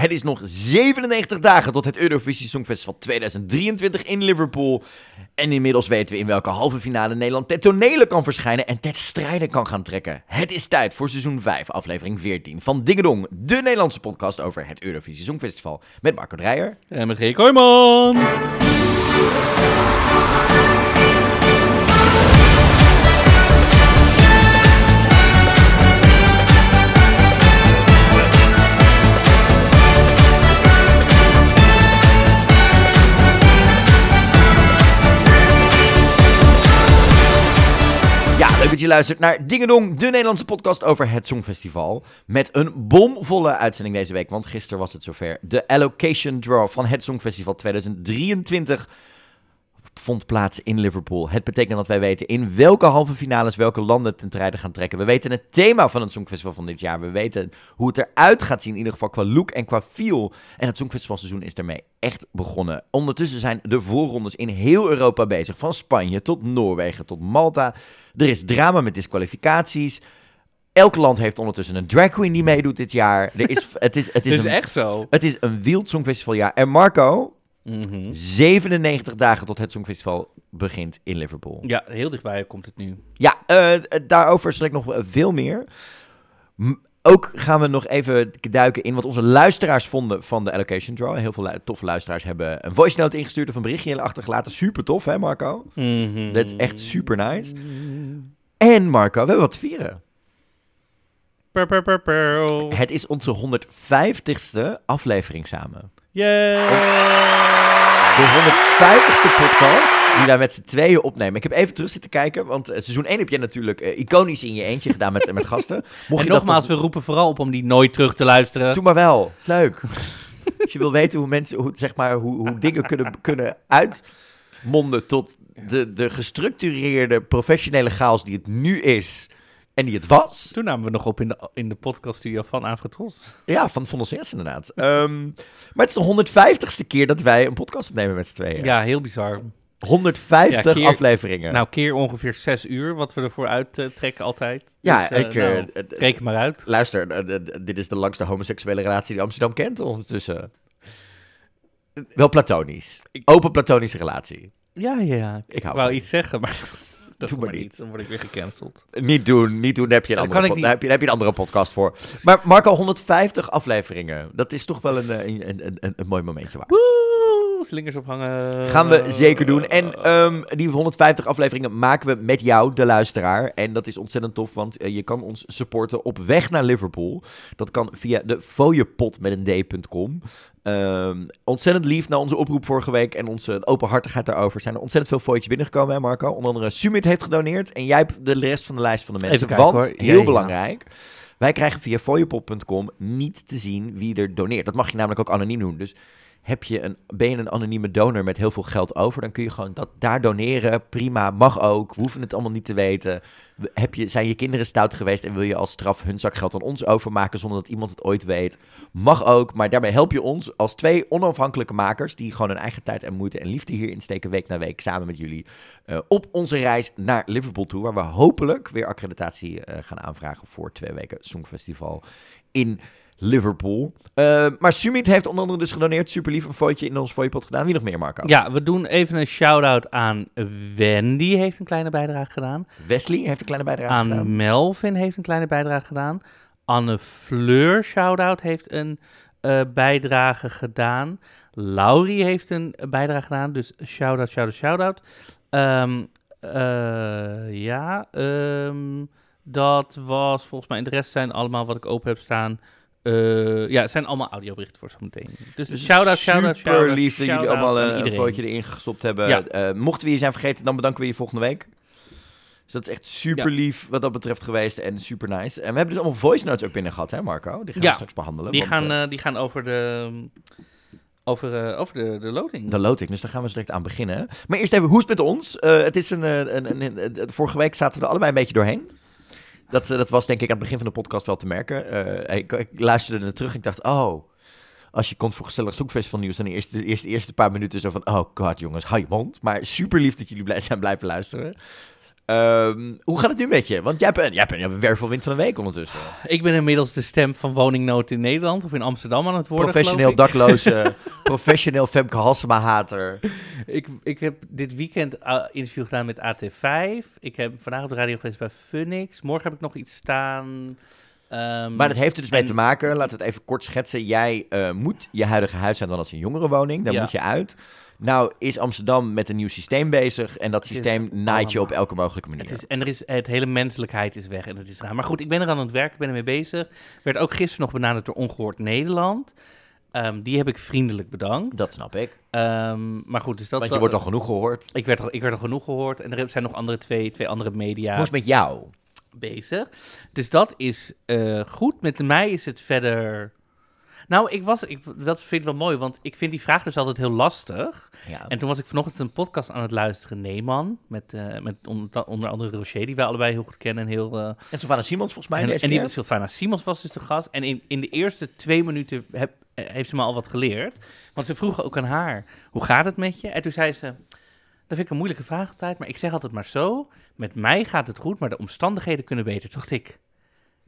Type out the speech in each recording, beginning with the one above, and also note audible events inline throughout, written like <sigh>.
Het is nog 97 dagen tot het Eurovisie Songfestival 2023 in Liverpool. En inmiddels weten we in welke halve finale Nederland ten tonele kan verschijnen en ten strijde kan gaan trekken. Het is tijd voor seizoen 5, aflevering 14 van Dingedong, de Nederlandse podcast over het Eurovisie Songfestival. Met Marco Dreyer. En met Rick Kooijman. Je luistert naar Dingedong, de Nederlandse podcast over het Songfestival. Met een bomvolle uitzending deze week, want gisteren was het zover. De allocation draw van het Songfestival 2023 vond plaats in Liverpool. Het betekent dat wij weten in welke halve finales welke landen ten strijde gaan trekken. We weten het thema van het Songfestival van dit jaar. We weten hoe het eruit gaat zien, in ieder geval qua look en qua feel. En het Songfestivalseizoen is daarmee echt begonnen. Ondertussen zijn de voorrondes in heel Europa bezig. Van Spanje tot Noorwegen tot Malta. Er is drama met disqualificaties. Elk land heeft ondertussen een drag queen die meedoet dit jaar. Er is, het, is, het, is <laughs> Is een, echt zo? het is een wild Songfestivaljaar. En Marco, Mhm. 97 dagen tot het Songfestival begint in Liverpool. Ja, heel dichtbij komt het nu. Ja, eh, daarover straks nog veel meer. M- ook gaan we nog even duiken in wat onze luisteraars vonden van de allocation draw. Heel veel toffe luisteraars hebben een voice note ingestuurd of een berichtje achtergelaten. Super tof, hè Marco? Mhm. Dat is echt super nice. En Marco, we hebben wat te vieren. Het is onze 150ste aflevering samen. Yay! De 150ste podcast die wij met z'n tweeën opnemen. Ik heb even terug zitten kijken, want eh, seizoen 1 heb jij natuurlijk eh, iconisch in je eentje gedaan met, met gasten. <laughs> Mocht En je dat nogmaals, nog- we roepen vooral op om die nooit terug te luisteren. Doe maar wel, is leuk. <laughs> Als je wil weten hoe mensen, hoe, zeg maar, hoe, hoe dingen kunnen, kunnen uitmonden tot de, de gestructureerde professionele chaos die het nu is en die het was. Toen namen we nog op in de, in de podcaststudio van Afgetros. Ja, van, ons eerst inderdaad. Ehm, maar het is de 150ste keer dat wij een podcast opnemen met z'n tweeën. Ja, heel bizar. 150 Ja, keer- afleveringen. Nou, keer ongeveer zes uur, wat we ervoor uittrekken altijd. ja, Dus, eh, ik... nou, het- reken maar uit. Luister, dit is de langste homoseksuele relatie die Amsterdam kent ondertussen. Wel platonisch. Ik- Open platonische relatie. Ja, ja, ja. Ik hou wou van iets zeggen, maar dat Doe maar niet. niet. Dan word ik weer gecanceld. Niet doen, niet doen. Daar heb je een, andere, pod- je, heb je een andere podcast voor. Maar Marco, 150 afleveringen. Dat is toch wel een, eh, een, een, een, een mooi momentje waard. Woe, slingers ophangen. Gaan we zeker doen. En ehm, die 150 afleveringen maken we met jou, de luisteraar. En dat is ontzettend tof, want eh, je kan ons supporten op weg naar Liverpool. Dat kan via de fooiepot met een d.com. Ehm, ontzettend lief na onze oproep vorige week en onze openhartigheid daarover. Zijn er ontzettend veel fooitjes binnengekomen, hè Marco? Onder andere Sumit heeft gedoneerd en jij hebt de rest van de lijst van de mensen. Kijken, want, hoor. Heel ja. belangrijk, wij krijgen via fooiepot.com niet te zien wie er doneert. Dat mag je namelijk ook anoniem doen. Dus heb je een, ben je een anonieme donor met heel veel geld over, dan kun je gewoon dat daar doneren. Prima, mag ook. We hoeven het allemaal niet te weten. We- Heb je, zijn je kinderen stout geweest en wil je als straf hun zakgeld aan ons overmaken zonder dat iemand het ooit weet? Mag ook, maar daarmee help je ons als twee onafhankelijke makers die gewoon hun eigen tijd en moeite en liefde hier insteken week na week samen met jullie eh, op onze reis naar Liverpool toe, waar we hopelijk weer accreditatie eh, gaan aanvragen voor twee weken Songfestival in Liverpool. Eh, maar Sumit heeft onder andere dus gedoneerd. Super lief een footje in ons fooiepot gedaan. Wie nog meer, Marco? Ja, we doen even een shout-out aan Wendy, heeft een kleine bijdrage gedaan. Wesley heeft een kleine bijdrage aan gedaan. Melvin heeft een kleine bijdrage gedaan. Anne Fleur, shout-out, heeft een eh, bijdrage gedaan. Laurie heeft een bijdrage gedaan, dus shout-out, shout-out, shout-out. Ehm, eh, ja, ehm, dat was volgens mij, en de rest zijn allemaal wat ik open heb staan. Eh, ja, het zijn allemaal audioberichten voor zometeen. Dus, shout-out, shout-out, Super shout-out. lief dat jullie allemaal eh, een footje erin gestopt hebben. Ja. Eh, mochten we je zijn vergeten, dan bedanken we je volgende week. Dus dat is echt super lief wat dat betreft geweest en super nice. En we hebben dus allemaal voice notes ook binnen gehad, hè Marco? Die gaan Ja, we straks behandelen. Die want, gaan, die gaan over de, Over, over de, de loting. De loting, dus daar gaan we direct aan beginnen. Maar eerst even, hoe is het met ons? Het is een, een, een, een- een- vorige week zaten we er allebei een beetje doorheen. Dat, eh, dat was denk ik aan het begin van de podcast wel te merken. Eh, ik, ik luisterde er terug en ik dacht, oh... Als je komt voor gezellig zoekfestival nieuws, dan de eerste, de eerste, eerste paar minuten zo van... Oh god jongens, hou je mond. Maar super lief dat jullie blij zijn blijven luisteren. Ehm, hoe gaat het nu met je? Want jij hebt een, jij je hebt een wervelwind van een week ondertussen. Ik ben inmiddels de stem van woningnood in Nederland of in Amsterdam aan het worden. Professioneel dakloze, <laughs> professioneel Femke Halsema-hater. Ik, ik heb dit weekend uh, interview gedaan met AT5. Ik heb vandaag op de radio geweest bij Funix. Morgen heb ik nog iets staan. Ehm, Maar dat heeft er dus mee te maken, laten we het even kort schetsen. Jij eh, moet je huidige huis zijn dan als een jongerenwoning, daar Ja. moet je uit. Nou is Amsterdam met een nieuw systeem bezig en dat Het systeem naait je op elke mogelijke manier. Het is, en er is, het hele menselijkheid is weg en dat is raar. Maar goed, ik ben er aan het werk, ik ben ermee bezig. Werd ook gisteren nog benaderd door Ongehoord Nederland. Ehm, die heb ik vriendelijk bedankt. Dat snap ik, Ehm, maar goed, dus dat... want je wordt al genoeg gehoord. ik, werd al, ik werd al genoeg gehoord en er zijn nog andere twee, twee andere media Hoe is het met jou? bezig. Dus dat is eh, goed. Met mij is het verder... Nou, ik was, ik, dat vind ik wel mooi, want ik vind die vraag dus altijd heel lastig. Ja. En toen was ik vanochtend een podcast aan het luisteren, Neeman, met, eh, met onder, onder andere Rocher, die wij allebei heel goed kennen. En, heel, eh, En Sylvana Simons volgens mij en, deze en die. Sylvana Simons was dus de gast. En in, in de eerste twee minuten heb, eh, heeft ze me al wat geleerd. Want ze vroegen ook aan haar, hoe gaat het met je? En toen zei ze, dat vind ik een moeilijke vraag altijd, maar ik zeg altijd maar zo. Met mij gaat het goed, maar de omstandigheden kunnen beter. Toen dacht ik,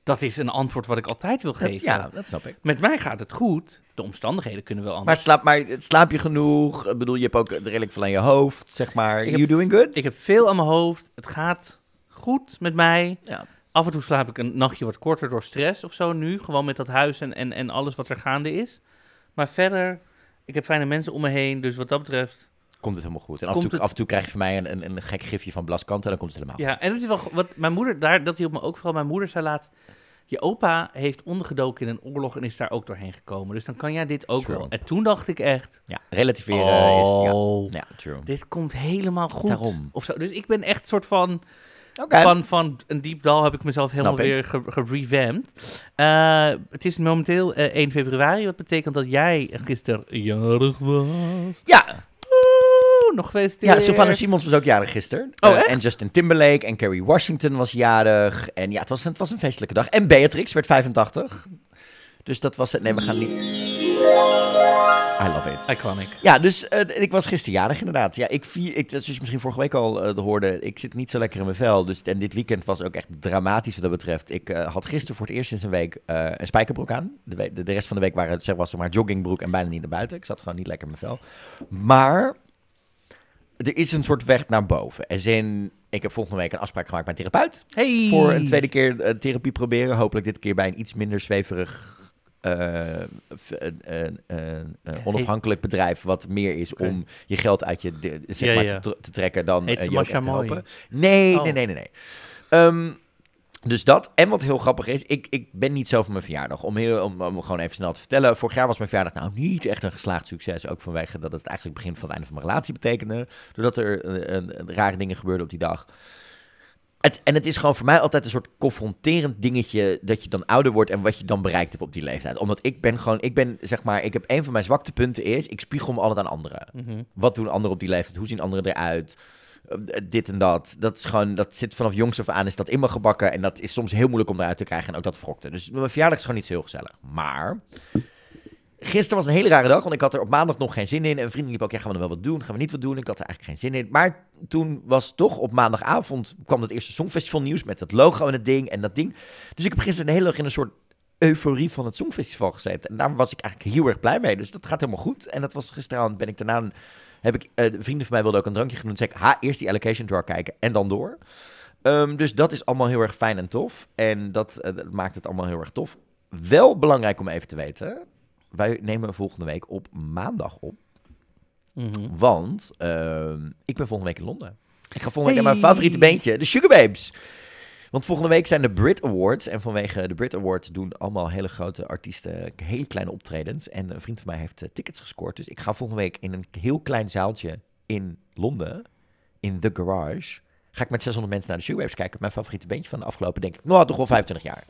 dat is een antwoord wat ik altijd wil Dat- geven. ja, dat snap ik. Met mij gaat het goed, de omstandigheden kunnen wel Maar anders. slaap, maar slaap je genoeg? Ik bedoel, je hebt ook redelijk veel aan je hoofd, zeg maar. Ik heb- You doing good? Ik heb veel aan mijn hoofd, het gaat goed met mij. Ja. Af en toe slaap ik een nachtje wat korter door stress of zo nu. Gewoon met dat huis en, en, en alles wat er gaande is. Maar verder, ik heb fijne mensen om me heen. Dus wat dat betreft... Komt het helemaal goed. En af en, toe, het- af en toe krijg je van mij een, een, een gek gifje van Blaskant en dan komt het helemaal Ja, en het is wel... Wat mijn moeder, daar, dat hielp me ook vooral. Mijn moeder zei laatst... Je opa heeft ondergedoken in een oorlog en is daar ook doorheen gekomen. Dus dan kan jij dit ook True. wel. En toen dacht ik echt... goed. Ja, relativeren is... Ja, Oh, ja true. dit komt helemaal goed. Daarom. Of zo. Dus ik ben echt soort van... Van, van een diep dal heb ik mezelf helemaal ik. weer ge- gerevamped. Eh, het is momenteel eh, 1 februari, wat betekent dat jij gisteren jarig was. Ja, nog gefeliciteerd. Ja, Sylvana Simons was ook jarig gisteren. Oh, Eh, en Justin Timberlake en Kerry Washington was jarig. En ja, het was, het was een feestelijke dag. En Beatrix werd 85. Dus dat was het. Nee, we gaan niet... I love it. Iconic. Ja, dus eh, ik was gisteren jarig inderdaad. Ja, ik vier, ik, zoals je misschien vorige week al eh, hoorde, ik zit niet zo lekker in mijn vel. Dus, en dit weekend was ook echt dramatisch wat dat betreft. Ik eh, had gisteren voor het eerst sinds een week eh, een spijkerbroek aan. De, de, de rest van de week waren het, zeg, was er maar joggingbroek en bijna niet naar buiten. Ik zat gewoon niet lekker in mijn vel. Maar er is een soort weg naar boven. En zin, ik heb volgende week een afspraak gemaakt met een therapeut. Hey. Voor een tweede keer eh, therapie proberen. Hopelijk dit keer bij een iets minder zweverig, eh, eh, onafhankelijk bedrijf. Wat meer is om je geld uit je zeg Ja, maar ja. Te, tr- te trekken dan je ook te helpen. Nee, Oh. nee, nee, nee. nee. Ehm, dus dat. En wat heel grappig is, ik, ik ben niet zo van mijn verjaardag. Om, heel, om, om gewoon even snel te vertellen. Vorig jaar was mijn verjaardag nou niet echt een geslaagd succes. Ook vanwege dat het eigenlijk het begin van het einde van mijn relatie betekende. Doordat er eh, een- een rare dingen gebeurden op die dag. Het, en het is gewoon voor mij altijd een soort confronterend dingetje dat je dan ouder wordt en wat je dan bereikt hebt op die leeftijd. Omdat ik ben gewoon, ik ben zeg maar, ik heb een van mijn zwaktepunten is, ik spiegel me altijd aan anderen. Mhm. Wat doen anderen op die leeftijd? Hoe zien anderen eruit? Eh, dit en dat. Dat is gewoon, dat zit vanaf jongs af aan, is dat in me gebakken. En dat is soms heel moeilijk om eruit te krijgen. En ook dat wrokte. Dus mijn verjaardag is gewoon niet zo heel gezellig. Maar gisteren was een hele rare dag, want ik had er op maandag nog geen zin in. En vrienden liepen ook, ja, gaan we nog wel wat doen? Gaan we niet wat doen? Ik had er eigenlijk geen zin in. Maar toen was toch op maandagavond, kwam het eerste Songfestival nieuws met het logo en het ding en dat ding. Dus ik heb gisteren de hele dag in een soort euforie van het Songfestival gezeten. En daar was ik eigenlijk heel erg blij mee. Dus dat gaat helemaal goed. En dat was gisteravond, ben ik daarna... een- Heb ik, de vrienden van mij wilden ook een drankje genoemd. Zei ik, ha, eerst die allocation draw kijken en dan door. Ehm, dus dat is allemaal heel erg fijn en tof. En dat, eh, dat maakt het allemaal heel erg tof. Wel belangrijk om even te weten. Wij nemen volgende week op maandag op. Mhm. Want ehm, ik ben volgende week in Londen. Ik ga volgende week naar mijn favoriete beentje, de Sugar Babes. Want volgende week zijn de Brit Awards. En vanwege de Brit Awards doen allemaal hele grote artiesten hele kleine optredens. En een vriend van mij heeft eh, tickets gescoord. Dus ik ga volgende week in een heel klein zaaltje in Londen, in The Garage, ga ik met 600 mensen naar de Babes kijken. Mijn favoriete beentje van de afgelopen, denk ik, nou, toch wel 25 jaar.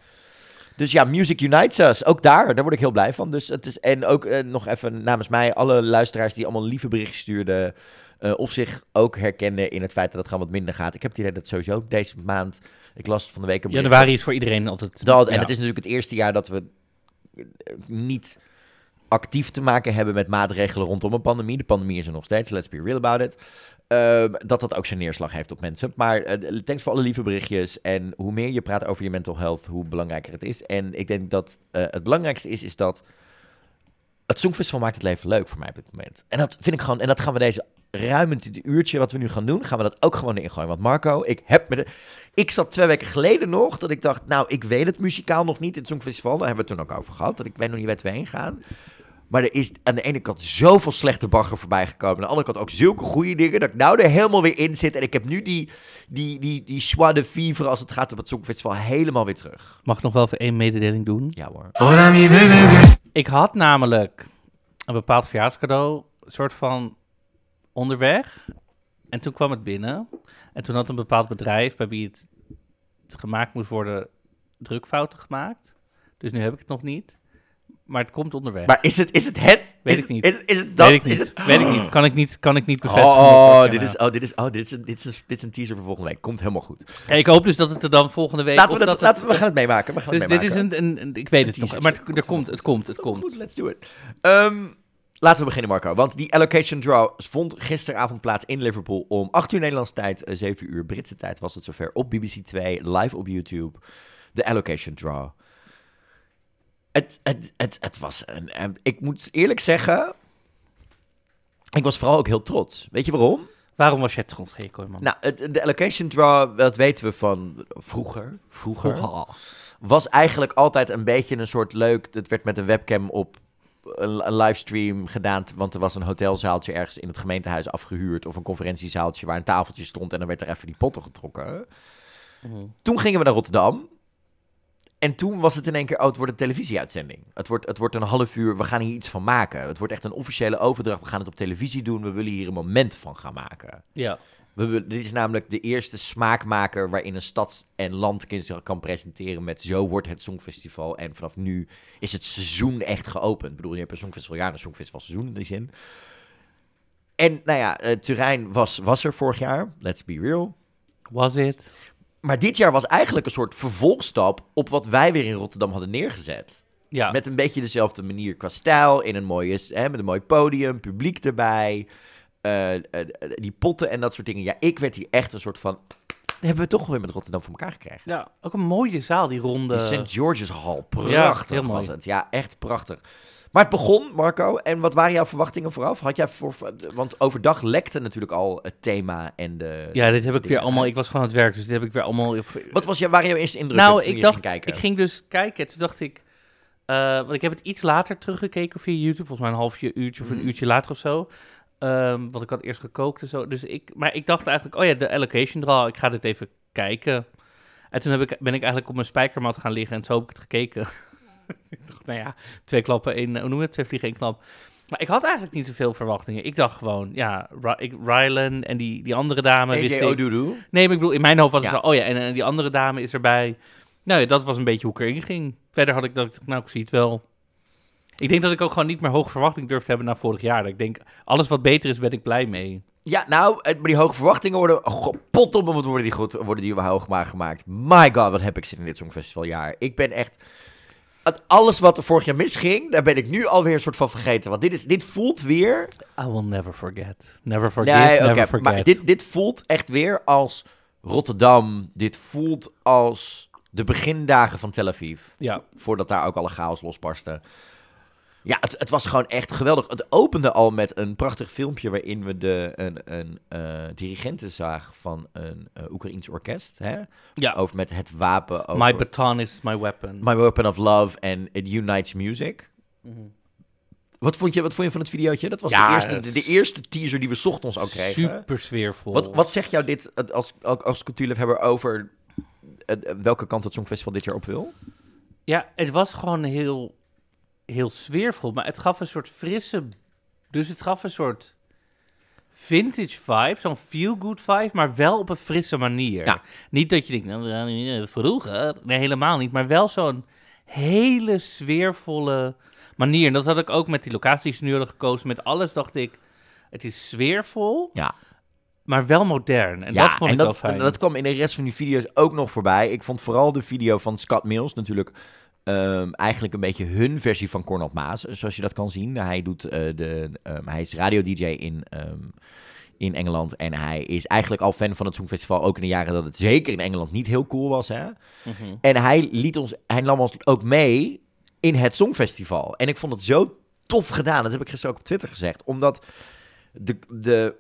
Dus ja, Music Unites Us. Ook daar, daar word ik heel blij van. Dus het is, en ook eh, nog even namens mij, alle luisteraars die allemaal lieve berichtjes stuurden. eh, of zich ook herkenden in het feit dat het gewoon wat minder gaat. Ik heb het idee dat sowieso deze maand. Ik las van de week een Januari is voor iedereen altijd... dat, en ja. het is natuurlijk het eerste jaar dat we eh, niet actief te maken hebben met maatregelen rondom een pandemie. De pandemie is er nog steeds, let's be real about it. Ehm, dat dat ook zijn neerslag heeft op mensen. Maar eh, thanks voor alle lieve berichtjes. En hoe meer je praat over je mental health, hoe belangrijker het is. En ik denk dat eh, het belangrijkste is, is dat het Songfestival maakt het leven leuk voor mij op dit moment. En dat vind ik gewoon, en dat gaan we deze ruim uurtje wat we nu gaan doen, gaan we dat ook gewoon erin gooien. Want Marco, ik heb me de, ik zat twee weken geleden nog dat ik dacht, nou, ik weet het muzikaal nog niet in het Songfestival. Daar hebben we het toen ook over gehad, dat ik weet nog niet waar we heen gaan. Maar er is aan de ene kant zoveel slechte bagger voorbij gekomen. Aan de andere kant ook zulke goede dingen. Dat ik nou er helemaal weer in zit. En ik heb nu die, die, die, die joie de vivre als het gaat om het Songfestival helemaal weer terug. Mag ik nog wel even één mededeling doen? Ja hoor. Ik had namelijk een bepaald verjaarscadeau, soort van onderweg. En toen kwam het binnen. En toen had een bepaald bedrijf bij wie het gemaakt moest worden, drukfouten gemaakt. Dus nu heb ik het nog niet. Maar het komt onderweg. Maar is het? Is het het? Weet is ik niet. Is, het- is het dat? Weet ik Is niet. het... Weet ik niet. Kan ik niet, kan ik niet bevestigen. Oh, dit is, oh, dit is, oh, dit is, een, dit, is, dit is een teaser voor volgende week. Komt helemaal goed. Ja, ik hoop dus dat het er dan volgende week... Laten we, dat, dat het- laten we, we gaan het meemaken. We gaan Dus het dit is meemaken. een, een, een- Ik weet het nog. Maar het, er komt, het komt, het komt. Goed, let's do it. Ehm, laten we beginnen, Marco. Want die allocation draw vond gisteravond plaats in Liverpool om 8 uur Nederlandse tijd, eh, 7 uur Britse tijd was het zover op BBC 2, live op YouTube. De allocation draw. Het, het, het, het was een, en ik moet eerlijk zeggen, ik was vooral ook heel trots. Weet je waarom? Waarom was jij trots. Kooijman? Nou, het, de allocation draw, dat weten we van vroeger. Vroeger Vroeger. was eigenlijk altijd een beetje een soort leuk. Het werd met een webcam op een, een livestream gedaan. Want er was een hotelzaaltje ergens in het gemeentehuis afgehuurd. Of een conferentiezaaltje waar een tafeltje stond. En dan werd er even die potten getrokken. Mhm. Toen gingen we naar Rotterdam. En toen was het in één keer, oh, het wordt een televisieuitzending. Het wordt, het wordt een half uur, we gaan hier iets van maken. Het wordt echt een officiële overdracht. We gaan het op televisie doen. We willen hier een moment van gaan maken. Ja. We, dit is namelijk de eerste smaakmaker waarin een stad en land kan- kan presenteren met zo wordt het Songfestival. En vanaf nu is het seizoen echt geopend. Ik bedoel, je hebt een Songfestival, ja, een Songfestival seizoen in die zin. En nou ja, eh, Turijn was, was er vorig jaar, let's be real. Was it? Maar dit jaar was eigenlijk een soort vervolgstap op wat wij weer in Rotterdam hadden neergezet. Ja. Met een beetje dezelfde manier qua stijl, in een mooie, hè, met een mooi podium, publiek erbij, eh, eh, die potten en dat soort dingen. Ja, ik werd hier echt een soort van, dat hebben we toch weer met Rotterdam voor elkaar gekregen. ja, ook een mooie zaal, die ronde. St. George's Hall, Ja, prachtig mooi. was het. Ja, echt prachtig. Maar het begon, Marco, en wat waren jouw verwachtingen vooraf? Had jij voor, want overdag lekte natuurlijk al het thema en de... Ja, dit heb ik weer allemaal... Ik was gewoon aan het werk, dus dit heb ik weer allemaal... Wat was waren jouw eerste indrukken nou, toen ik je dacht... ging kijken? Ik ging dus kijken, toen dacht ik... eh, want ik heb het iets later teruggekeken via YouTube. Volgens mij een half uurtje of een Mhm. uurtje later of zo. Ehm, want ik had eerst gekookt en zo. Dus ik, maar ik dacht eigenlijk, oh ja, de allocation draw, ik ga dit even kijken. En toen heb ik, ben ik eigenlijk op mijn spijkermat gaan liggen en zo heb ik het gekeken. <laughs> ik dacht, nou ja, twee klappen, één, hoe noem je het? Twee vliegen, één klap. Maar ik had eigenlijk niet zoveel verwachtingen. Ik dacht gewoon, ja, ik, Rylan en die, die andere dame. AJ Odudu. Nee, maar ik bedoel, in mijn hoofd was het zo, oh ja, en, en die andere dame is erbij. Nou ja, dat was een beetje hoe ik erin ging. Verder had ik dat, nou, ik zie het wel. Ik denk dat ik ook gewoon niet meer hoge verwachting durf te hebben na vorig jaar. Ik denk, alles wat beter is, ben ik blij mee. Ja, nou, maar die hoge verwachtingen worden... Pot op, wat worden die, goed, worden die hoog maar gemaakt. My god, wat heb ik zin in dit Songfestivaljaar. Ik ben echt... Alles wat er vorig jaar misging, daar ben ik nu alweer een soort van vergeten. Want dit, is, dit voelt weer... I will never forget. Never forgive, nee, never forget. maar dit, dit voelt echt weer als Rotterdam. Dit voelt als de begindagen van Tel Aviv. Ja, Voordat daar ook alle chaos losbarstte. Ja, het, het was gewoon echt geweldig. Het opende al met een prachtig filmpje waarin we de, een, een eh, dirigenten zagen van een eh Oekraïens orkest. Hè? ja. Over met het wapen. Over my baton is my weapon. My Weapon of Love en It Unites Music. Mhm. Wat vond, je, wat vond je van het videootje? Dat was Ja, de, eerste, de, eerste teaser die we ochtends ook kregen. Super sfeervol. Wat, wat zegt jou dit als, als, cultuurliefhebber over welke kant het Songfestival dit jaar op wil? Ja, het was gewoon heel, heel sfeervol. Maar het gaf een soort frisse... Dus het gaf een soort vintage vibe. Zo'n feel-good vibe, maar wel op een frisse manier. Ja. Niet dat je denkt, nou, eh, vroeger. Nee, helemaal niet. Maar wel zo'n hele sfeervolle manier. En dat had ik ook met die locaties nu hadden gekozen. Met alles dacht ik, het is sfeervol, Ja. maar wel modern. En ja, dat vond en ik wel dat, fijn. dat kwam in de rest van die video's ook nog voorbij. Ik vond vooral de video van Scott Mills natuurlijk ehm, eigenlijk een beetje hun versie van Cornel Maas, zoals je dat kan zien. Hij, doet, eh, de, ehm, hij is radio-dj in, ehm, in Engeland en hij is eigenlijk al fan van het Songfestival, ook in de jaren dat het zeker in Engeland niet heel cool was. Hè? Mhm. En hij, liet ons, hij nam ons ook mee in het Songfestival. En ik vond het zo tof gedaan. Dat heb ik gisteren ook op Twitter gezegd. Omdat de, de,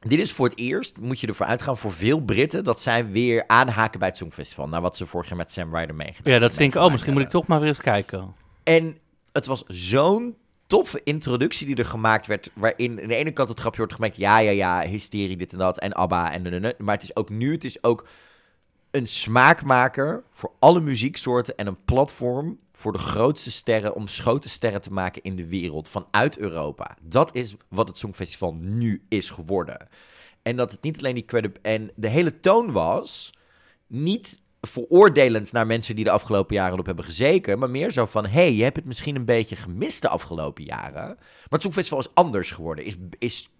dit is voor het eerst, moet je ervoor uitgaan, voor veel Britten... dat zij weer aanhaken bij het Songfestival. Naar wat ze vorig jaar met Sam Ryder meegedaan Ja, dat denk ik, oh, misschien moet ik toch maar weer eens kijken. En het was zo'n toffe introductie die er gemaakt werd. Waarin aan de ene kant het grapje wordt gemaakt. Ja, ja, ja, hysterie, dit en dat. En ABBA en Maar het is ook nu, het is ook een smaakmaker voor alle muzieksoorten. En een platform voor de grootste sterren. Om grote sterren te maken in de wereld vanuit Europa. Dat is wat het Songfestival nu is geworden. En dat het niet alleen die credit... En de hele toon was niet veroordelend naar mensen die de afgelopen jaren op hebben gezeken, maar meer zo van, hey, je hebt het misschien een beetje gemist de afgelopen jaren, maar het Songfestival is anders geworden, is, is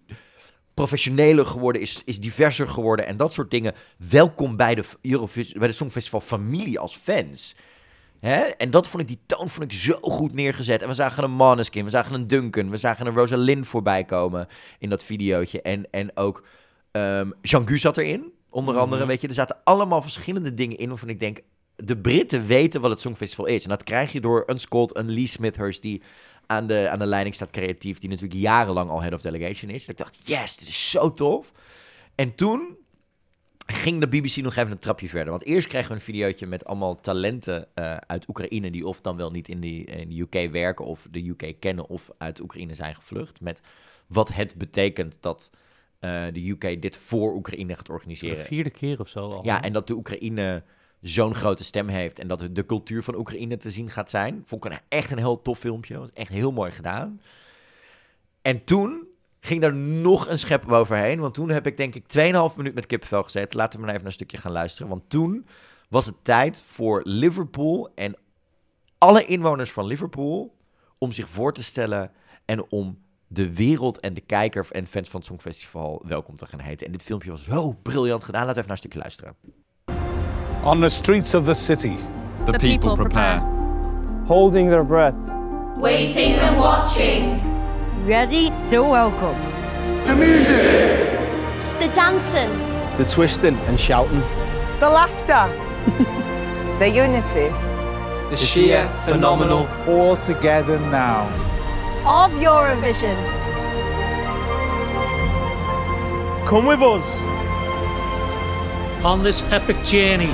professioneler geworden, is, is diverser geworden en dat soort dingen. Welkom bij de, Eurovis bij de Songfestival familie als fans. Hè? En dat vond ik, die toon vond ik zo goed neergezet. En we zagen een Måneskin, we zagen een Duncan, we zagen een Rosalind voorbij komen in dat videootje. En, en ook ehm Jean Gu zat erin, onder andere. Mhm. Weet je, er zaten allemaal verschillende dingen in waarvan ik denk... De Britten weten wat het Songfestival is. En dat krijg je door een Scott, een Lee Smithhurst... die aan de, aan de leiding staat creatief... die natuurlijk jarenlang al head of delegation is. Dat ik dacht, yes, dit is zo tof. En toen ging de BBC nog even een trapje verder. Want eerst kregen we een videootje met allemaal talenten eh, uit Oekraïne... die of dan wel niet in, die, in de UK werken of de UK kennen... of uit Oekraïne zijn gevlucht. Met wat het betekent dat eh, de UK dit voor Oekraïne gaat De organiseren. vierde keer of zo al. Ja, en dat de Oekraïne zo'n grote stem heeft en dat de cultuur van Oekraïne te zien gaat zijn. Vond ik echt een heel tof filmpje. Was echt heel mooi gedaan. En toen ging er nog een schep overheen. Want toen heb ik denk ik 2,5 minuut met kippenvel gezeten. Laten we maar even een stukje gaan luisteren. Want toen was het tijd voor Liverpool en alle inwoners van Liverpool om zich voor te stellen en om de wereld en de kijker en fans van het Songfestival welkom te gaan heten. En dit filmpje was zo briljant gedaan. Laten we even naar een stukje luisteren. On the streets of the city, The, people, prepare. holding their breath. Waiting and watching. Ready to welcome. The music! The dancing. The twisting and shouting. The laughter. <laughs> the unity. The sheer, phenomenal, all together now. Of Eurovision. Come with us. on this epic journey.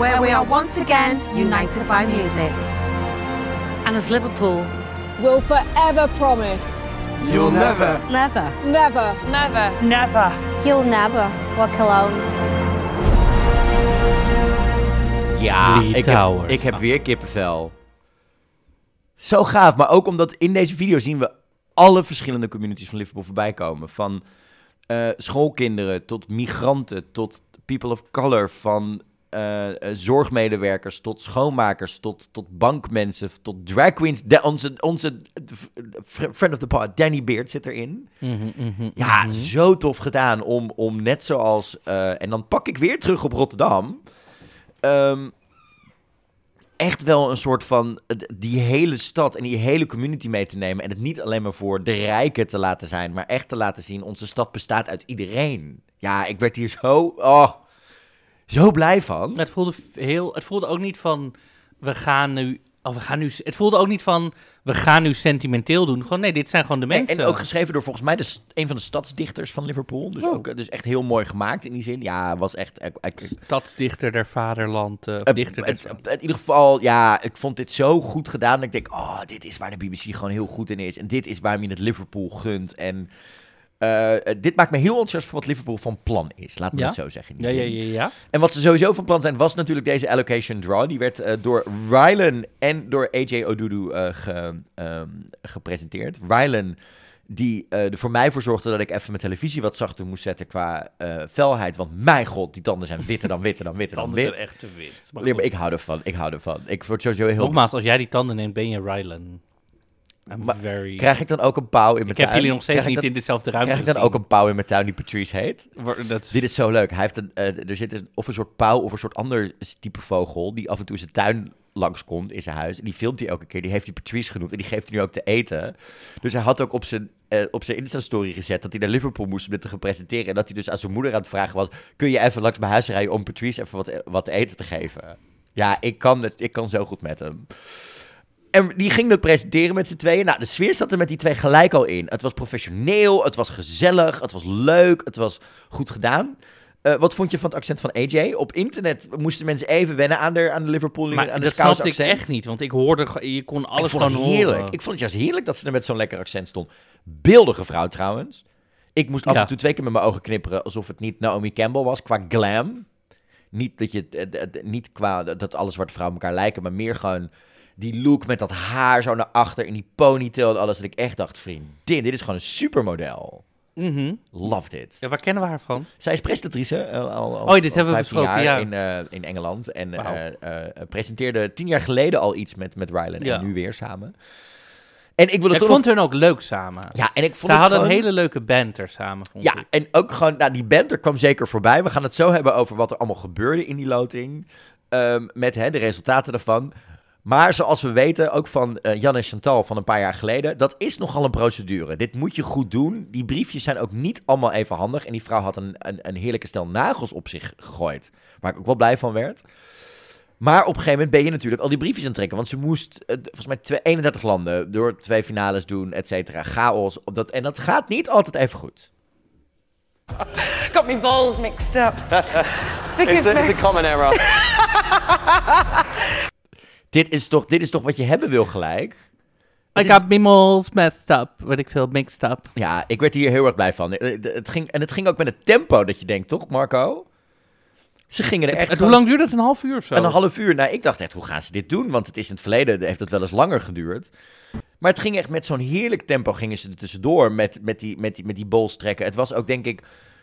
where we are once again united by music. And as Liverpool, Will forever promise. You'll never. Never. Never. Never. Never. You'll never walk alone. Ja, Lee ik heb, ik heb weer kippenvel. Zo gaaf, maar ook omdat in deze video zien we alle verschillende communities van Liverpool voorbij komen. Van eh, schoolkinderen tot migranten, tot people of color, van eh, eh, zorgmedewerkers tot schoonmakers, tot, tot bankmensen, tot drag queens. De, onze onze friend of the pod, Danny Beard, zit erin. Mhm, mhm, Ja, mhm. zo tof gedaan om, om net zoals... eh, en dan pak ik weer terug op Rotterdam. Ehm, echt wel een soort van die hele stad en die hele community mee te nemen. En het niet alleen maar voor de rijken te laten zijn, maar echt te laten zien... onze stad bestaat uit iedereen. Ja, ik werd hier zo... Oh, zo blij van. Het voelde heel. Het voelde ook niet van. We gaan nu. Oh, we gaan nu. Het voelde ook niet van. We gaan nu sentimenteel doen. Gewoon nee, dit zijn gewoon de En, mensen. en ook geschreven door volgens mij de, een van de stadsdichters van Liverpool. Dus, Oh. ook, eh, dus echt heel mooi gemaakt in die zin. Ja, was echt... ik- ik- Stadsdichter der vaderland. eh, Eh, dichter der... in ieder geval, ja, ik vond dit zo goed gedaan. Dat ik denk, oh, dit is waar de BBC gewoon heel goed in is. En dit is waarom je het Liverpool gunt. En eh, eh, dit maakt me heel enthousiast voor wat Liverpool van plan is. Laat me Ja? het zo zeggen. ja, ja, ja, ja. En wat ze sowieso van plan zijn, was natuurlijk deze allocation draw. Die werd eh, door Rylan en door AJ Odudu eh, ge- ehm, gepresenteerd. Rylan Die er voor mij voor zorgde dat ik even mijn televisie wat zachter moest zetten qua felheid. Want mijn god, die tanden zijn witter dan witter dan witter dan Tanden wit. zijn echt te wit. Maar ik hou ervan, ik hou ervan. Ik word sowieso heel... Nogmaals, als jij die tanden neemt, ben je Rylan. I'm Maar very... Krijg ik dan ook een pauw in mijn ik heb tuin? jullie nog steeds Krijg ik niet dan- in dezelfde ruimte Krijg ik dan ook een pauw in mijn tuin die Patrice heet? Dat, Dit is zo leuk. Hij heeft een, eh, er zit een, of een soort pauw of een soort ander type vogel die af en toe zijn tuin langskomt in zijn huis. En die filmt hij elke keer. Die heeft hij Patrice genoemd en die geeft hij nu ook te eten. Dus hij had ook op zijn, eh, op zijn Insta-story gezet dat hij naar Liverpool moest om dit te gaan presenteren. En dat hij dus aan zijn moeder aan het vragen was, kun je even langs mijn huis rijden om Patrice even wat, wat te eten te geven? Ja, ik kan, het, ik kan zo goed met hem. En die ging dat presenteren met z'n tweeën. Nou, de sfeer zat er met die twee gelijk al in. Het was professioneel, het was gezellig, het was leuk, het was goed gedaan. Eh, wat vond je van het accent van AJ? Op internet moesten mensen even wennen aan de, aan de Liverpool maar aan de dat snapte ik accent. echt niet, want ik hoorde, je kon alles ik vond het gewoon heerlijk. horen. Ik vond het juist heerlijk dat ze er met zo'n lekker accent stond. Beeldige vrouw trouwens. Ik moest af Ja. en toe twee keer met mijn ogen knipperen alsof het niet Naomi Campbell was qua glam. Niet dat je eh, niet qua dat alle zwarte vrouwen elkaar lijken, maar meer gewoon die look met dat haar zo naar achter in die ponytail en alles. Dat ik echt dacht, vriend, dit, is gewoon een supermodel. Mhm. Loved it. Ja, waar kennen we haar van? Zij is presentatrice eh, al, al, al Oh, dit hebben we 15 besproken, jaar ja. in, eh, in Engeland. En eh, presenteerde tien jaar geleden al iets met, met Rylan Ja. en nu weer samen. En ik wil Ja, het ik vond nog- hun ook leuk samen. Ja, en ik vond Ze hadden gewoon- een hele leuke banter samen, vond Ja, ik. en ook gewoon, nou, die band er kwam zeker voorbij. We gaan het zo hebben over wat er allemaal gebeurde in die loting. ehm, met hè, de resultaten daarvan. Maar zoals we weten, ook van eh, Jan en Chantal van een paar jaar geleden, dat is nogal een procedure. Dit moet je goed doen. Die briefjes zijn ook niet allemaal even handig. En die vrouw had een, een, een heerlijke stel nagels op zich gegooid. Waar ik ook wel blij van werd. Maar op een gegeven moment ben je natuurlijk al die briefjes aan het trekken. Want ze moest, eh, volgens mij, twee- 31 landen door twee finales doen, et cetera. Chaos. Op dat, en dat gaat niet altijd even goed. Got my balls mixed up. It's a, it's a common error. <laughs> Dit is toch, dit is toch wat je hebben wil gelijk? I got my moles messed up, weet ik veel, mixed up. Ja, ik werd hier heel erg blij van. Eh, Het ging, en het ging ook met het tempo dat je denkt, toch Marco? Ze gingen er echt... En hoe lang duurde het? Een half uur of zo? Een half uur. Nou, ik dacht echt, hoe gaan ze dit doen? Want het is in het verleden, heeft het wel eens langer geduurd. Maar het ging echt met zo'n heerlijk tempo, gingen ze er tussendoor met, met, die, met, die, met die bols trekken. Het was ook, denk ik,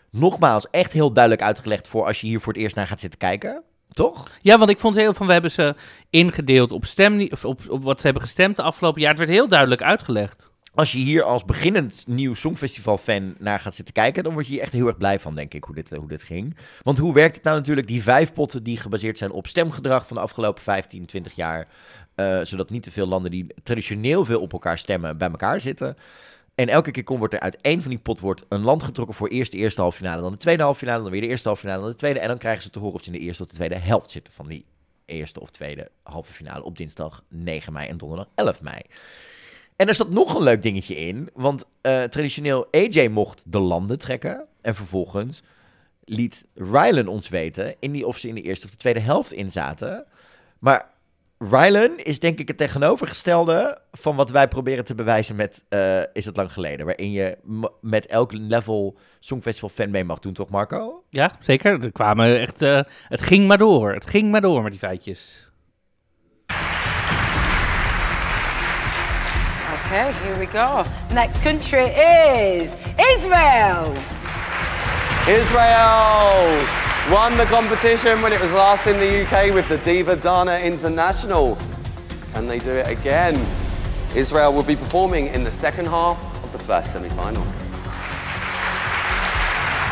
nogmaals echt heel duidelijk uitgelegd voor als je hier voor het eerst naar gaat zitten kijken. Toch? Ja, want ik vond heel van, we hebben ze ingedeeld op, stem, of op, op wat ze hebben gestemd de afgelopen jaar. Het werd heel duidelijk uitgelegd. Als je hier als beginnend nieuw Songfestival-fan naar gaat zitten kijken, dan word je hier echt heel erg blij van, denk ik, hoe dit, hoe dit ging. Want hoe werkt het nou natuurlijk? Die vijf potten die gebaseerd zijn op stemgedrag van de afgelopen 15, 20 jaar. eh, zodat niet te veel landen die traditioneel veel op elkaar stemmen, bij elkaar zitten. En elke keer komt, er uit één van die pot wordt een land getrokken voor eerst de eerste halve finale, dan de tweede halve finale, dan weer de eerste halve finale, dan de tweede. En dan krijgen ze te horen of ze in de eerste of de tweede helft zitten van die eerste of tweede halve finale op dinsdag 9 mei en donderdag 11 mei. En er zat nog een leuk dingetje in. Want eh, traditioneel AJ mocht de landen trekken. En vervolgens liet Rylan ons weten in die, of ze in de eerste of de tweede helft in zaten. Maar Rylan is denk ik het tegenovergestelde van wat wij proberen te bewijzen met eh, Is het lang geleden. Waarin je met elk level Songfestival fan mee mag doen, toch Marco? Ja, zeker. Er kwamen echt, eh, het ging maar door. Het ging maar door met die feitjes. Okay, here we go. Next country is Israel. Israel won the competition when it was last in the UK with the Diva Dana International. Can they do it again? Israel will be performing in the second half of the first semi-final.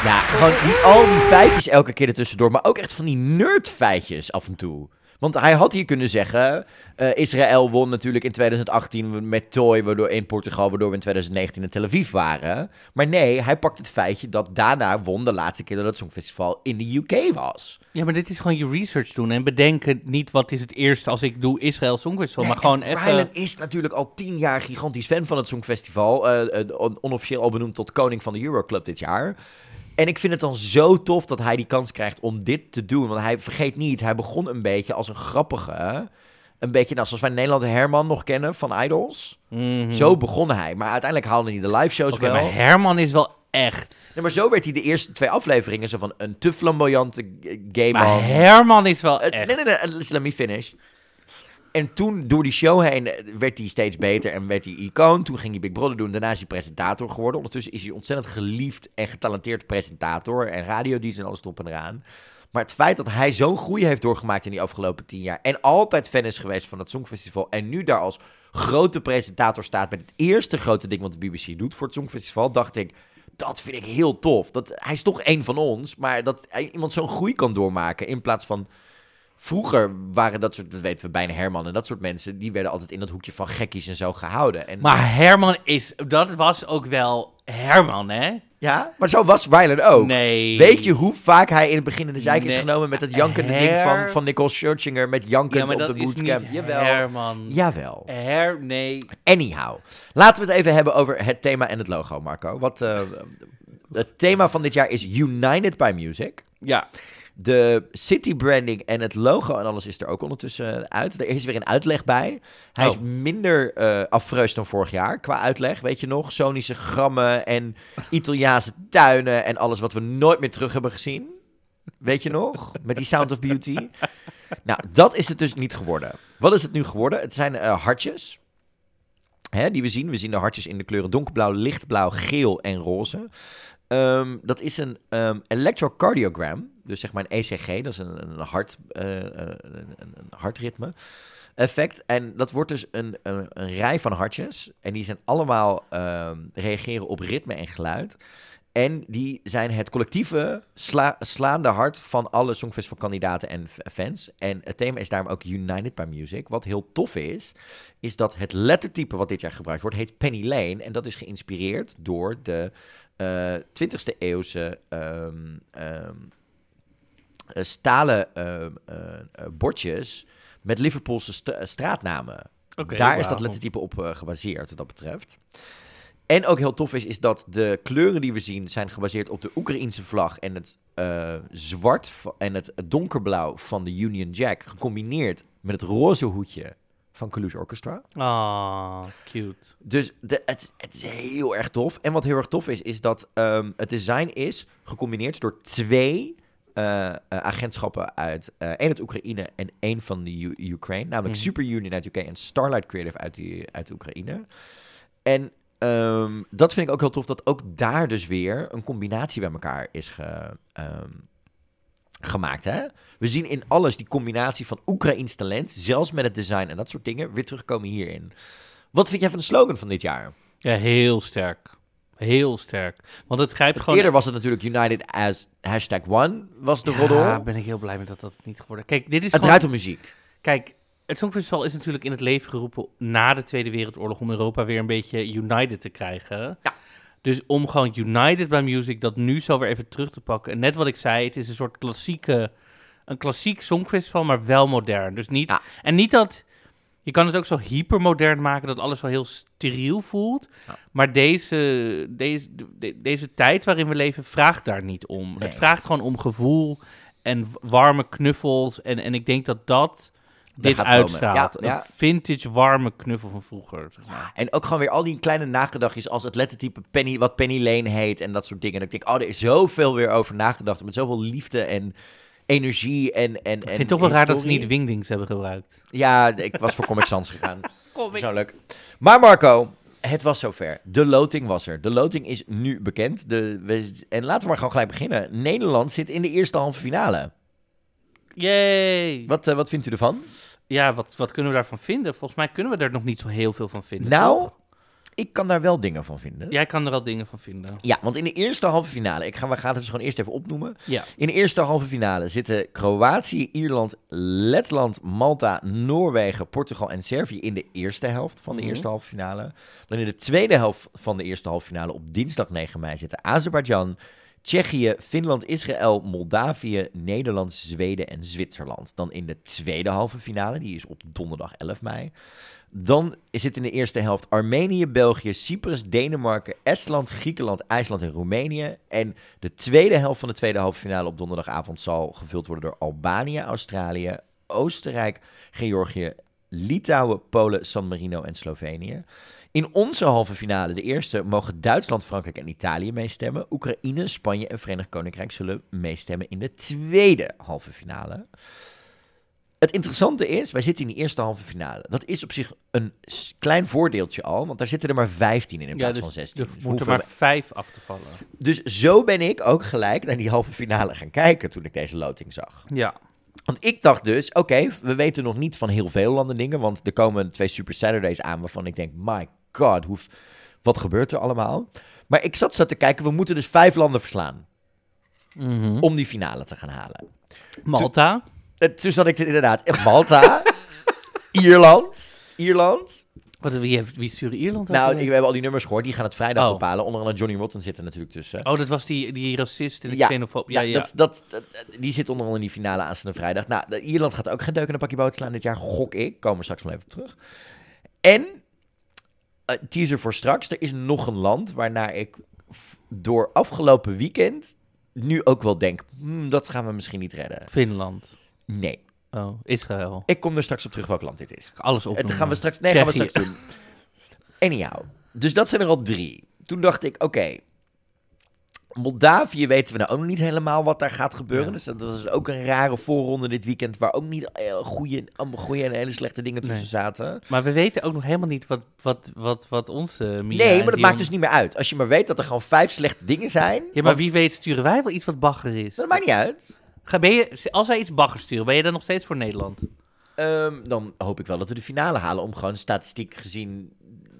Ja, gewoon die, al die feitjes elke keer ertussendoor. Maar ook echt van die nerdfeitjes af en toe. Want hij had hier kunnen zeggen... eh, Israël won natuurlijk in 2018 met Toy waardoor, in Portugal... waardoor we in 2019 in Tel Aviv waren. Maar nee, hij pakt het feitje dat daarna won de laatste keer... dat het Songfestival in de UK was. Ja, maar dit is gewoon je research doen en bedenken niet wat is het eerste als ik doe Israël Songfestival, maar gewoon En even... Rylan is natuurlijk al tien jaar gigantisch fan van het Songfestival. eh, eh, on- onofficieel al benoemd tot koning van de Euroclub dit jaar. En ik vind het dan zo tof dat hij die kans krijgt om dit te doen. Want hij vergeet niet, hij begon een beetje als een grappige. Een beetje, nou, zoals wij in Nederland Herman nog kennen van Idols. Mhm. Zo begon hij. Maar uiteindelijk haalde hij de live shows Oké, wel. maar Herman is wel echt... Nee, maar zo werd hij de eerste twee afleveringen zo van een te flamboyante gay man. Maar Herman is wel Het, echt... nee, nee, nee, let me finish. En toen, door die show heen, eh, werd hij steeds beter en werd hij icoon. Toen ging hij Big Brother doen. Daarna is hij presentator geworden. Ondertussen is hij ontzettend geliefd en getalenteerd presentator. En radiodienst en alles op en eraan. Maar het feit dat hij zo'n groei heeft doorgemaakt in die afgelopen tien jaar. En altijd fan is geweest van het Songfestival. En nu daar als grote presentator staat met het eerste grote ding wat de BBC doet voor het Songfestival. Dacht ik, dat vind ik heel tof. Dat, hij is toch één van ons. Maar dat hij- iemand zo'n groei kan doormaken. In plaats van... Vroeger waren dat soort, dat weten we bijna Herman en dat soort mensen, die werden altijd in dat hoekje van gekkies en zo gehouden. En, Maar Herman is, dat was ook wel Herman, hè? ja, maar zo was Rylan ook. Nee. Weet je hoe vaak hij in het begin in de zijk is Nee. genomen met dat jankende ding Her- van, van Nicole Scherzinger met Ja, jankend maar op dat de is bootcamp? niet Jawel. Herman. Jawel. Her, nee. Anyhow, laten we het even hebben over het thema en het logo, Marco. Wat, eh, het thema van dit jaar is United by Music. Ja. De city branding en het logo en alles is er ook ondertussen uit. Er is weer een uitleg bij. Hij is Oh. minder eh afreus dan vorig jaar qua uitleg, weet je nog? Sonische grammen en <laughs> Italiaanse tuinen en alles wat we nooit meer terug hebben gezien. Weet je nog? Met die Sound of Beauty. Nou, dat is het dus niet geworden. Wat is het nu geworden? Het zijn eh, hartjes. Hè, die we zien. We zien de hartjes in de kleuren donkerblauw, lichtblauw, geel en roze. Ehm, dat is een ehm, electrocardiogram. Dus zeg maar een ECG. Dat is een, een, hart, eh, eh, een, een- hartritme effect. En dat wordt dus een, een, rij van hartjes. En die zijn allemaal ehm, reageren op ritme en geluid. En die zijn het collectieve sla- slaande hart van alle Songfestival-kandidaten en fans. En het thema is daarom ook United by Music. Wat heel tof is, is dat het lettertype wat dit jaar gebruikt wordt, heet Penny Lane. En dat is geïnspireerd door de eh 20e eeuwse ehm, ehm, eh, stalen ehm, eh, bordjes met Liverpoolse st- straatnamen. Daar is dat lettertype op gebaseerd, wat dat betreft. En ook heel tof is, is dat de kleuren die we zien zijn gebaseerd op de Oekraïense vlag en het zwart en het donkerblauw van de Union Jack, gecombineerd met het roze hoedje van Kalush Orchestra. Ah, cute. Dus de, het, het is heel erg tof. En wat heel erg tof is, is dat ehm, het design is gecombineerd door twee eh, eh, agentschappen uit eh één uit Oekraïne en één van de U- Ukraine. Namelijk Mhm. Super Union uit UK en Starlight Creative uit, die, uit Oekraïne. En ehm, dat vind ik ook heel tof, dat ook daar dus weer een combinatie bij elkaar is ge, ehm, gemaakt. Hè? We zien in alles die combinatie van Oekraïns talent, zelfs met het design en dat soort dingen, weer terugkomen hierin. Wat vind jij van de slogan van dit jaar? Ja, heel sterk. Heel sterk. Want het grijpt gewoon... Eerder was het natuurlijk United as hashtag one, was de roddel. Ja, ben ik heel blij met dat dat niet geworden. Kijk, dit is het gewoon... draait om muziek. Kijk, het Songfestival is natuurlijk in het leven geroepen na de Tweede Wereldoorlog om Europa weer een beetje united te krijgen. Ja. Dus om gewoon United by Music dat nu zo weer even terug te pakken. En net wat ik zei, het is een soort klassieke, een klassiek Songfestival, maar wel modern. Dus niet, Ja. en niet dat, je kan het ook zo hypermodern maken dat alles wel heel steriel voelt. Ja. Maar deze, deze, de- deze tijd waarin we leven vraagt daar niet om. Nee. Het vraagt gewoon om gevoel en warme knuffels. En, en ik denk dat dat dit uitstraalt. Ja, ja. Een vintage warme knuffel van vroeger. zeg maar. Ja, en ook gewoon weer al die kleine nagedachtjes als het lettertype Penny, wat Penny Lane heet en dat soort dingen. Dat ik denk, oh, er is zoveel weer over nagedacht. Met zoveel liefde en energie en en Ik en vind het toch wel raar dat ze niet Wingdings hebben gebruikt. Ja, ik was voor Comic Sans gegaan. <laughs> Persoonlijk. Maar Marco, het was zover. De loting was er. De loting is nu bekend. De, we, en laten we maar gewoon gelijk beginnen. Nederland zit in de eerste halve finale. Yay! Wat, eh, wat vindt u ervan? Ja, wat, wat kunnen we daarvan vinden? Volgens mij kunnen we er nog niet zo heel veel van vinden. Nou, toch? ik kan daar wel dingen van vinden. Jij kan er wel dingen van vinden. Ja, want in de eerste halve finale, ik ga, we gaan het dus gewoon eerst even opnoemen. Ja. In de eerste halve finale zitten Kroatië, Ierland, Letland, Malta, Noorwegen, Portugal en Servië in de eerste helft van de Mhm. eerste halve finale. Dan in de tweede helft van de eerste halve finale op dinsdag 9 mei zitten Azerbeidzjan, Tsjechië, Finland, Israël, Moldavië, Nederland, Zweden en Zwitserland. Dan in de tweede halve finale, die is op donderdag 11 mei. Dan zit in de eerste helft Armenië, België, Cyprus, Denemarken, Estland, Griekenland, IJsland en Roemenië. En de tweede helft van de tweede halve finale op donderdagavond zal gevuld worden door Albanië, Australië, Oostenrijk, Georgië, Litouwen, Polen, San Marino en Slovenië. In onze halve finale, de eerste, mogen Duitsland, Frankrijk en Italië meestemmen. Oekraïne, Spanje en Verenigd Koninkrijk zullen meestemmen in de tweede halve finale. het interessante is, wij zitten in die eerste halve finale. Dat is op zich een klein voordeeltje al, want daar zitten er maar 15 in in Ja, plaats dus van 16. er Dus moeten maar vijf af te vallen. dus zo ben ik ook gelijk naar die halve finale gaan kijken toen ik deze loting zag. Ja. Want ik dacht dus, oké, we weten nog niet van heel veel landen dingen, want er komen twee Super Saturdays aan waarvan ik denk, my god, hoe, wat gebeurt er allemaal? Maar ik zat zo te kijken, we moeten dus vijf landen verslaan Mhm. om die finale te gaan halen. Malta. Eh, Toen zat ik er inderdaad in Malta, <laughs> Ierland, Ierland. Wat, wie, heeft, wie stuurde Ierland? Nou, ik, we hebben al die nummers gehoord, die gaan het vrijdag Oh. bepalen. Onder andere Johnny Rotten zit er natuurlijk tussen. Oh, dat was die, die racist en de Ja, xenofoob. Ja, Ja, ja. Dat, dat, dat- die zit onder andere in die finale aanstaande vrijdag. Nou, Ierland gaat ook geen deuk in een pakje boot slaan dit jaar, gok ik. Komen we straks wel even op terug. En, eh, teaser voor straks, er is nog een land waarnaar ik door afgelopen weekend nu ook wel denk, hmm, dat gaan we misschien niet redden. Finland. Nee. Oh, Israël. Ik kom er straks op terug welk land dit is. Alles En opnoemen. dat gaan we straks, nee, gaan we straks doen. Anyhow, dus dat zijn er al drie. Toen dacht ik, oké, Moldavië weten we nou ook nog niet helemaal wat daar gaat gebeuren. Ja. Dus dat, dat is ook een rare voorronde dit weekend, waar ook niet eh, goede, allemaal goede en hele slechte dingen tussen Nee. zaten. Maar we weten ook nog helemaal niet wat, wat, wat, wat onze Mia nee, maar dat Dion- maakt dus niet meer uit. Als je maar weet dat er gewoon vijf slechte dingen zijn, Ja, maar want- wie weet sturen wij wel iets wat bagger is. dat maakt niet uit. Ga, ben je, als wij iets bagger sturen, ben je dan nog steeds voor Nederland? Ehm, dan hoop ik wel dat we de finale halen, om gewoon statistiek gezien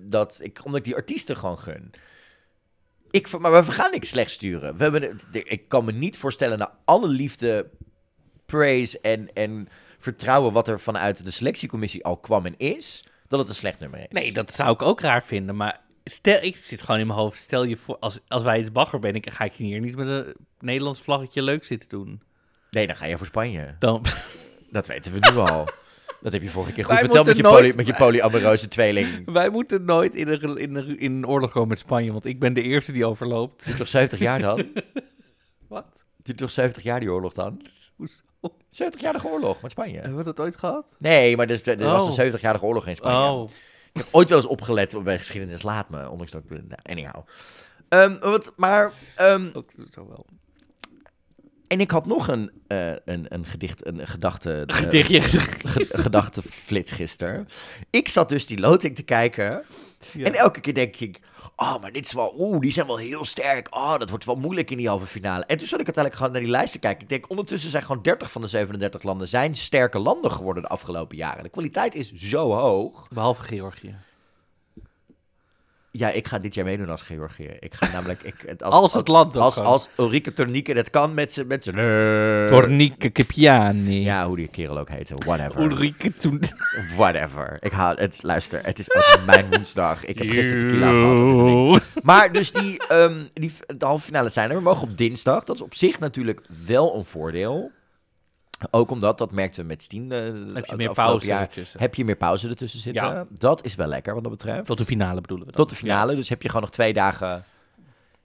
dat ik, omdat ik die artiesten gewoon gun. Ik, maar we gaan niks slecht sturen. We hebben, het- ik kan me niet voorstellen, na alle liefde, praise en, en vertrouwen wat er vanuit de selectiecommissie al kwam en is, dat het een slecht nummer is. Nee, dat zou ik ook raar vinden. Maar stel, ik zit gewoon in mijn hoofd. Stel je voor, als, als wij iets bagger ben, ik, ga ik hier niet met een Nederlands vlaggetje leuk zitten doen. Nee, dan ga je voor Spanje. Dan, Dat weten we nu al. <laughs> Dat heb je vorige keer goed Wij verteld met je, poly, nooit- met je polyamoreuze tweeling. <laughs> wij moeten nooit in een, in, een, in een oorlog komen met Spanje, want ik ben de eerste die overloopt. Het duurt toch 70 jaar dan? <laughs> Wat? Duurt toch 70 jaar die oorlog dan? Hoezo? 70-jarige oorlog met Spanje. Hebben we dat ooit gehad? Nee, maar er, er was een 70-jarige oorlog in Spanje. Oh, Ik heb ooit wel eens opgelet op bij geschiedenis, laat me. Ondanks dat ik... Nou, anyhow. Ehm, wat, maar... ehm, ook zo wel. En ik had nog een, eh, een, een gedicht, een gedachte... eh, Gedichtje. ge- gedachteflits gisteren. Ik zat dus die loting te kijken. Ja. En elke keer denk ik... Oh, maar dit is wel... Oeh, die zijn wel heel sterk. Oh, dat wordt wel moeilijk in die halve finale. En toen zat ik uiteindelijk gewoon naar die lijst te kijken. Ik denk, ondertussen zijn gewoon 30 van de 37 landen... zijn sterke landen geworden de afgelopen jaren. De kwaliteit is zo hoog. Behalve Georgië. Ja, ik ga dit jaar meedoen als Georgië. Ik ga namelijk... Ik, het- Als het land Als, gewoon. als Ulrike Tornieke dat kan met zijn... Met zijn Tornique Capiani. Ja, hoe die kerel ook heette. Whatever. Ulrike toen... Whatever. Ik haal het. Luister, het is ook <laughs> mijn woensdag. Ik heb gisteren tequila gehad. Maar dus die, ehm, die de halve finale zijn er. We mogen op dinsdag. Dat is op zich natuurlijk wel een voordeel. Ook omdat, dat merkten we met Stien. eh, Heb je meer pauze ertussen. Heb je meer pauze ertussen zitten. Ja. Dat is wel lekker wat dat betreft. Tot de finale bedoelen we dan. Tot de finale. Dus heb je gewoon nog twee dagen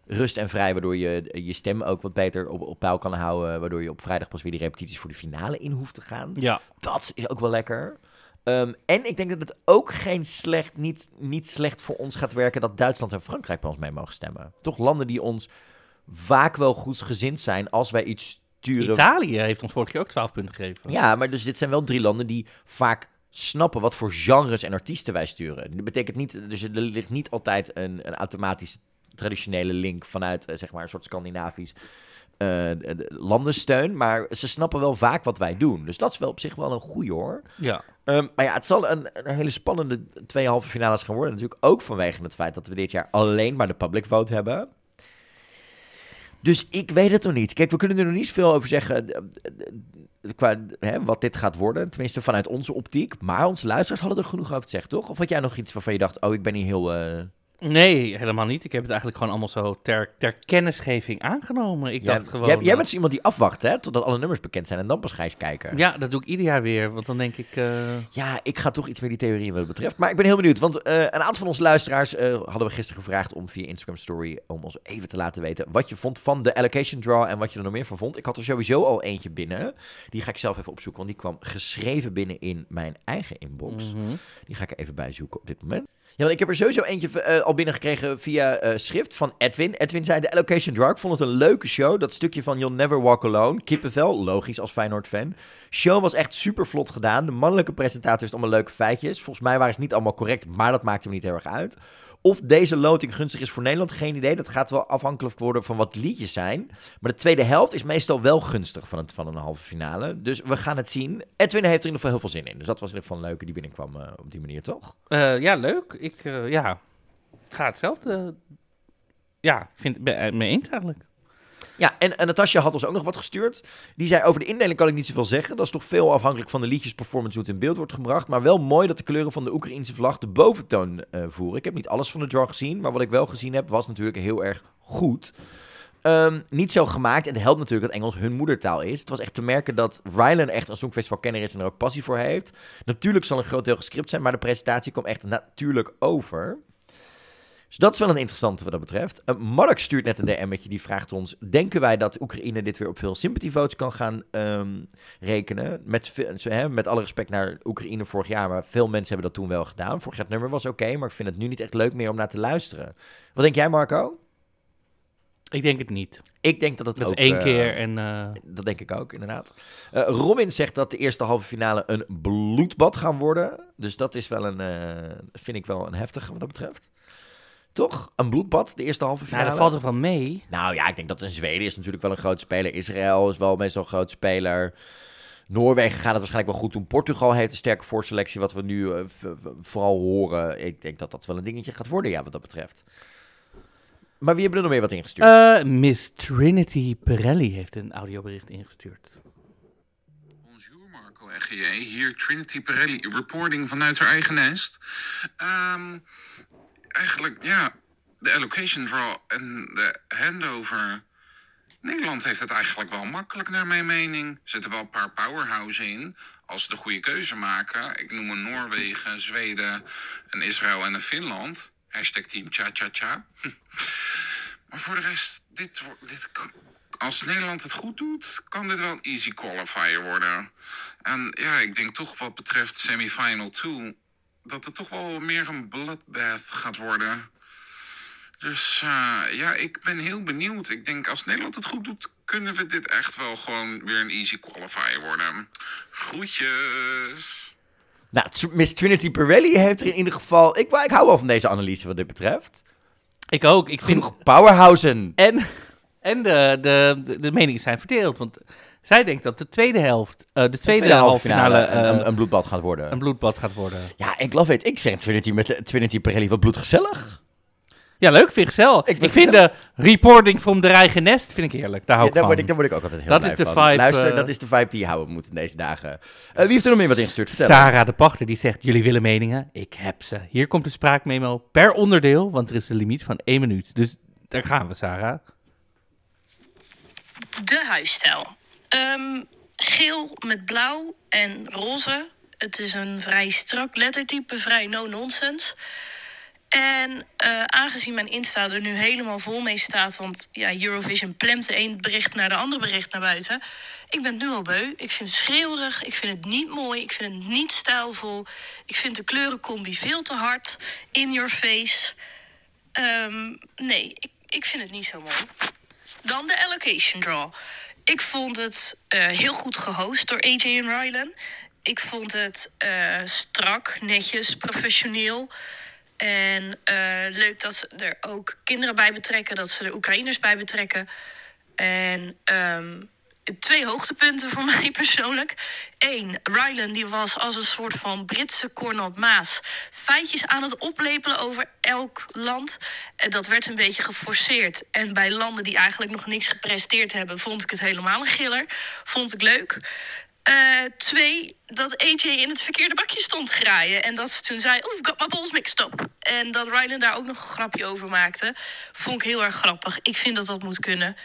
rust en vrij. Waardoor je je stem ook wat beter op, op peil kan houden. Waardoor je op vrijdag pas weer die repetities voor de finale in hoeft te gaan. Ja. Dat is ook wel lekker. Ehm, en ik denk dat het ook geen slecht, niet, niet slecht voor ons gaat werken dat Duitsland en Frankrijk bij ons mee mogen stemmen. Toch landen die ons vaak wel goed gezind zijn als wij iets Italië heeft ons vorige keer ook 12 punten gegeven. Ja, maar dus dit zijn wel drie landen die vaak snappen wat voor genres en artiesten wij sturen. Dat betekent niet, dus er ligt niet altijd een, een automatische traditionele link vanuit eh, zeg maar een soort Scandinavisch eh, de- de landensteun, maar ze snappen wel vaak wat wij doen. Dus dat is wel op zich wel een goeie hoor. Ja. Ehm, maar ja, het zal een, een hele spannende twee halve finales gaan worden. Natuurlijk ook vanwege het feit dat we dit jaar alleen maar de public vote hebben. Dus ik weet het nog niet. Kijk, we kunnen er nog niet zoveel over zeggen eh, eh, qua hè, wat dit gaat worden. Tenminste, vanuit onze optiek. Maar onze luisteraars hadden er genoeg over te zeggen, toch? Of had jij nog iets waarvan je dacht, oh, ik ben hier heel... eh, Nee, helemaal niet. Ik heb het eigenlijk gewoon allemaal zo ter, ter kennisgeving aangenomen. Ik jij, dacht gewoon... jij, jij eh, bent zo iemand die afwacht, hè? Totdat alle nummers bekend zijn en dan pas eens kijken. Ja, dat doe ik ieder jaar weer. Want dan denk ik... eh, Ja, ik ga toch iets meer die theorieën wat het betreft. Maar ik ben heel benieuwd, want eh, een aantal van onze luisteraars hadden we gisteren gevraagd om via Instagram Story om ons even te laten weten wat je vond van de allocation draw en wat je er nog meer van vond. Ik had er sowieso al eentje binnen. Die ga ik zelf even opzoeken, want die kwam geschreven binnen in mijn eigen inbox. mhm. Die ga ik er even bij zoeken op dit moment. Want ik heb er sowieso eentje eh, al binnengekregen via eh, schrift van Edwin. Edwin zei, de Allocation ik vond het een leuke show. Dat stukje van You'll Never Walk Alone. Kippenvel, logisch als Feyenoord-fan. Show was echt super vlot gedaan. De mannelijke presentator heeft allemaal leuke feitjes. Volgens mij waren ze niet allemaal correct, maar dat maakte me niet heel erg uit. Of deze loting gunstig is voor Nederland, geen idee. Dat gaat wel afhankelijk worden van wat liedjes zijn. Maar de tweede helft is meestal wel gunstig van, het, van een halve finale. Dus we gaan het zien. Edwin heeft er in ieder geval heel veel zin in. Dus dat was in ieder geval een leuke die binnenkwam eh, op die manier, toch? Eh, ja, leuk. Ik eh, ja, ga hetzelfde. Ja, vind me- mee eens eigenlijk. Ja, en, en Natasja had ons ook nog wat gestuurd. Die zei, over de indeling kan ik niet zoveel zeggen. Dat is toch veel afhankelijk van de liedjes, performance, hoe het in beeld wordt gebracht. Maar wel mooi dat de kleuren van de Oekraïnse vlag de boventoon eh, voeren. Ik heb niet alles van de draw gezien, maar wat ik wel gezien heb, was natuurlijk heel erg goed. Ehm, niet zo gemaakt. En het helpt natuurlijk dat Engels hun moedertaal is. Het was echt te merken dat Rylan echt een songfestivalkenner is en er ook passie voor heeft. Natuurlijk zal een groot deel gescript zijn, maar de presentatie kwam echt natuurlijk over. Dus dat is wel een interessante wat dat betreft. Uh, Mark stuurt net een DM'tje, die vraagt ons... Denken wij dat Oekraïne dit weer op veel sympathy votes kan gaan ehm, rekenen? Met, hè, met alle respect naar Oekraïne vorig jaar, maar veel mensen hebben dat toen wel gedaan. Vorig jaar het nummer was oké, maar ik vind het nu niet echt leuk meer om naar te luisteren. Wat denk jij, Marco? Ik denk het niet. Ik denk dat het Dat is ook, één eh, keer en... eh, Dat denk ik ook, inderdaad. Eh, Robin zegt dat de eerste halve finale een bloedbad gaan worden. Dus dat is wel een, eh, vind ik wel een heftige wat dat betreft. Toch? Een bloedbad, de eerste halve finale. nou, dat valt er van mee. Nou ja, ik denk dat een Zweden is natuurlijk wel een groot speler. Israël is wel meestal een groot speler. Noorwegen gaat het waarschijnlijk wel goed doen. Portugal heeft een sterke voorselectie, wat we nu eh, vooral horen. Ik denk dat dat wel een dingetje gaat worden, ja, wat dat betreft. Maar wie hebben er nog meer wat ingestuurd? Eh, Miss Trinity Pirelli heeft een audiobericht ingestuurd. Marco EGJ, hier Trinity Pirelli, reporting vanuit haar eigen nest. Ehm, eigenlijk, ja, de allocation draw en de handover. Nederland heeft het eigenlijk wel makkelijk, naar mijn mening. Er zitten wel een paar powerhouses in. Als ze de goede keuze maken. Ik noem een Noorwegen, Zweden, een Israël en een Finland. Hashtag team cha-cha-cha. <laughs> Maar voor de rest, dit, dit, als Nederland het goed doet, kan dit wel een easy qualifier worden. En ja, ik denk toch wat betreft semifinal 2, dat het toch wel meer een bloodbath gaat worden. Dus eh, ja, ik ben heel benieuwd. Ik denk als Nederland het goed doet, kunnen we dit echt wel gewoon weer een easy qualifier worden. Groetjes. Nou, Miss Trinity Pirelli heeft er in ieder geval... Ik, ik hou wel van deze analyse wat dit betreft. Ik ook. Ik vind... Genoeg powerhousen. En, en de, de, de, de meningen zijn verdeeld. Want zij denkt dat de tweede helft, eh, de tweede, halve finale, een, eh, een, een bloedbad gaat worden. een bloedbad gaat worden. Ja, ik love it. Ik vind Trinity met Trinity Pirelli wat bloedgezellig. Ja, leuk, vind ik zelf. Ik, vind de reporting from de eigen nest vind ik heerlijk. Daar hou Ja, ik daar, van. word ik, daar word ik ook altijd heel dat blij is de van. vibe. Luister, eh, dat is de vibe die je houden moet in deze dagen. Eh, wie heeft er nog meer wat ingestuurd? Vertel. Sarah de Pachter die zegt: Jullie willen meningen? Ik heb ze. Hier komt de spraakmemo per onderdeel, want er is een limiet van één minuut. Dus daar gaan we, Sarah. De huisstijl. Ehm, geel met blauw en roze. Het is een vrij strak lettertype, vrij no-nonsense. En eh, aangezien mijn Insta er nu helemaal vol mee staat... want ja, Eurovision plemt de een bericht naar de andere bericht naar buiten... ik ben het nu al beu. Ik vind het schreeuwerig, ik vind het niet mooi, ik vind het niet stijlvol. Ik vind de kleurencombi veel te hard, in your face. Ehm, nee, ik, ik vind het niet zo mooi. Dan de allocation draw. Ik vond het eh, heel goed gehost door AJ en Rylan. Ik vond het eh, strak, netjes, professioneel. En eh, leuk dat ze er ook kinderen bij betrekken, dat ze er Oekraïners bij betrekken. En ehm, twee hoogtepunten voor <laughs> mij persoonlijk. Eén, Rylan die was als een soort van Britse Cornel Maas feitjes aan het oplepelen over elk land. En dat werd een beetje geforceerd. En bij landen die eigenlijk nog niks gepresteerd hebben, vond ik het helemaal een giller. Vond ik leuk. Eh, twee, dat AJ in het verkeerde bakje stond graaien. En dat ze toen zei, oh, I've got my balls mixed up. En dat Rylan daar ook nog een grapje over maakte. Vond ik heel erg grappig. Ik vind dat dat moet kunnen.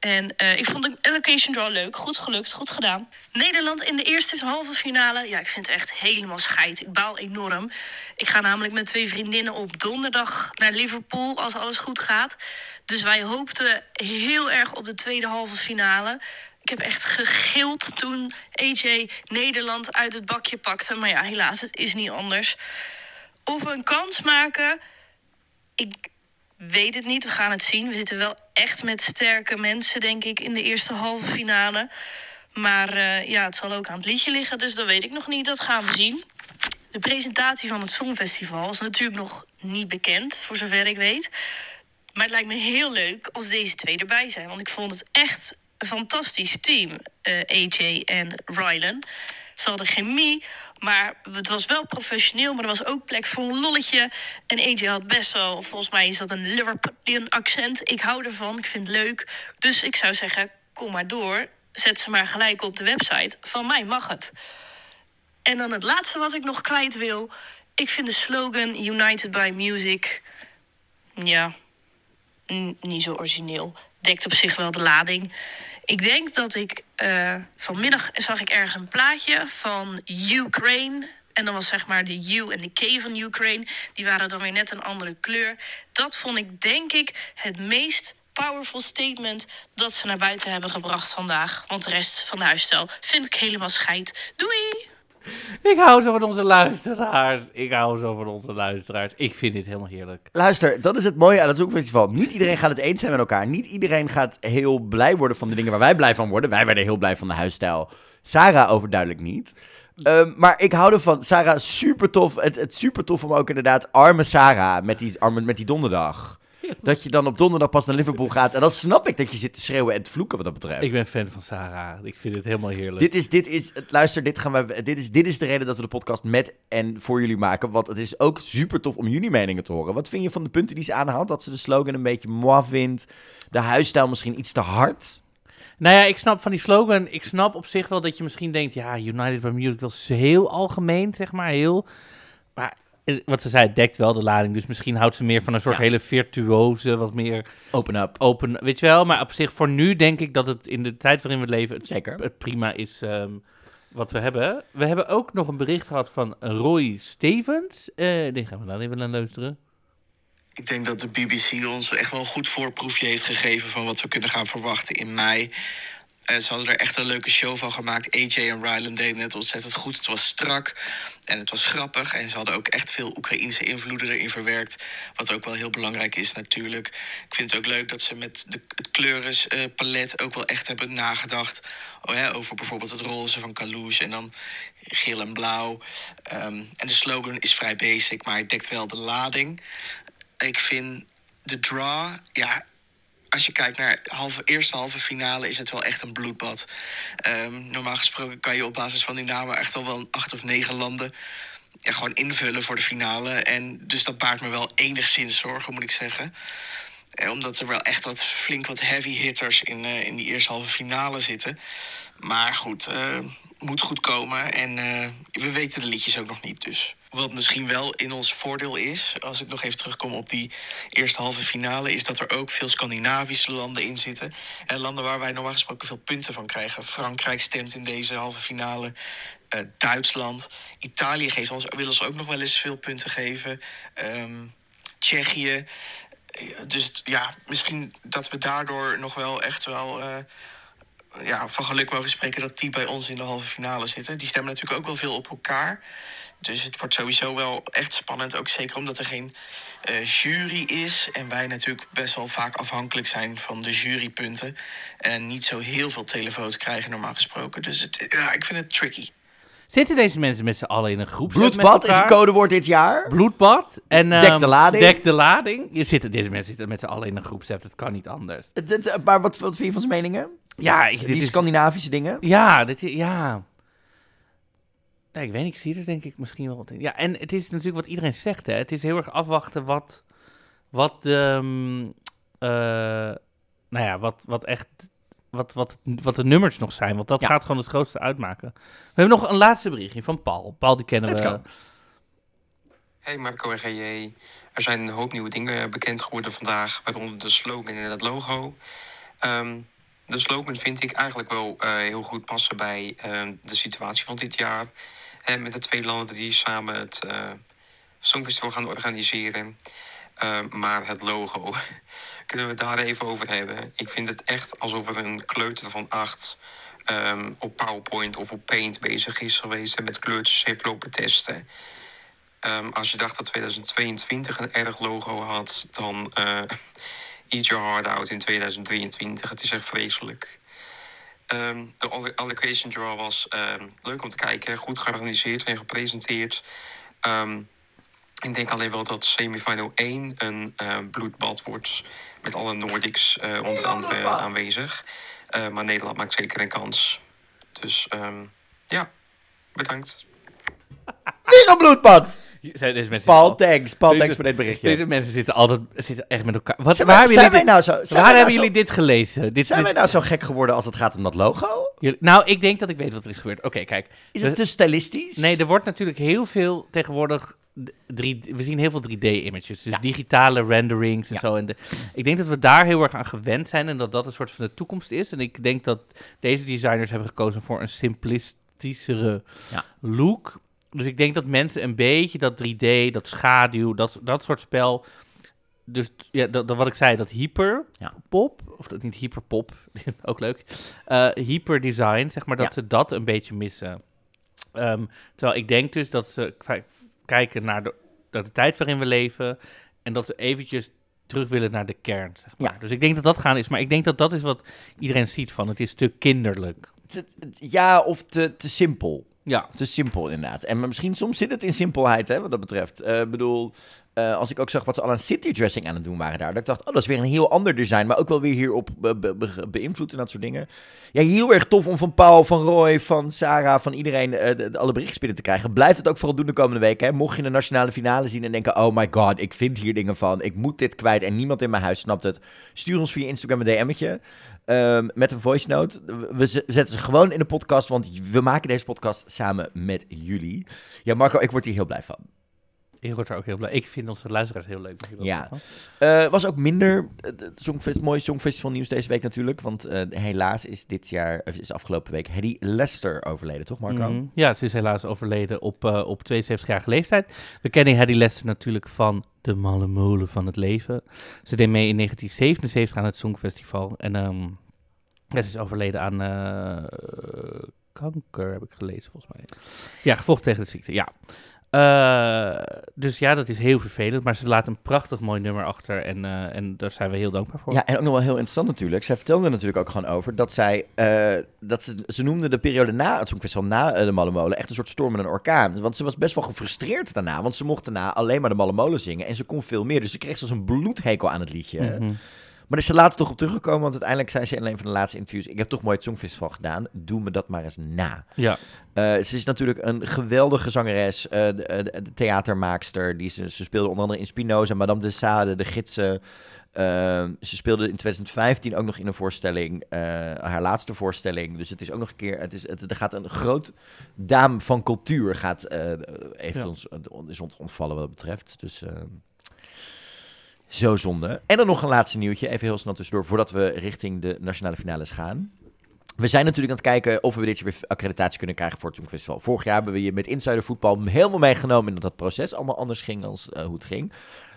En eh, ik vond de allocation draw leuk. Goed gelukt, goed gedaan. Nederland in de eerste halve finale. Ja, ik vind het echt helemaal scheid. Ik baal enorm. Ik ga namelijk met twee vriendinnen op donderdag naar Liverpool als alles goed gaat. Dus wij hoopten heel erg op de tweede halve finale. Ik heb echt gegild toen AJ Nederland uit het bakje pakte. Maar ja, helaas, het is niet anders. Of we een kans maken, ik weet het niet. We gaan het zien. We zitten wel echt met sterke mensen, denk ik, in de eerste halve finale. Maar eh, ja, het zal ook aan het liedje liggen, dus dat weet ik nog niet. Dat gaan we zien. De presentatie van het Songfestival is natuurlijk nog niet bekend, voor zover ik weet. Maar het lijkt me heel leuk als deze twee erbij zijn. Want ik vond het echt een fantastisch team, eh, AJ en Rylan. Ze hadden chemie, maar het was wel professioneel. Maar er was ook plek voor een lolletje. En AJ had best wel, volgens mij is dat een Liverpoolian accent. Ik hou ervan, ik vind het leuk. Dus ik zou zeggen, kom maar door. Zet ze maar gelijk op de website. Van mij mag het. En dan het laatste wat ik nog kwijt wil. Ik vind de slogan United by Music. Ja, niet zo origineel. Dekt op zich wel de lading. Ik denk dat ik. eh, vanmiddag zag ik ergens een plaatje van Ukraine. En dan was zeg maar de U en de K van Ukraine. Die waren dan weer net een andere kleur. Dat vond ik denk ik het meest powerful statement dat ze naar buiten hebben gebracht vandaag. Want de rest van de huisstijl vind ik helemaal scheid. Doei! Ik hou zo van onze luisteraars. Ik hou zo van onze luisteraars. Ik vind dit helemaal heerlijk. Luister, dat is het mooie aan het Songfestival. Niet iedereen gaat het eens zijn met elkaar. Niet iedereen gaat heel blij worden van de dingen waar wij blij van worden. Wij werden heel blij van de huisstijl. Sarah overduidelijk niet. Ehm, maar ik hou ervan. Sarah, super tof. Het, het super tof om ook inderdaad arme Sarah met die, arme, met die donderdag. <laughs> Dat je dan op donderdag pas naar Liverpool gaat. En dan snap ik dat je zit te schreeuwen en te vloeken wat dat betreft. Ik ben fan van Sarah. Ik vind het helemaal heerlijk. Dit is, dit is, luister, dit, gaan we, dit, is, dit is de reden dat we de podcast met en voor jullie maken. Want het is ook super tof om jullie meningen te horen. Wat vind je van de punten die ze aanhaalt? Dat ze de slogan een beetje moi vindt. De huisstijl misschien iets te hard. Nou ja, ik snap van die slogan. Ik snap op zich wel dat je misschien denkt. Ja, United by Music was heel algemeen, zeg maar. Heel. Wat ze zei, het dekt wel de lading. Dus misschien houdt ze meer van een soort Ja. hele virtuoze, wat meer Open up. open. Weet je wel? Maar op zich, voor nu denk ik dat het in de tijd waarin we leven. Het, Zeker. het prima is. ehm, wat we hebben. We hebben ook nog een bericht gehad van Roy Stevens. Eh die gaan we dan even naar luisteren. Ik denk dat de BBC ons echt wel een goed voorproefje heeft gegeven van wat we kunnen gaan verwachten in mei. Ze hadden er echt een leuke show van gemaakt. AJ en Ryland deden het ontzettend goed. Het was strak en het was grappig. En ze hadden ook echt veel Oekraïense invloeden erin verwerkt. Wat ook wel heel belangrijk is natuurlijk. Ik vind het ook leuk dat ze met de, het kleurenpalet ook wel echt hebben nagedacht. Oh, over bijvoorbeeld het roze van Kalouche en dan geel en blauw. Ehm, en de slogan is vrij basic, maar het dekt wel de lading. Ik vind de draw, ja, als je kijkt naar halve, eerste halve finale, is het wel echt een bloedbad. Ehm, normaal gesproken kan je op basis van die namen echt al wel acht of negen landen ja, gewoon invullen voor de finale. En dus dat baart me wel enigszins zorgen, moet ik zeggen. Eh, omdat er wel echt wat flink wat heavy hitters in, eh, in die eerste halve finale zitten. Maar goed, eh, moet goed komen. En we weten de liedjes ook nog niet dus. Wat misschien wel in ons voordeel is, als ik nog even terugkom op die eerste halve finale, is dat er ook veel Scandinavische landen in zitten. En landen waar wij normaal gesproken veel punten van krijgen. Frankrijk stemt in deze halve finale. eh, Duitsland. Italië geeft ons, wil ons ook nog wel eens veel punten geven. Ehm, Tsjechië. Eh, Dus ja, misschien dat we daardoor nog wel echt wel eh, ja, van geluk mogen spreken dat die bij ons in de halve finale zitten. Die stemmen natuurlijk ook wel veel op elkaar. Dus het wordt sowieso wel echt spannend. Ook zeker omdat er geen eh, jury is. En wij natuurlijk best wel vaak afhankelijk zijn van de jurypunten. En niet zo heel veel telefoons krijgen normaal gesproken. Dus het, ja, ik vind het tricky. Zitten deze mensen met z'n allen in een groep? Bloedbad is een codewoord dit jaar. Bloedbad. En, Dek ehm, de lading. Dek de lading. Je zit, deze mensen zitten met z'n allen in een groepsapp. Dat kan niet anders. Het- het- maar wat, wat vind je van zijn meningen? Ja, ik, dit Die is- Scandinavische dingen? Ja, dit, ja. Nee, ik weet niet, ik zie er denk ik misschien wel wat in. Ja, en het is natuurlijk wat iedereen zegt, hè. Het is heel erg afwachten wat, wat, ehm, eh, nou ja, wat, wat echt, wat, wat, wat de nummers nog zijn. Want dat Ja. gaat gewoon het grootste uitmaken. We hebben nog een laatste berichtje van Paul. Paul, die kennen Let's we. go. Hey Marco en GJ. Er zijn een hoop nieuwe dingen bekend geworden vandaag, waaronder de slogan en het logo. Ehm, de slogan vind ik eigenlijk wel eh, heel goed passen bij ehm, de situatie van dit jaar. Met de twee landen die samen het eh Songfestival gaan organiseren. Ehm, maar het logo, <laughs> kunnen we het daar even over hebben? Ik vind het echt alsof er een kleuter van acht ehm, op PowerPoint of op Paint bezig is geweest en met kleurtjes heeft lopen testen. Ehm, als je dacht dat 2022 een erg logo had, dan eh, <laughs> eat your heart out in 2023. Het is echt vreselijk. Ehm, de allo- allocation draw was ehm, leuk om te kijken, goed georganiseerd en gepresenteerd. Ehm, ik denk alleen wel dat semifinal 1 een eh, bloedbad wordt. Met alle Nordics eh, onder andere aanwezig. Eh, maar Nederland maakt zeker een kans. Dus ja, bedankt. Weer een bloedbad! Zijn deze mensen Paul, thanks. Paul, deze- thanks voor dit berichtje. Deze mensen zitten altijd zitten echt met elkaar. Wat, Zijn waar wij- hebben jullie nou zo- waar wij hebben nou jullie dit gelezen? Dit, Zijn dit- wij nou zo gek geworden als het gaat om dat logo? Jullie- nou, ik denk dat ik weet wat er is gebeurd. Oké, kijk. Is het te stylistisch? Nee, er wordt natuurlijk heel veel tegenwoordig. d- Drie, we zien heel veel 3D-images, dus digitale renderings en zo. En de, ik denk dat we daar heel erg aan gewend zijn en dat dat een soort van de toekomst is. En ik denk dat deze designers hebben gekozen voor een Ja. look. Dus ik denk dat mensen een beetje dat 3D, dat schaduw, dat, dat soort spel. Dus ja, dat, dat wat ik zei, dat hyper pop, of dat niet hyperpop, <laughs> ook leuk. eh hyper design, zeg maar, dat Ja. ze dat een beetje missen. Ehm, terwijl ik denk dus dat ze kijken naar de, naar de tijd waarin we leven en dat ze eventjes terug willen naar de kern, zeg maar. Dus ik denk dat dat gaan is, maar ik denk dat dat is wat iedereen ziet van. Het is te kinderlijk. Te- Ja, of te, te simpel. Ja. Te simpel, inderdaad. En misschien soms zit het in simpelheid, hè, wat dat betreft. Eh, Ik bedoel, eh, als ik ook zag wat ze al aan city dressing aan het doen waren daar, dat ik dacht, oh, dat is weer een heel ander design, maar ook wel weer hierop be be be- beïnvloed en dat soort dingen. Ja, heel erg tof om van Paul, van Roy, van Sarah, van iedereen eh, de, de- alle berichtjes binnen te krijgen. Blijf het ook vooral doen de komende week, hè. Mocht je de nationale finale zien en denken, oh my god, ik vind hier dingen van, ik moet dit kwijt en niemand in mijn huis snapt het. Stuur ons via Instagram een DM'tje. Ehm, met een voice note. We zetten ze gewoon in de podcast, want we maken deze podcast samen met jullie. Ja, Marco, ik word hier heel blij van. Ik word er ook heel blij. Ik vind onze luisteraars heel leuk. Wel Ja. Eh, was ook minder de Songfest, mooi Songfestival nieuws deze week natuurlijk. Want eh, helaas is dit jaar, of is afgelopen week, Hedy Lester overleden, toch Marco? Mhm. Ja, ze is helaas overleden op, op 72-jarige leeftijd. We kennen Hedy Lester natuurlijk van De Malle Molen van het Leven. Ze deed mee in 1977 aan het Songfestival. En ja, ze is overleden aan eh, kanker, heb ik gelezen volgens mij. Ja, gevolgd tegen de ziekte, ja. Eh, dus ja, dat is heel vervelend. Maar ze laat een prachtig mooi nummer achter. En, eh, en daar zijn we heel dankbaar voor. Ja, en ook nog wel heel interessant natuurlijk. Zij vertelde er natuurlijk ook gewoon over dat zij, eh, dat ze, ze noemde de periode na het Songfestival, na de Malle Molen, echt een soort storm en een orkaan. Want ze was best wel gefrustreerd daarna, want ze mocht daarna alleen maar de Malle Molen zingen en ze kon veel meer. Dus ze kreeg zelfs een bloedhekel aan het liedje. Mhm. Maar er is ze later toch op teruggekomen, want uiteindelijk zei ze in een van de laatste interviews, ik heb toch mooi het Songfestival gedaan, doe me dat maar eens na. Ja. Eh, ze is natuurlijk een geweldige zangeres, eh, de, de- de theatermaakster. Die ze, ze speelde onder andere in Spinoza, Madame de Sade, De Gidsen. Eh, ze speelde in 2015 ook nog in een voorstelling, eh, haar laatste voorstelling. Dus het is ook nog een keer, het is, het, er gaat een groot dame van cultuur gaat, eh, heeft Ja. ons, is ons ontvallen wat dat betreft. Dus eh, zo zonde. En dan nog een laatste nieuwtje, even heel snel tussendoor, voordat we richting de nationale finales gaan. We zijn natuurlijk aan het kijken of we dit jaar weer accreditatie kunnen krijgen voor het Songfestival. Vorig jaar hebben we je met Insider Voetbal helemaal meegenomen in dat proces allemaal anders ging dan eh, hoe het ging.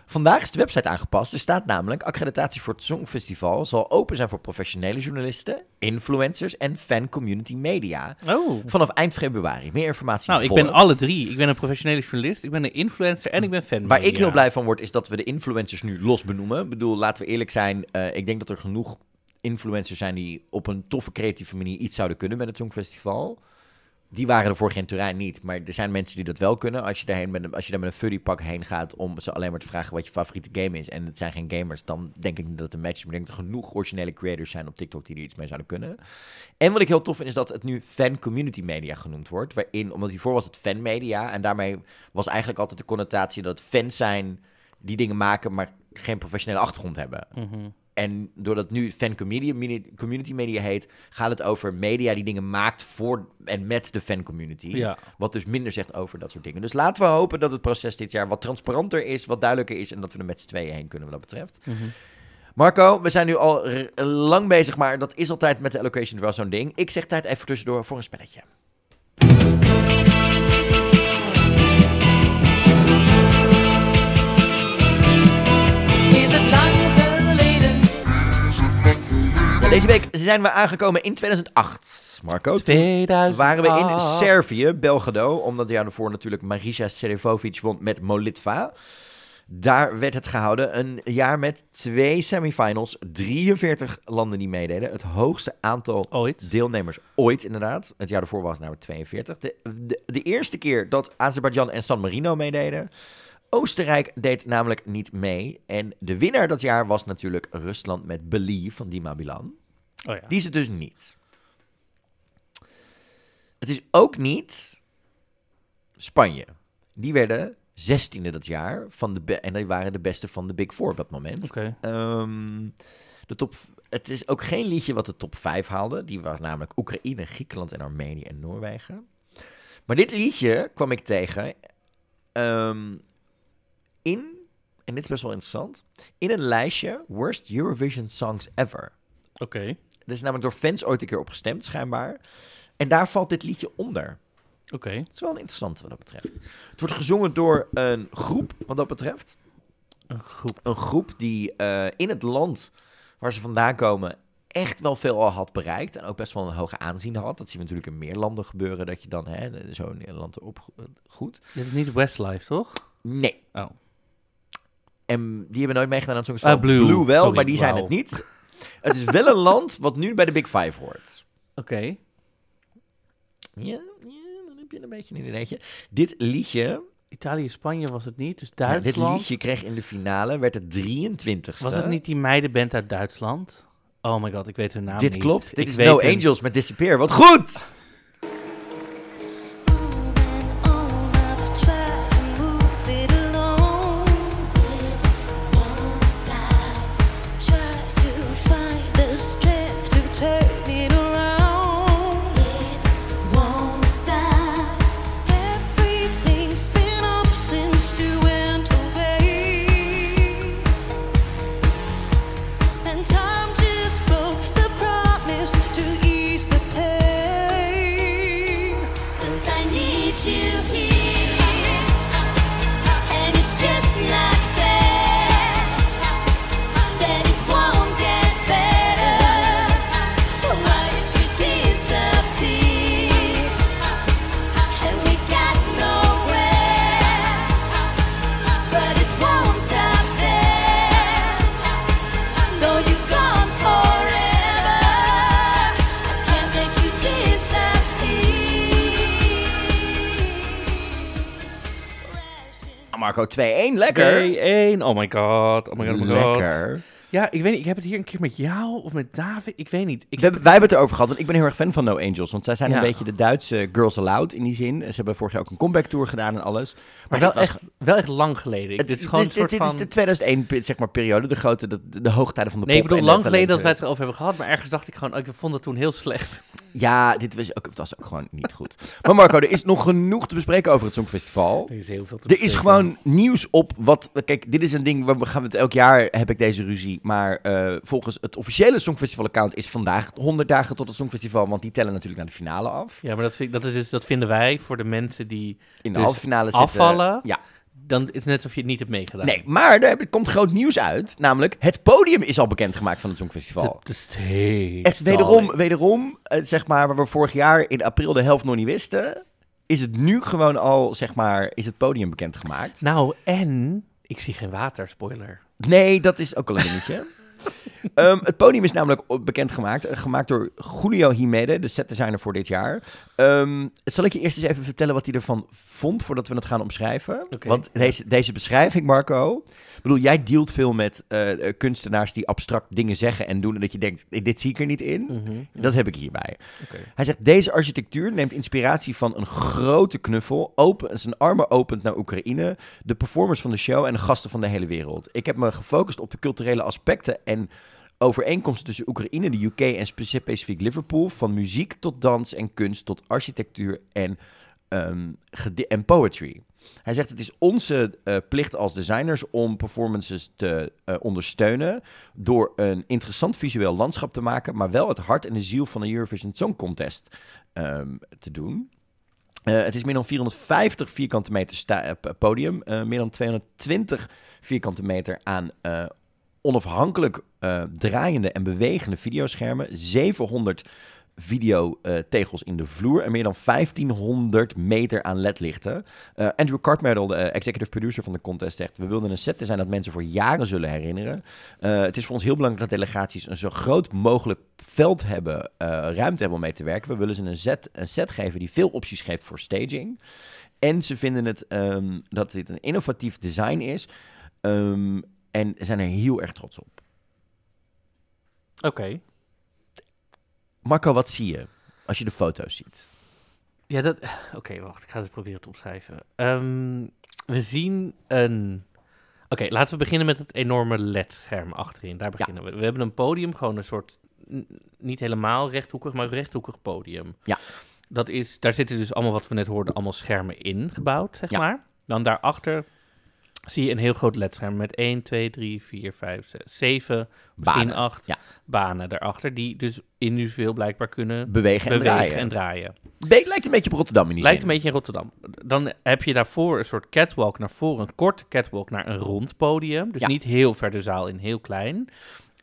Vandaag is de website aangepast. Er staat namelijk accreditatie voor het Songfestival zal open zijn voor professionele journalisten, influencers en fan community media. Oh. Vanaf eind februari. Meer informatie Nou, ik ben alle drie. Ik ben een professionele journalist, ik ben een influencer en ik ben fan. Waar ik heel blij van word, is dat we de influencers nu los benoemen. Ik bedoel, laten we eerlijk zijn. eh, ik denk dat er genoeg influencers zijn die op een toffe, creatieve manier iets zouden kunnen met het Songfestival. Die waren er vorig jaar in Turijn niet, maar er zijn mensen die dat wel kunnen. Als je, daarheen met, een- als je daar met een furry pak heen gaat om ze alleen maar te vragen wat je favoriete game is en het zijn geen gamers, dan denk ik dat het een match ik denk dat er genoeg originele creators zijn op TikTok die er iets mee zouden kunnen. En wat ik heel tof vind is dat het nu fan community media genoemd wordt. Waarin, omdat hiervoor was het fan media. En daarmee was eigenlijk altijd de connotatie dat fans zijn die dingen maken, maar geen professionele achtergrond hebben. Mhm. En doordat nu fan community, media heet, gaat het over media die dingen maakt voor en met de fan community. Ja. Wat dus minder zegt over dat soort dingen. Dus laten we hopen dat het proces dit jaar wat transparanter is, wat duidelijker is en dat we er met z'n tweeën heen kunnen wat dat betreft. Mhm. Marco, we zijn nu al lang bezig, maar dat is altijd met de allocation wel zo'n ding. Ik zeg tijd even tussendoor voor een spelletje. Deze week zijn we aangekomen in 2008. Marco. Toen 2008. waren we in Servië, Belgrado, omdat jaar daarvoor natuurlijk Marija Serifovic won met Molitva. Daar werd het gehouden. Een jaar met twee semifinals, 43 landen die meededen. Het hoogste aantal Ooit. deelnemers ooit, inderdaad. Het jaar daarvoor was het namelijk 42. De, de, de eerste keer dat Azerbeidzjan en San Marino meededen. Oostenrijk deed namelijk niet mee. En de winnaar dat jaar was natuurlijk Rusland met Believe van Dima Bilan. Oh ja. Die is het dus niet. Het is ook niet Spanje. Die werden zestiende dat jaar. Van de en die waren de beste van de Big Four op dat moment. Oké. Ehm, de top, het is ook geen liedje wat de top 5 haalde. Die was namelijk Oekraïne, Griekenland en Armenië en Noorwegen. Maar dit liedje kwam ik tegen ehm, in, en dit is best wel interessant, in een lijstje Worst Eurovision Songs Ever. Oké. Er is namelijk door fans ooit een keer op gestemd, schijnbaar. En daar valt dit liedje onder. Oké. Het is wel een interessante wat dat betreft. Het wordt gezongen door een groep, wat dat betreft. Een groep. Een groep die eh, in het land waar ze vandaan komen echt wel veel al had bereikt. En ook best wel een hoge aanzien had. Dat zien we natuurlijk in meer landen gebeuren, dat je dan hè, zo'n land erop go- goed. Dit is niet Westlife, toch? Nee. Oh. En die hebben nooit meegedaan aan het. Ah, Blue. wel, Sorry, maar die zijn het niet. Het is wel een land wat nu bij de Big Five hoort. Oké. Ja, ja, dan heb je een beetje een ideetje. Dit liedje, Italië, Spanje was het niet, dus ja, Duitsland. dit liedje kreeg in de finale, werd het 23ste. Was het niet die meidenband uit Duitsland? Oh my god, ik weet hun naam Dit niet. klopt. Dit Ik is No hun- Angels met Disappear. Wat goed! Oh my god. Oh my god. Oh my god. Lekker. Ja, ik weet niet. Ik heb het hier een keer met jou of met David. Ik weet niet. Ik We, wij hebben het erover gehad, want ik ben heel erg fan van No Angels. Want zij zijn Ja. een beetje de Duitse Girls Aloud in die zin. Ze hebben vorig jaar ook een comeback tour gedaan en alles. Maar dit wel was echt, wel echt lang geleden. Ik- Het, dit is gewoon dit, een soort dit van... is de 2001 pe- zeg maar, periode, de grote, de, de hoogtijden van de Nee, ik pop bedoel, en de lang geleden dat wij het erover hebben gehad. Maar ergens dacht ik gewoon, oh, ik vond het toen heel slecht. Ja, dit was ook, het was ook gewoon niet goed. Maar Marco, er is nog genoeg te bespreken over het Songfestival. Er is heel veel te Er is bespreken. gewoon nieuws op wat... Kijk, dit is een ding, waar we gaan het elk jaar heb ik deze ruzie. Maar eh, volgens het officiële Songfestival-account is vandaag 100 dagen tot het Songfestival. Want die tellen natuurlijk naar de finale af. Ja, maar dat, vind, dat, is dus, dat vinden wij voor de mensen die In de dus halve finale zitten. afvallen. Ja. Dan is het net alsof je het niet hebt meegedaan. Nee, maar er komt groot nieuws uit. Namelijk, het podium is al bekendgemaakt van het Songfestival. De, de stage. Echt wederom, wederom eh, zeg maar, waar we vorig jaar in april de helft nog niet wisten, is het nu gewoon al, zeg maar, is het podium bekendgemaakt. Nou, en ik zie geen water, spoiler. Nee, dat is ook al een dingetje. <laughs> Ehm, het podium is namelijk bekendgemaakt, eh, gemaakt door Julio Himede, de setdesigner voor dit jaar. Ehm, zal ik je eerst eens even vertellen wat hij ervan vond, voordat we het gaan omschrijven? Want deze, deze beschrijving, Marco, ik bedoel, jij dealt veel met eh, kunstenaars die abstract dingen zeggen en doen en dat je denkt, dit zie ik er niet in. Mhm. Dat heb ik hierbij. Hij zegt, deze architectuur neemt inspiratie van een grote knuffel, open, zijn armen opent naar Oekraïne, de performers van de show en de gasten van de hele wereld. Ik heb me gefocust op de culturele aspecten en overeenkomsten tussen Oekraïne, de UK en spe- specifiek Liverpool, van muziek tot dans en kunst tot architectuur en, ehm, en poetry. Hij zegt het is onze eh, plicht als designers om performances te eh, ondersteunen door een interessant visueel landschap te maken, maar wel het hart en de ziel van de Eurovision Song Contest ehm, te doen. Eh, het is meer dan 450 vierkante meter podium, meer dan 220 vierkante meter aan eh, onafhankelijk eh, draaiende en bewegende videoschermen, 700 videotegels in de vloer en meer dan 1500 meter aan ledlichten. Eh, Andrew Cartmerdle, de eh, executive producer van de contest, zegt... we wilden een set zijn dat mensen voor jaren zullen herinneren. Eh, het is voor ons heel belangrijk dat delegaties een zo groot mogelijk veld hebben, eh, ruimte hebben om mee te werken. We willen ze een set, een set geven die veel opties geeft voor staging. En ze vinden het, ehm, dat dit een innovatief design is... ehm, en zijn er heel erg trots op. Oké. Marco, wat zie je als je de foto's ziet? Ja, dat... <sighs> Oké, wacht. Ik ga het proberen te omschrijven. Ehm, we zien een... Oké, laten we beginnen met het enorme LED-scherm achterin. Daar beginnen we. We hebben een podium, gewoon een soort... niet helemaal rechthoekig, maar rechthoekig podium. Ja. Dat is... Daar zitten dus allemaal, wat we net hoorden, allemaal schermen in gebouwd, zeg Ja. maar. Dan daarachter zie je een heel groot LED-scherm met 1, 2, 3, 4, 5, 6, 7, misschien Banen, 8 ja. banen daarachter. Die dus individueel blijkbaar kunnen Bewegen en draaien. en draaien. Be- lijkt een beetje op Rotterdam in die Lijkt zin. een beetje in Rotterdam. Dan heb je daarvoor een soort catwalk naar voren, een korte catwalk naar een rond podium. Dus Ja. niet heel ver de zaal in, heel klein.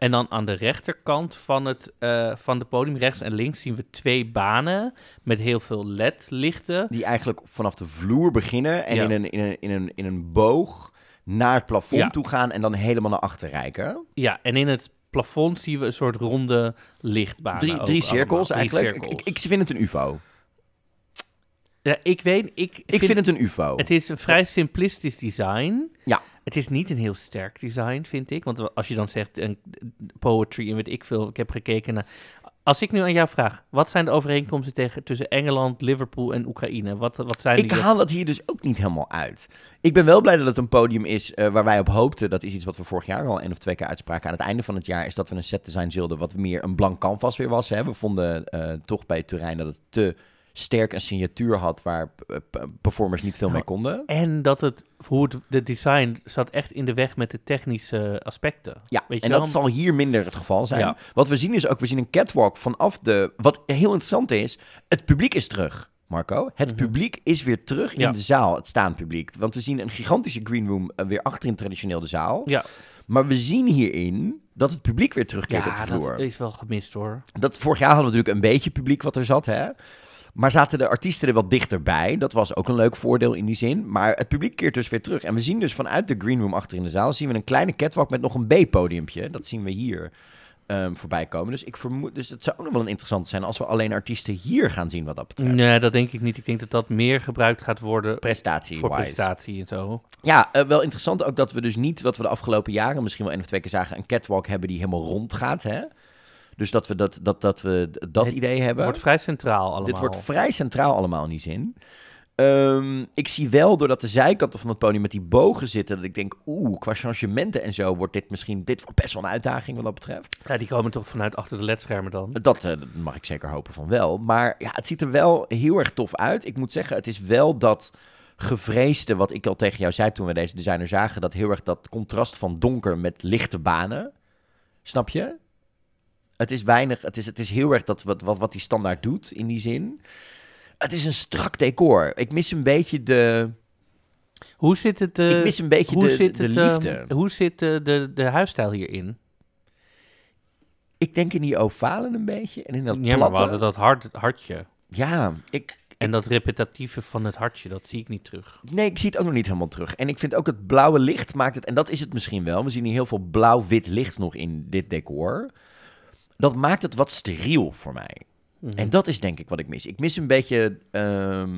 En dan aan de rechterkant van het eh, van de podium, rechts en links, zien we twee banen met heel veel LED-lichten. Die eigenlijk vanaf de vloer beginnen en Ja. in, een, in, een, in, een, in een boog naar het plafond Ja. toe gaan en dan helemaal naar achter reiken. Ja, en in het plafond zien we een soort ronde lichtbanen. Drie, drie cirkels. Drie eigenlijk. cirkels. Ik, ik vind het een ufo. Ja, ik weet, ik, Ik vind het een ufo. Het is een vrij simplistisch design. Ja. Het is niet een heel sterk design, vind ik. Want als je dan zegt een poetry en weet ik veel, ik heb gekeken naar. Als ik nu aan jou vraag, wat zijn de overeenkomsten tegen, tussen Engeland, Liverpool en Oekraïne? Wat, wat zijn Ik die? haal dat hier dus ook niet helemaal uit. Ik ben wel blij dat het een podium is eh, waar wij op hoopten. Dat is iets wat we vorig jaar al één of twee keer uitspraken. Aan het einde van het jaar is dat we een set design zulden wat meer een blank canvas weer was. Hè. We vonden eh, toch bij Turijn dat het te sterk een signatuur had waar performers niet veel mee konden. En dat het, hoe het, de design zat echt in de weg met de technische aspecten. Ja, Weet je en wel? dat zal hier minder het geval zijn. Ja. Wat we zien is ook, we zien een catwalk vanaf de... Wat heel interessant is, het publiek is terug, Marco. Het publiek is weer terug in Mhm. Ja. de zaal, het staand publiek. Want we zien een gigantische green room eh, weer achterin traditioneel de zaal. Ja. Maar we zien hierin dat het publiek weer terugkeert op Ja, de vloer. dat is wel gemist hoor. Dat, vorig jaar hadden we natuurlijk een beetje publiek wat er zat, hè. Maar zaten de artiesten er wat dichterbij. Dat was ook een leuk voordeel in die zin. Maar het publiek keert dus weer terug. En we zien dus vanuit de green room achter in de zaal... zien we een kleine catwalk met nog een B-podiumpje. Dat zien we hier ehm, voorbij komen. Dus, ik vermoed, dus het zou ook nog wel interessant zijn... als we alleen artiesten hier gaan zien wat dat betreft. Nee, dat denk ik niet. Ik denk dat dat meer gebruikt gaat worden Prestatie voor wise. prestatie en zo. Ja, eh, wel interessant ook dat we dus niet... wat we de afgelopen jaren misschien wel één of twee keer zagen... een catwalk hebben die helemaal rond gaat, hè. Dus dat we dat, dat, dat, we dat Het idee hebben. wordt vrij centraal allemaal. Dit wordt vrij centraal allemaal in die zin. Ehm, ik zie wel, doordat de zijkanten van het podium met die bogen zitten, dat ik denk, oeh, qua changementen en zo wordt dit misschien, dit wordt best wel een uitdaging wat dat betreft. Ja, die komen toch vanuit achter de ledschermen dan? Dat eh, mag ik zeker hopen van wel. Maar ja, het ziet er wel heel erg tof uit. Ik moet zeggen, het is wel dat gevreesde, wat ik al tegen jou zei toen we deze designer zagen, dat heel erg dat contrast van donker met lichte banen. Snap je? Het is weinig, het is, het is heel erg dat wat, wat, wat die standaard doet in die zin. Het is een strak decor. Ik mis een beetje de. Hoe zit het? eh, ik mis een beetje hoe de, zit de het, eh, liefde. hoe zit eh, de, de huisstijl hierin? Ik denk in die ovalen een beetje en in dat Ja, maar platte. hadden dat hart, hartje. Ja, ik, En dat repetitieve van het hartje, dat zie ik niet terug. Nee, ik zie het ook nog niet helemaal terug. En ik vind ook het blauwe licht maakt het, en dat is het misschien wel. We zien hier heel veel blauw-wit licht nog in dit decor. Dat maakt het wat steriel voor mij. Mhm. En dat is denk ik wat ik mis. Ik mis een beetje ehm,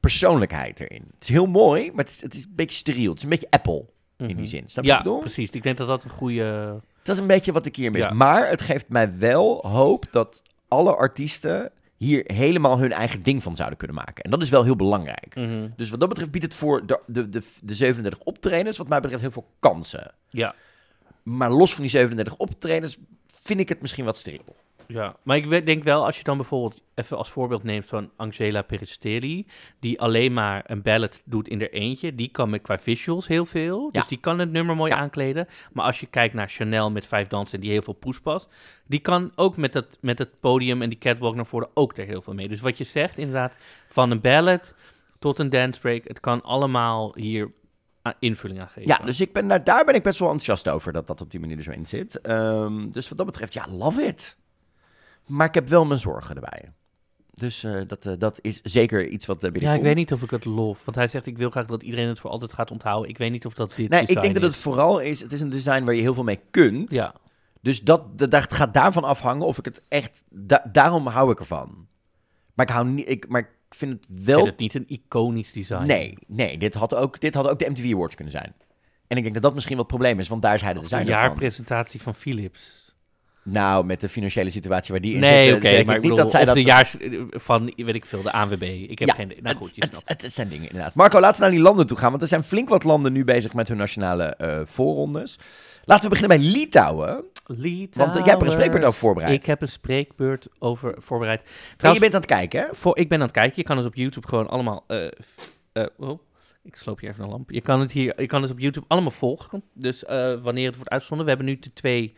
persoonlijkheid erin. Het is heel mooi, maar het is, het is een beetje steriel. Het is een beetje Apple in die Mhm. zin. Snap je ja, wat ik bedoel? precies. Ik denk dat dat een goede... Dat is een beetje wat ik hier mis. Ja. Maar het geeft mij wel hoop dat alle artiesten hier helemaal hun eigen ding van zouden kunnen maken. En dat is wel heel belangrijk. Mhm. Dus wat dat betreft biedt het voor de, de, de, de 37 optredens, wat mij betreft, heel veel kansen. Ja. Maar los van die 37 optredens vind ik het misschien wat steriel. Ja, maar ik denk wel, als je dan bijvoorbeeld even als voorbeeld neemt van Angela Peristelli, die alleen maar een ballad doet in er eentje, die kan met qua visuals heel veel, dus Ja. die kan het nummer mooi aankleden. Maar als je kijkt naar Chanel met vijf dansen die heel veel poespas, die kan ook met het, met het podium en die catwalk naar voren ook er heel veel mee. Dus wat je zegt, inderdaad, van een ballad tot een dance break, het kan allemaal hier invulling aan geven. Ja, dus ik ben daar, daar ben ik best wel enthousiast over dat dat op die manier er zo in zit. Ehm, dus wat dat betreft, ja, love it. Maar ik heb wel mijn zorgen erbij. Dus eh, dat, eh, dat is zeker iets wat uh, Ja, binnenkomt. ik weet niet of ik het lof. Want hij zegt, ik wil graag dat iedereen het voor altijd gaat onthouden. Ik weet niet of dat dit Nee, ik denk dat het vooral is... Het is een design waar je heel veel mee kunt. Ja. Dus dat, dat, dat gaat daarvan afhangen of ik het echt... da- daarom hou ik ervan. Maar ik, hou niet, ik, maar vind het Ik wel... vind het niet een iconisch design. Nee, nee dit, had ook, dit had ook de MTV Awards kunnen zijn. En ik denk dat dat misschien wat het probleem is, want daar is hij de De designer van. jaarpresentatie van Philips. Nou, met de financiële situatie waar die in Nee, zit, oké, zeg ik maar ik niet bedoel, dat zij of dat... de jaars van, weet ik veel, de ANWB. Ik heb Ja, geen... Nou het, goed, je het, snapt. het, het zijn dingen inderdaad. Marco, laten we naar die landen toe gaan, want er zijn flink wat landen nu bezig met hun nationale eh, voorrondes. Laten we beginnen bij Litouwen. Want eh, jij hebt er een spreekbeurt over voorbereid. Ik heb een spreekbeurt over voorbereid. En je bent aan het kijken, hè? Voor, ik ben aan het kijken. Je kan het op YouTube gewoon allemaal... eh, oh, ik sloop hier even een lamp. Je kan het hier, je kan het op YouTube allemaal volgen. Dus wanneer het wordt uitgezonden. We hebben nu de twee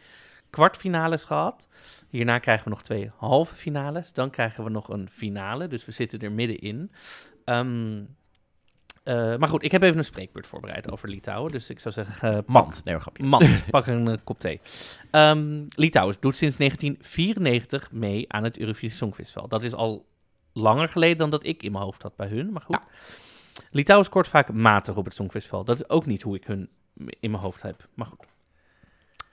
kwartfinales gehad. Hierna krijgen we nog twee halve finales. Dan krijgen we nog een finale. Dus we zitten er middenin. Ehm eh, maar goed, ik heb even een spreekbeurt voorbereid over Litouwen. Dus ik zou zeggen... pak- Mand. Nee, grapje. Mand. Pak een eh, kop thee. Litouwen doet sinds 1994 mee aan het Eurovisie Songfestival. Dat is al langer geleden dan dat ik in mijn hoofd had bij hun. Maar goed. Litouwen scoort vaak matig op het Songfestival. Dat is ook niet hoe ik hun in mijn hoofd heb. Maar goed.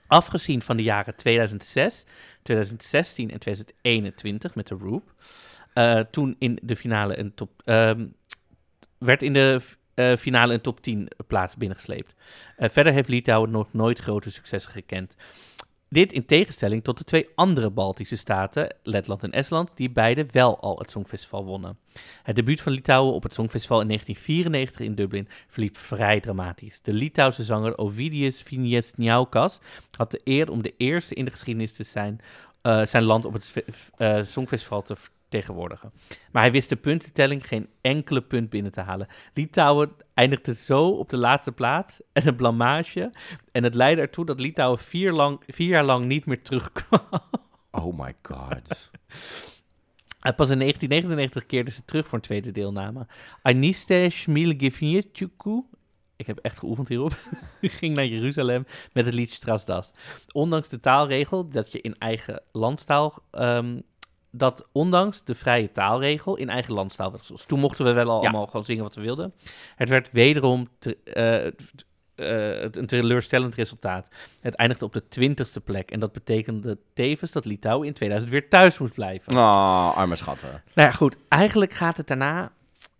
Afgezien van de jaren 2006, 2016 en 2021 met de Roop. eh, toen in de finale een top. ehm, werd in de eh, finale een top 10 plaats binnengesleept. Eh, verder heeft Litouwen nog nooit grote successen gekend. Dit in tegenstelling tot de twee andere Baltische staten, Letland en Estland, die beide wel al het Songfestival wonnen. Het debuut van Litouwen op het Songfestival in 1994 in Dublin verliep vrij dramatisch. De Litouwse zanger Ovidius Vinietzniaukas had de eer om de eerste in de geschiedenis te zijn eh, zijn land op het eh, Songfestival te vertegenwoordigen. Maar hij wist de puntentelling geen enkele punt binnen te halen. Litouwen eindigde zo op de laatste plaats en een blamage. En het leidde ertoe dat Litouwen vier, lang, vier jaar lang niet meer terugkwam. <laughs> Oh my god. Pas in 1999 keerden ze terug voor een tweede deelname. Aniste Smilgevnietjuku, ik heb echt geoefend hierop, <laughs> ging naar Jeruzalem met het lied Strasdas. Ondanks de taalregel dat je in eigen landstaal... ehm, dat ondanks de vrije taalregel in eigen landstaal werd. Dus toen mochten we wel al allemaal gewoon zingen wat we wilden. Het werd wederom te- eh, eh, een teleurstellend resultaat. Het eindigde op de twintigste plek. En dat betekende tevens dat Litouwen in 2000 weer thuis moest blijven. Oh, arme schatten. Nou ja, goed. Eigenlijk gaat het daarna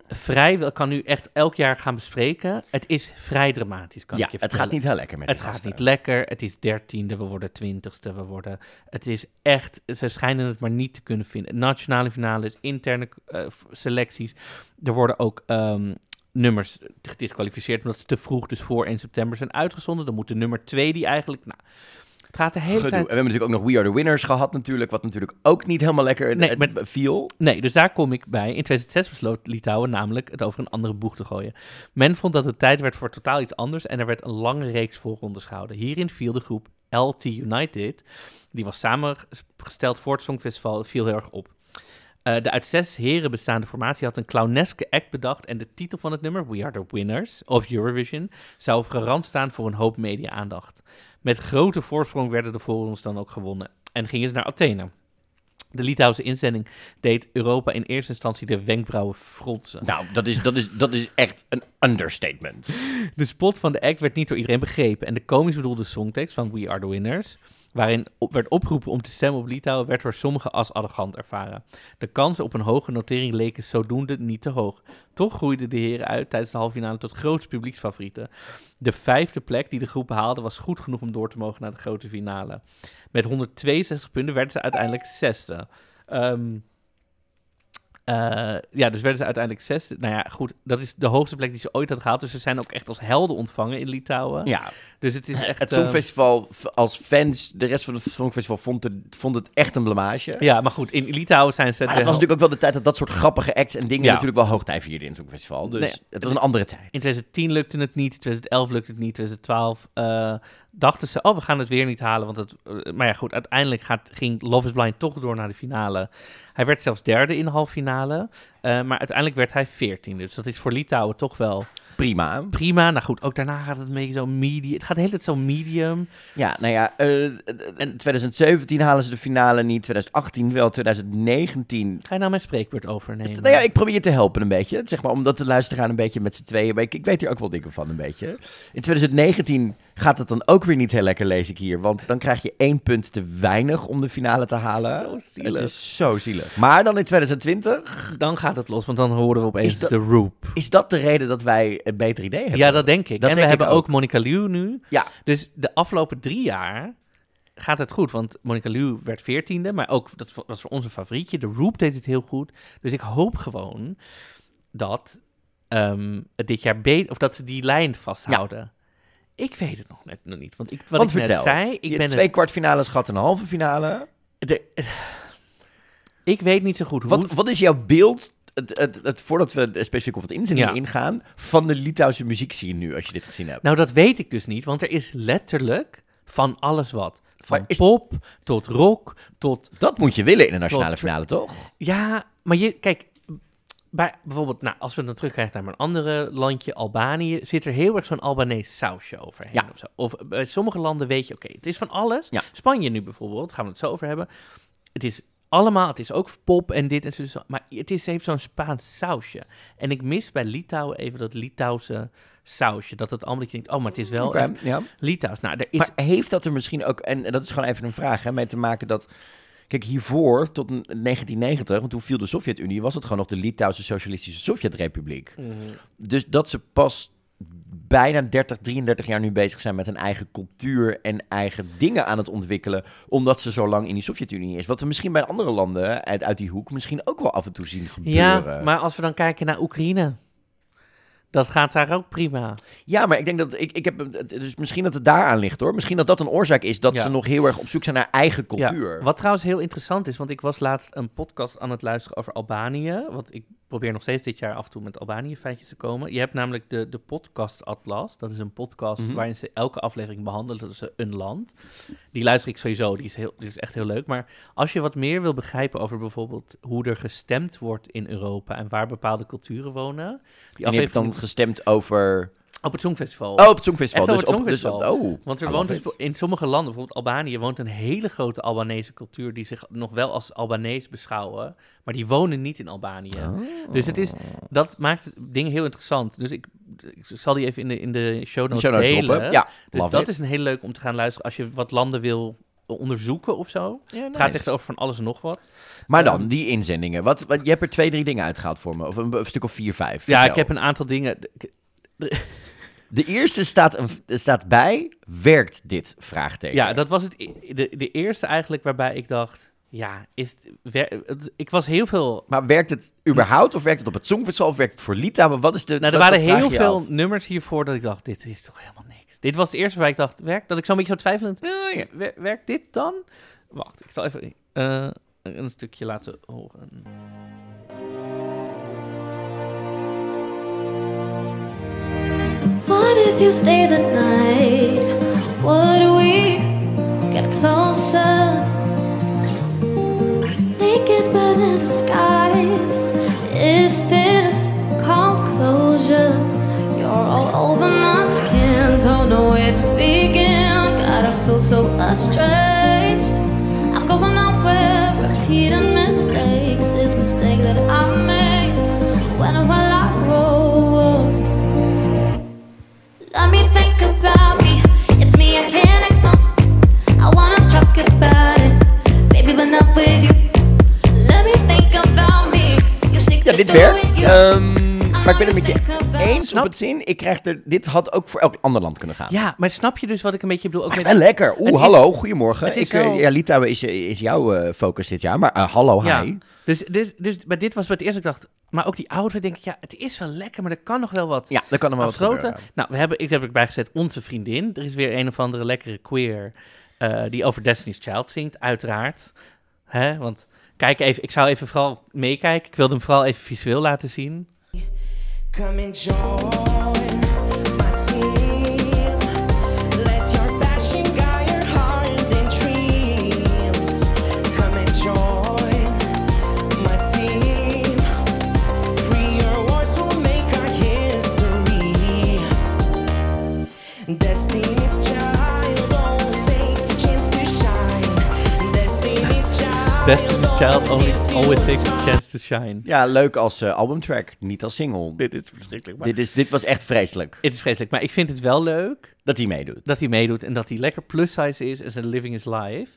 vrij... Ik kan nu echt elk jaar gaan bespreken. Het is vrij dramatisch, kan Ja, ik je het gaat niet heel lekker met Het gaat gasten. niet lekker. Het is dertiende, we worden twintigste, we worden... Het is echt... Ze schijnen het maar niet te kunnen vinden. Nationale finales, interne eh, selecties. Er worden ook... ehm, nummers gedisqualificeerd omdat ze te vroeg, dus voor 1 september zijn uitgezonden. Dan moet de nummer 2 die eigenlijk... Nou, het gaat de hele Gedoe. tijd... En we hebben natuurlijk ook nog We Are The Winners gehad natuurlijk, wat natuurlijk ook niet helemaal lekker Nee, het maar- viel. Nee, dus daar kom ik bij. In 2006 besloot Litouwen namelijk het over een andere boeg te gooien. Men vond dat het tijd werd voor totaal iets anders en er werd een lange reeks voorrondes gehouden. Hierin viel de groep LT United, die was samengesteld voor het Songfestival, viel heel erg op. Eh, de uit zes heren bestaande formatie had een clowneske act bedacht en de titel van het nummer, We Are The Winners of Eurovision, zou op garant staan voor een hoop media-aandacht. Met grote voorsprong werden de voorrondes dan ook gewonnen en gingen ze naar Athene. De Litouwse inzending deed Europa in eerste instantie de wenkbrauwen fronsen. Nou, dat is, dat, is, dat is echt een understatement. De spot van de act werd niet door iedereen begrepen. En de komisch bedoelde songtekst van We Are The Winners, waarin werd opgeroepen om te stemmen op Litouwen, werd door sommigen als arrogant ervaren. De kansen op een hoge notering leken zodoende niet te hoog. Toch groeiden de heren uit tijdens de halve finale tot grootste publieksfavorieten. De vijfde plek die de groep behaalde was goed genoeg om door te mogen naar de grote finale. Met 162 punten werden ze uiteindelijk zesde. Ehm, eh, ja, dus werden ze uiteindelijk zesde. Nou ja, goed, dat is de hoogste plek die ze ooit hadden gehaald. Dus ze zijn ook echt als helden ontvangen in Litouwen. Ja. Dus het is echt... Het Songfestival, f- als fans, de rest van het Songfestival vond het, vond het echt een blamage. Ja, maar goed, in Litouwen zijn ze... Maar het was natuurlijk ook wel de tijd dat dat soort grappige acts en dingen Ja. natuurlijk wel hoogtij vierden in het Songfestival. Dus Nee, het was een andere tijd. In 2010 lukte het niet, in 2011 lukte het niet, 2012 eh, dachten ze, oh, we gaan het weer niet halen. Want het, eh, maar ja, goed, uiteindelijk gaat, ging Love is Blind toch door naar de finale. Hij werd zelfs derde in de halve finale, eh, maar uiteindelijk werd hij veertiende. Dus dat is voor Litouwen toch wel Prima. Prima. Nou goed, ook daarna gaat het een beetje zo medium. Het gaat de hele tijd zo medium. Ja, nou ja, eh, en 2017 halen ze de finale niet, 2018 wel, 2019. Ga je nou mijn spreekwoord overnemen? Nou ja, ik probeer je te helpen een beetje, zeg maar, omdat de luisteraar een beetje met z'n tweeën, ik, ik weet hier ook wel dingen van een beetje. In 2019 gaat het dan ook weer niet heel lekker, lees ik hier, want dan krijg je één punt te weinig om de finale te halen. Zo zielig. Het is zo zielig. Maar dan in 2020... Dan gaat het los, want dan horen we opeens dat- de roep. Is dat de reden dat wij een beter idee hebben? Ja, dat denk ik. Dat en denk we ik hebben ook, ook. Monica Liu nu. Ja. Dus de afgelopen drie jaar gaat het goed. Want Monica Liu werd veertiende, maar ook, dat was voor ons een favorietje. De Roop deed het heel goed. Dus ik hoop gewoon dat ehm, het dit jaar beter, of dat ze die lijn vasthouden. Ik weet het nog net nog niet. Want ik, wat Want ik net vertel, zei, ik je ben twee het- kwartfinales gehad en een halve finale. de- ik weet niet zo goed hoe. Wat, wat is jouw beeld, het, het, het, voordat we specifiek op het inzending Ja. ingaan, van de Litouwse muziekscene nu, als je dit gezien hebt? Nou, dat weet ik dus niet, want er is letterlijk van alles wat. Van pop tot rock tot... Dat moet je willen in een nationale tot- finale, toch? Ja, maar je, kijk, bij, bijvoorbeeld, nou, als we dan terugkrijgen naar een andere landje, Albanië, zit er heel erg zo'n Albanese sausje overheen. Ja. Of, zo. of bij sommige landen weet je, oké, het is van alles. Ja. Spanje nu bijvoorbeeld, gaan we het zo over hebben. Het is allemaal, het is ook pop en dit en zo, maar het is, heeft zo'n Spaans sausje. En ik mis bij Litouwen even dat Litouwse sausje, dat het allemaal, dat je denkt, oh, maar het is wel ja. Litouws. Nou, er is... Maar heeft dat er misschien ook, en dat is gewoon even een vraag, hè, mee te maken dat... Kijk, hiervoor, tot 1990, want toen viel de Sovjet-Unie, was het gewoon nog de Litouwse Socialistische Sovjetrepubliek. Mhm. Dus dat ze pas bijna 30, 33 jaar nu bezig zijn met een eigen cultuur en eigen dingen aan het ontwikkelen, omdat ze zo lang in die Sovjet-Unie is. Wat we misschien bij andere landen uit, uit die hoek misschien ook wel af en toe zien gebeuren. Ja, maar als we dan kijken naar Oekraïne, dat gaat daar ook prima. Ja, maar ik denk dat ik, ik heb dus misschien dat het daaraan ligt hoor. Misschien dat dat een oorzaak is dat Ja. ze nog heel erg op zoek zijn naar eigen cultuur. Ja, wat trouwens heel interessant is, want ik was laatst een podcast aan het luisteren over Albanië. Want ik probeer nog steeds dit jaar af en toe met Albanië feitjes te komen. Je hebt namelijk de, de Podcast Atlas. Dat is een podcast Mhm. waarin ze elke aflevering behandelen. Dat is een land. Die luister ik sowieso. Die is, heel, die is echt heel leuk. Maar als je wat meer wil begrijpen over bijvoorbeeld hoe er gestemd wordt in Europa en waar bepaalde culturen wonen. Die en je hebt dan gestemd over... op het Songfestival. Oh, op het Songfestival. Echt Dus op- het dus op- Songfestival. oh, Want er I woont dus in sommige landen, bijvoorbeeld Albanië, woont een hele grote Albanese cultuur die zich nog wel als Albanees beschouwen, maar die wonen niet in Albanië. Dus het is, dat maakt dingen heel interessant. Dus ik, ik zal die even in de, in de show notes, show notes delen. Ja, dus dat it. is een heel leuk om te gaan luisteren als je wat landen wil onderzoeken of zo. Ja, Het gaat echt over van alles en nog wat. Maar dan, Ehm, die inzendingen. Wat, wat, je hebt er twee, drie dingen uitgehaald voor me. Of een, een stuk of vier, vijf. ja, ik heb een aantal dingen. De eerste staat, een, staat bij, werkt dit? Vraagteken. Ja, dat was het, de, de eerste eigenlijk waarbij ik dacht, ja, is het, ik was heel veel... Maar werkt het überhaupt? Of werkt het op het Songfestival? Of werkt het voor Litouwen? Wat is de... Nou, er waren heel veel af. nummers hiervoor dat ik dacht, dit is toch helemaal niks. Dit was het eerste waar ik dacht, werkt? Dat ik zo'n beetje zo twijfelend, wer- werkt dit dan? Wacht, ik zal even eh, een stukje laten horen. If you stay the night? Would we get closer? Naked but in disguised. Is this called closure? You're all over my skin. Don't know where to begin. Gotta feel so estranged. I'm going nowhere. Repeating mistakes. Is mistake that I Let me think about me. It's me I can't ignore. I wanna talk about it, baby, but not with you. Let me think about me. You stick Ja, to dit do werkt. with you. Ehm, maar ik ben het met je eens op het zin. Ik krijg er... Dit had ook voor elk ander land kunnen gaan. Ja, maar snap je dus wat ik een beetje bedoel? Ook met- wel lekker. Het Oeh, is- hallo, goedemorgen. het is Ik, eh, wel- ja, Litouwen is, is jouw eh, focus dit jaar, maar eh, hallo, Ja, hi. dus, dus, dus bij dit was bij het eerst ik dacht, maar ook die oude denk ik, ja, het is wel lekker, maar er kan nog wel wat. Ja, er kan nog wel wat gebeuren. Nou, we hebben, ik heb erbij gezet onze vriendin. Er is weer een of andere lekkere queer eh, die over Destiny's Child zingt, uiteraard. Hè? Want kijk even, ik zou even vooral meekijken. Ik wilde hem vooral even visueel laten zien. Come and join my team. Let your passion guide your heart and dreams. Come and join my team. Free your voice will make our history. Destiny's child always takes a chance to shine. Destiny's child. Only, always takes a chance to shine. Ja, leuk als eh, albumtrack, niet als single. Dit is verschrikkelijk. Maar Dit, is, dit was echt vreselijk. Het is vreselijk, maar ik vind het wel leuk Dat hij meedoet. dat hij meedoet en dat hij lekker plus size is en zijn living is live.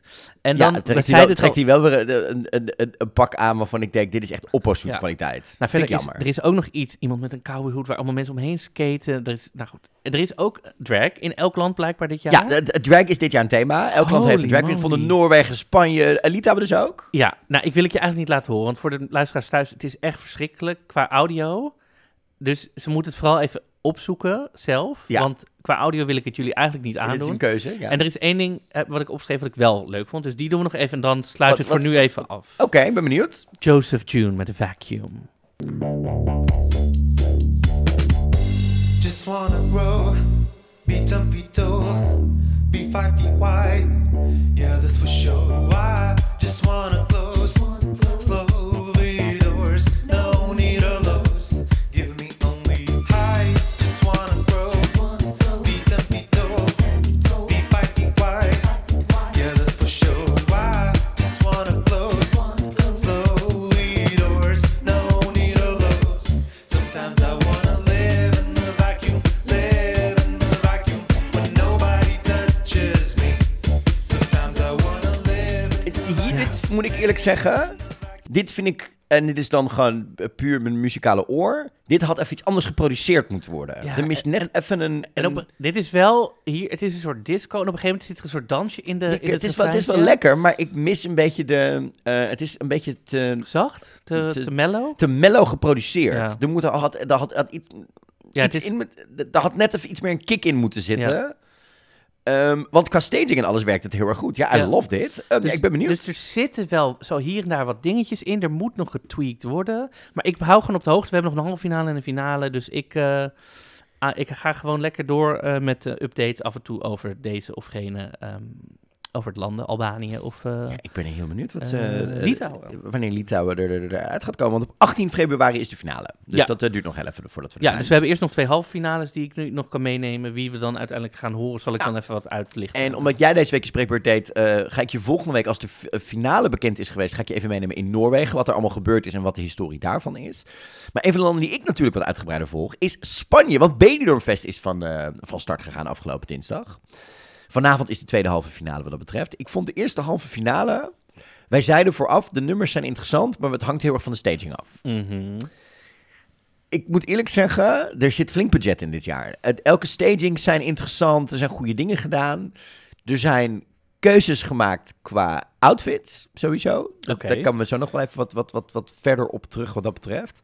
En ja, dan, we trekt, hij wel, trekt hij wel weer een, een, een, een, pak aan waarvan ik denk, dit is echt opposvoetskwaliteit. Nou, Vind verder ik is, jammer. er is ook nog iets, iemand met een cowboyhoed waar allemaal mensen omheen skaten. Er is, nou goed, er is ook drag in elk land blijkbaar dit jaar. Ja, drag is dit jaar een thema. Elk land heeft een drag queen. Van de. Noorwegen, Spanje, uh, Litouwen dus ook. Ja, nou, ik wil het je eigenlijk niet laten horen, want voor de luisteraars thuis, het is echt verschrikkelijk qua audio. Dus ze moeten het vooral even opzoeken zelf, Ja. want qua audio wil ik het jullie eigenlijk niet En aandoen. dit is een keuze, ja. En er is één ding eh, wat ik opschreef wat ik wel leuk vond, dus die doen we nog even en dan sluit Wat- het voor wat- nu even af. Oké, ik ben benieuwd. Joseph June met een vacuum. Just wanna grow, be ten feet tall, be five feet wide. Yeah, that's for sure. I just wanna close, moet ik eerlijk zeggen. Dit vind ik, en dit is dan gewoon puur mijn muzikale oor. Dit had even iets anders geproduceerd moeten worden. Ja, er mist net even een. En een- op, dit is wel, hier, het is een soort disco en op een gegeven moment zit er een soort dansje in de ik- in het, is wel, het is wel lekker, maar ik mis een beetje de. eh, het is een beetje te. Zacht? Te, te, mellow? Te mellow geproduceerd. Ja. Er moet, had, er had, had iets, Ja, iets is- in met, er had net even iets meer een kick in moeten zitten. Ehm, want qua staging en alles werkt het heel erg goed. Ja, I Ja. love dit. Eh, Dus- ik ben benieuwd. Dus er zitten wel zo hier en daar wat dingetjes in. Er moet nog getweakt worden. Maar ik hou gewoon op de hoogte. We hebben nog een halve finale en een finale. Dus ik, eh, ah, ik ga gewoon lekker door eh, met eh, updates af en toe over deze of gene. ehm, over het landen, Albanië of... eh, ik ben heel benieuwd wat ze... eh, eh, Litouwen. wanneer Litouwen er, er, eruit gaat komen. Want op 18 februari is de finale. Dus Ja. dat duurt nog heel even voordat we Ja, dus we hebben eerst nog twee halve finales die ik nu nog kan meenemen. Wie we dan uiteindelijk gaan horen, zal ik dan even wat uitlichten. En omdat jij deze week je spreekbeurt deed, ga ik je volgende week, als de finale bekend is geweest, ga ik je even meenemen in Noorwegen, wat er allemaal gebeurd is en wat de historie daarvan is. Maar een van de landen die ik natuurlijk wat uitgebreider volg, is Spanje. Want Benidorm Fest is van, van start gegaan afgelopen dinsdag. Vanavond is de tweede halve finale wat dat betreft. Ik vond de eerste halve finale, wij zeiden vooraf, de nummers zijn interessant, maar het hangt heel erg van de staging af. Mhm. Ik moet eerlijk zeggen, er zit flink budget in dit jaar. Het, elke staging zijn interessant, er zijn goede dingen gedaan. Er zijn keuzes gemaakt qua outfits, sowieso. Dat, Oké. Daar komen we zo nog wel even wat, wat, wat, wat verder op terug wat dat betreft.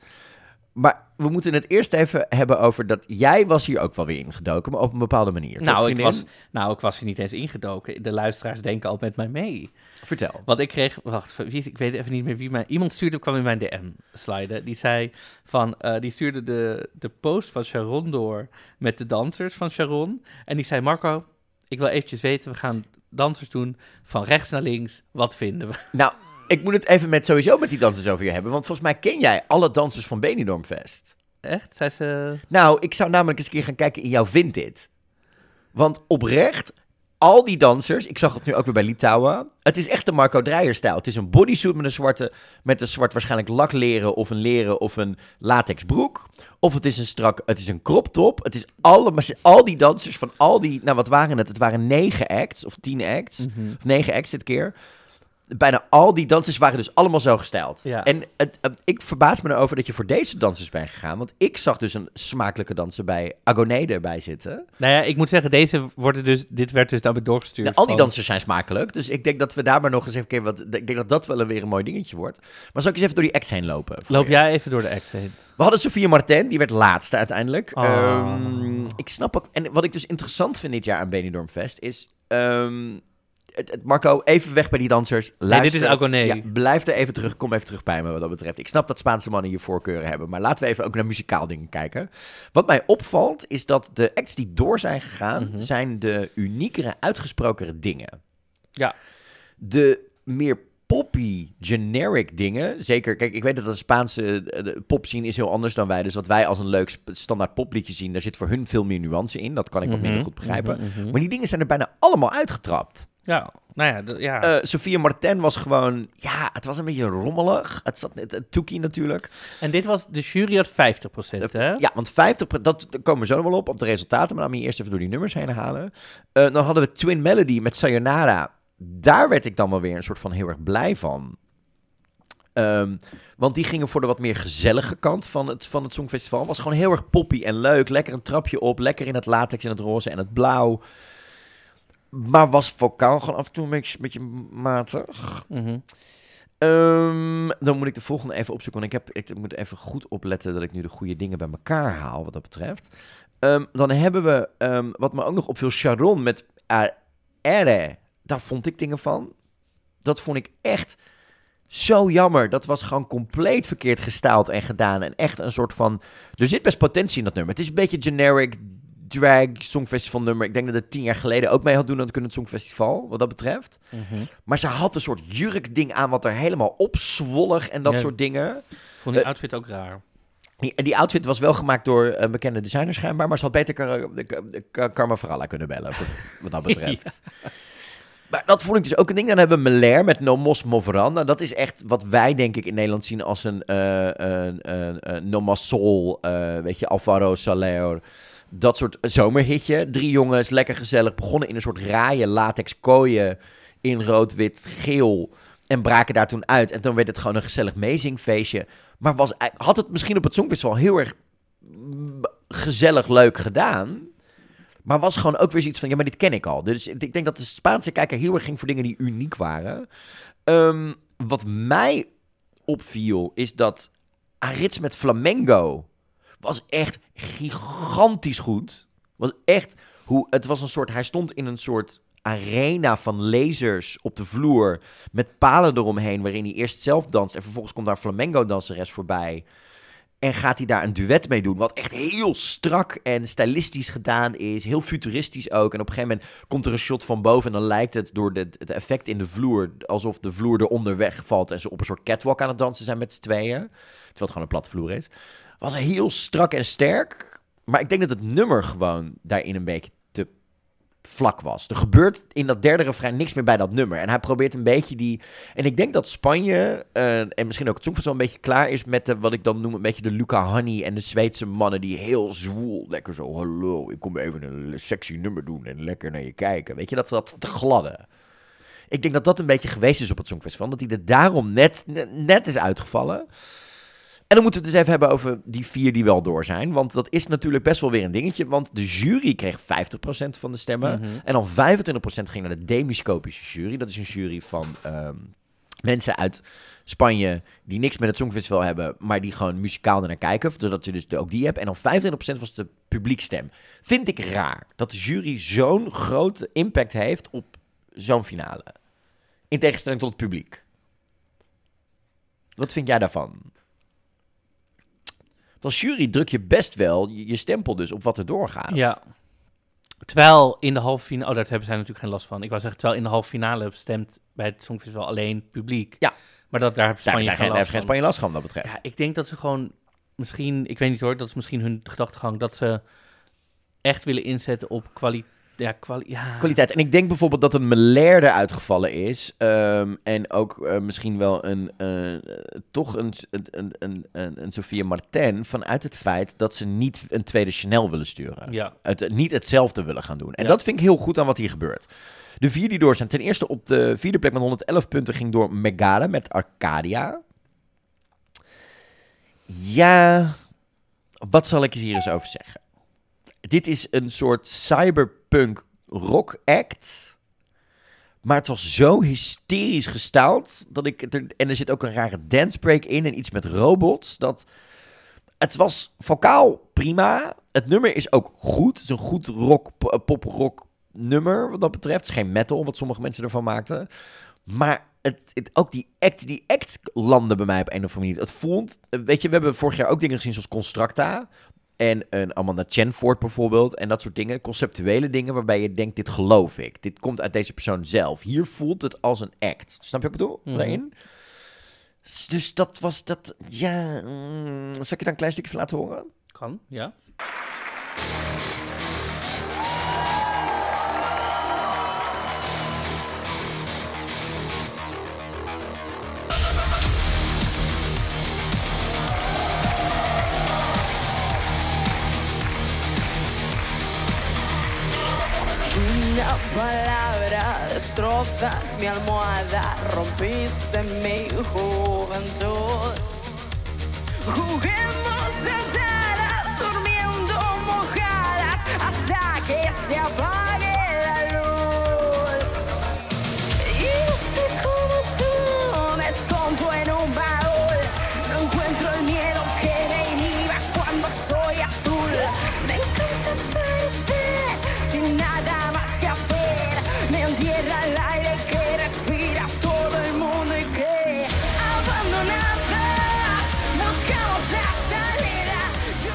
Maar we moeten het eerst even hebben over dat jij was hier ook wel weer ingedoken, maar op een bepaalde manier. Nou ik, was, nou, ik was er niet eens ingedoken. De luisteraars denken al met mij mee. Vertel. Want ik kreeg, wacht, wie, ik weet even niet meer wie mij, iemand stuurde, kwam in mijn DM sliden. Die zei van, eh, die stuurde de, de post van Sharon door met de dansers van Sharon. En die zei, Marco, ik wil eventjes weten, we gaan dansers doen van rechts naar links. Wat vinden we? Nou, ik moet het even met sowieso met die dansers over je hebben, want volgens mij ken jij alle dansers van Benidorm Fest. Echt? Zei ze... Nou, ik zou namelijk eens een keer gaan kijken in jouw Vinted. Want oprecht, al die dansers, ik zag het nu ook weer bij Litouwen. Het is echt de Marco Dreyer-stijl. Het is een bodysuit met een zwarte, met een zwart waarschijnlijk lakleren of een leren of een latex broek. Of het is een strak, het is een crop top. Het is allemaal, al die dansers van al die, nou wat waren het? Het waren negen acts of tien acts. Mhm. Of negen acts dit keer. Bijna al die dansers waren dus allemaal zo gestyled. Ja. En het, het- ik verbaas me erover dat je voor deze dansers bent gegaan. Want ik zag dus een smakelijke danser bij Agoné erbij zitten. Nou ja, ik moet zeggen, deze worden dus, dit werd dus me doorgestuurd. Nou, al die van- dansers zijn smakelijk. Dus ik denk dat we daar maar nog eens even kijken. Wat, ik denk dat dat wel weer een mooi dingetje wordt. Maar zal ik eens even door die acts heen lopen? Loop je? jij even door de act heen. We hadden Sophia Martin, die werd laatste uiteindelijk. Ah. Ehm, ik snap ook... En wat ik dus interessant vind dit jaar aan Benidorm Fest is... ehm, Marco, even weg bij die dansers. Luister. dit is Agoné. Ja, blijf er even terug. Kom even terug bij me wat dat betreft. Ik snap dat Spaanse mannen hier voorkeuren hebben. Maar laten we even ook naar muzikaal dingen kijken. Wat mij opvalt is dat de acts die door zijn gegaan... zijn de uniekere, uitgesprokere dingen. Ja. De meer poppy, generic dingen. Zeker, kijk, ik weet dat de Spaanse eh, de popscene is heel anders dan wij. Dus wat wij als een leuk standaard popliedje zien, daar zit voor hun veel meer nuance in. Dat kan ik wat Mhm, minder goed begrijpen. mhm, mhm. Maar die dingen zijn er bijna allemaal uitgetrapt. Ja, nou ja, ja. Eh Sophia Martin was gewoon, ja, het was een beetje rommelig. Het zat net, Toekie natuurlijk. en dit was, de jury had 50%, hè? Ja, want 50%, dat daar komen we zo nog wel op, op de resultaten. Maar laat me eerst even door die nummers heen halen. Eh, dan hadden we Twin Melody met Sayonara. Daar werd ik dan wel weer een soort van heel erg blij van. Ehm, want die gingen voor de wat meer gezellige kant van het, van het Songfestival. Was gewoon heel erg poppy en leuk. Lekker een trapje op. Lekker in het latex en het roze en het blauw. Maar was vocaal gewoon af en toe een beetje, beetje matig. Mhm. Ehm, dan moet ik de volgende even opzoeken. Want ik, heb, ik moet even goed opletten dat ik nu de goede dingen bij elkaar haal, wat dat betreft. Ehm, dan hebben we, ehm, wat me ook nog opviel, Sharon met Aere. Daar vond ik dingen van. Dat vond ik echt zo jammer. Dat was gewoon compleet verkeerd gestyled en gedaan. En echt een soort van... Er zit best potentie in dat nummer. Het is een beetje generic drag songfestival nummer. Ik denk dat het tien jaar geleden ook mee had doen aan het Kunnen Songfestival, wat dat betreft. Mhm. Maar ze had een soort jurkding aan wat er helemaal opzwollig en dat Ja. soort dingen. Vond die Eh, outfit ook raar. die, die outfit was wel gemaakt door een bekende designer schijnbaar, maar ze had beter Car- Car- Car- Karma Farala kunnen bellen, voor- wat dat <laughs> betreft. Maar dat vond ik dus ook een ding. Dan hebben we Melair met Nomos Moveran. Nou, dat is echt wat wij denk ik in Nederland zien als een, eh Nomasol, eh weet je, Alvaro Soler. Dat soort zomerhitje. Drie jongens, lekker gezellig, begonnen in een soort raaie latex kooien in rood, wit, geel. En braken daar toen uit. En toen werd het gewoon een gezellig meezingfeestje. Maar was, had het misschien op het Songfestival heel erg gezellig leuk gedaan. Maar was gewoon ook weer zoiets van, ja, maar dit ken ik al. Dus ik denk dat de Spaanse kijker heel erg ging voor dingen die uniek waren. Ehm, wat mij opviel, is dat Arits met Flamengo was echt gigantisch goed. Was echt, hoe, het was een soort, hij stond in een soort arena van lasers op de vloer. Met palen eromheen, waarin hij eerst zelf danst. En vervolgens komt daar flamengo-danseres voorbij. En gaat hij daar een duet mee doen. Wat echt heel strak en stylistisch gedaan is. Heel futuristisch ook. En op een gegeven moment komt er een shot van boven. En dan lijkt het door de, het effect in de vloer. alsof de vloer eronder wegvalt. En ze op een soort catwalk aan het dansen zijn met z'n tweeën. Terwijl het gewoon een platte vloer is. Was heel strak en sterk. Maar ik denk dat het nummer gewoon daarin een beetje te vlak was. Er gebeurt in dat derde refrein niks meer bij dat nummer. En hij probeert een beetje die... En ik denk dat Spanje, eh, en misschien ook het Songfestival, een beetje klaar is met de, wat ik dan noem een beetje de Luca Honey en de Zweedse mannen die heel zwoel, lekker zo, hallo, ik kom even een sexy nummer doen en lekker naar je kijken. Weet je, dat dat te gladde. Ik denk dat dat een beetje geweest is op het Songfestival, dat hij er daarom net, net, net is uitgevallen. En dan moeten we het dus even hebben over die vier die wel door zijn. Want dat is natuurlijk best wel weer een dingetje. Want de jury kreeg 50% van de stemmen. Mhm. En dan 25% ging naar de demiscopische jury. Dat is een jury van ehm, mensen uit Spanje die niks met het Songfestival hebben, maar die gewoon muzikaal ernaar kijken. Zodat je dus ook die hebt. En dan 25% was de publiekstem. Vind ik raar dat de jury zo'n grote impact heeft op zo'n finale. In tegenstelling tot het publiek. Wat vind jij daarvan? Als jury druk je best wel je, je stempel dus op wat er doorgaat. Ja. Terwijl in de halve finale... Oh, daar hebben zij natuurlijk geen last van. Ik wou zeggen, terwijl in de halve finale stemt bij het Songfestival alleen publiek. Ja. Maar dat, daar heeft Daar Spanje geen, geen daar last geen van. Spanje last van wat dat betreft. Ja, ik denk dat ze gewoon misschien... Ik weet niet hoor, dat is misschien hun gedachtegang. Dat ze echt willen inzetten op kwaliteit. Ja, kwali ja. Kwaliteit. En ik denk bijvoorbeeld dat een Melair eruit gevallen is. ehm, en ook eh, misschien wel een, eh, toch een, een, een, een, een, een Sophia Martin. Vanuit het feit dat ze niet een tweede Chanel willen sturen. Ja. Het, niet hetzelfde willen gaan doen. En Ja. dat vind ik heel goed aan wat hier gebeurt. De vier die door zijn. Ten eerste op de vierde plek met 111 punten ging door Megara met Arcadia. Ja, wat zal ik hier eens over zeggen? Dit is een soort cyberpunk rock act. Maar het was zo hysterisch gestyled. Dat ik er, en er zit ook een rare dance break in en iets met robots. Dat, het was vocaal prima. Het nummer is ook goed. Het is een goed rock, pop-rock nummer wat dat betreft. Het is geen metal, wat sommige mensen ervan maakten. Maar het, het, ook die act, die act landde bij mij op een of andere manier. Het voelt, weet je, we hebben vorig jaar ook dingen gezien zoals Constructa. En een Amanda Chenford bijvoorbeeld. En dat soort dingen. Conceptuele dingen waarbij je denkt, dit geloof ik. Dit komt uit deze persoon zelf. Hier voelt het als een act. Snap je wat ik bedoel? Mhm. Daarin? S- Dus dat was dat... Ja... mm, zal ik je daar een klein stukje van laten horen? Kan, ja. Una palabra destrozas mi almohada, rompiste mi juventud. Juguemos sentadas, durmiendo mojadas, hasta que se apague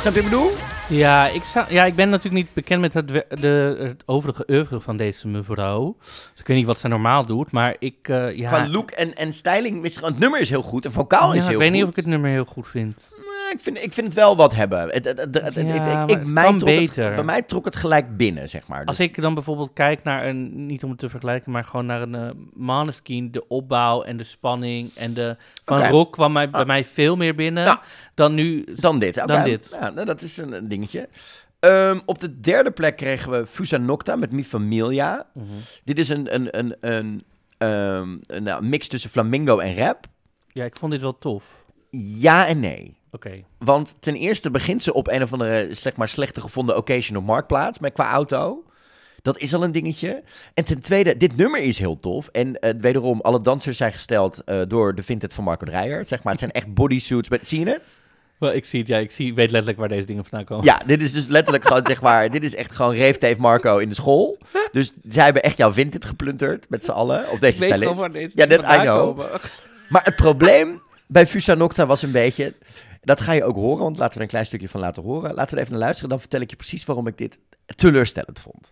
Je wat ik bedoel? Ja ik, zou, ja, ik ben natuurlijk niet bekend met het, de, het overige oeuvre van deze mevrouw. Dus ik weet niet wat ze normaal doet, maar ik... eh, ja, Qua look en, en styling, het nummer is heel goed. En vocaal ja, is heel ik weet goed. niet of ik het nummer heel goed vind. Ik, vind, ik vind het wel wat hebben. Het, het, het, het- het- Ja, ik- mij trok beter. bij mij trok het gelijk binnen, zeg maar. Dus- Als ik dan bijvoorbeeld kijk naar een, niet om het te vergelijken, maar gewoon naar een eh Maneskin, de opbouw en de spanning en de van Oké. rock kwam mij, bij Ah. mij veel meer binnen dan nu. Dan dit. Dan dit. Ja, nou, dat is een, een dingetje. Ehm, op de derde plek kregen we Fusa Nocta met Mi Familia. Mhm. Dit is een, een, een, een, ehm, een nou, mix tussen flamingo en rap. Ja, ik vond dit wel tof. Ja en nee. Oké. Want ten eerste begint ze op een of andere zeg maar, slechte gevonden occasion op Marktplaats met qua auto. Dat is al een dingetje. En ten tweede, dit nummer is heel tof. En eh, wederom, alle dansers zijn gesteld eh, door de Vinted van Marco Dreyer. Zeg maar, het zijn echt bodysuits. Met, zie je het? Wel, ik zie het, ja, ik zie, weet letterlijk waar deze dingen vandaan komen. Ja, dit is dus letterlijk gewoon, zeg maar, dit is echt gewoon Reefteef Marco in de school. Dus zij hebben echt jouw Vinted geplunderd met z'n allen. Of deze Ik weet stylist. ja, dat I know. komen. Maar het probleem bij Fusa Nocta was een beetje, dat ga je ook horen, want laten we er een klein stukje van laten horen. Laten we er even naar luisteren, dan vertel ik je precies waarom ik dit teleurstellend vond.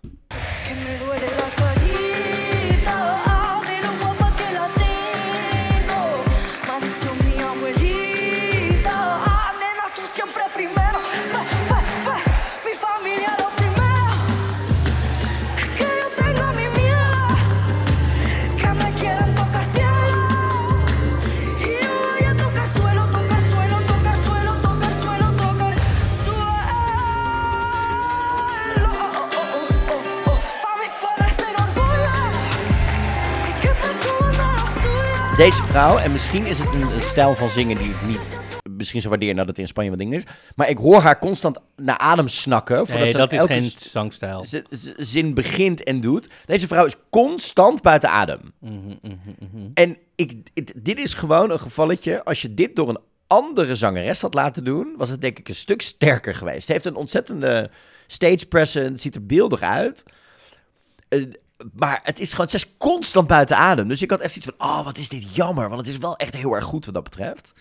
Deze vrouw, en misschien is het een, een stijl van zingen die ik niet misschien zou waarderen nadat het in Spanje wat ding is. Maar ik hoor haar constant naar adem snakken. voordat Nee, ze dat is elke geen zangstijl. zin begint en doet. Deze vrouw is constant buiten adem. Mhm, mhm, mhm. En ik, dit is gewoon een gevalletje. Als je dit door een andere zangeres had laten doen, was het denk ik een stuk sterker geweest. Ze heeft een ontzettende stage presence, ziet er beeldig uit. Eh, maar het is gewoon, ze is constant buiten adem. Dus ik had echt zoiets van, oh, wat is dit jammer. Want het is wel echt heel erg goed wat dat betreft.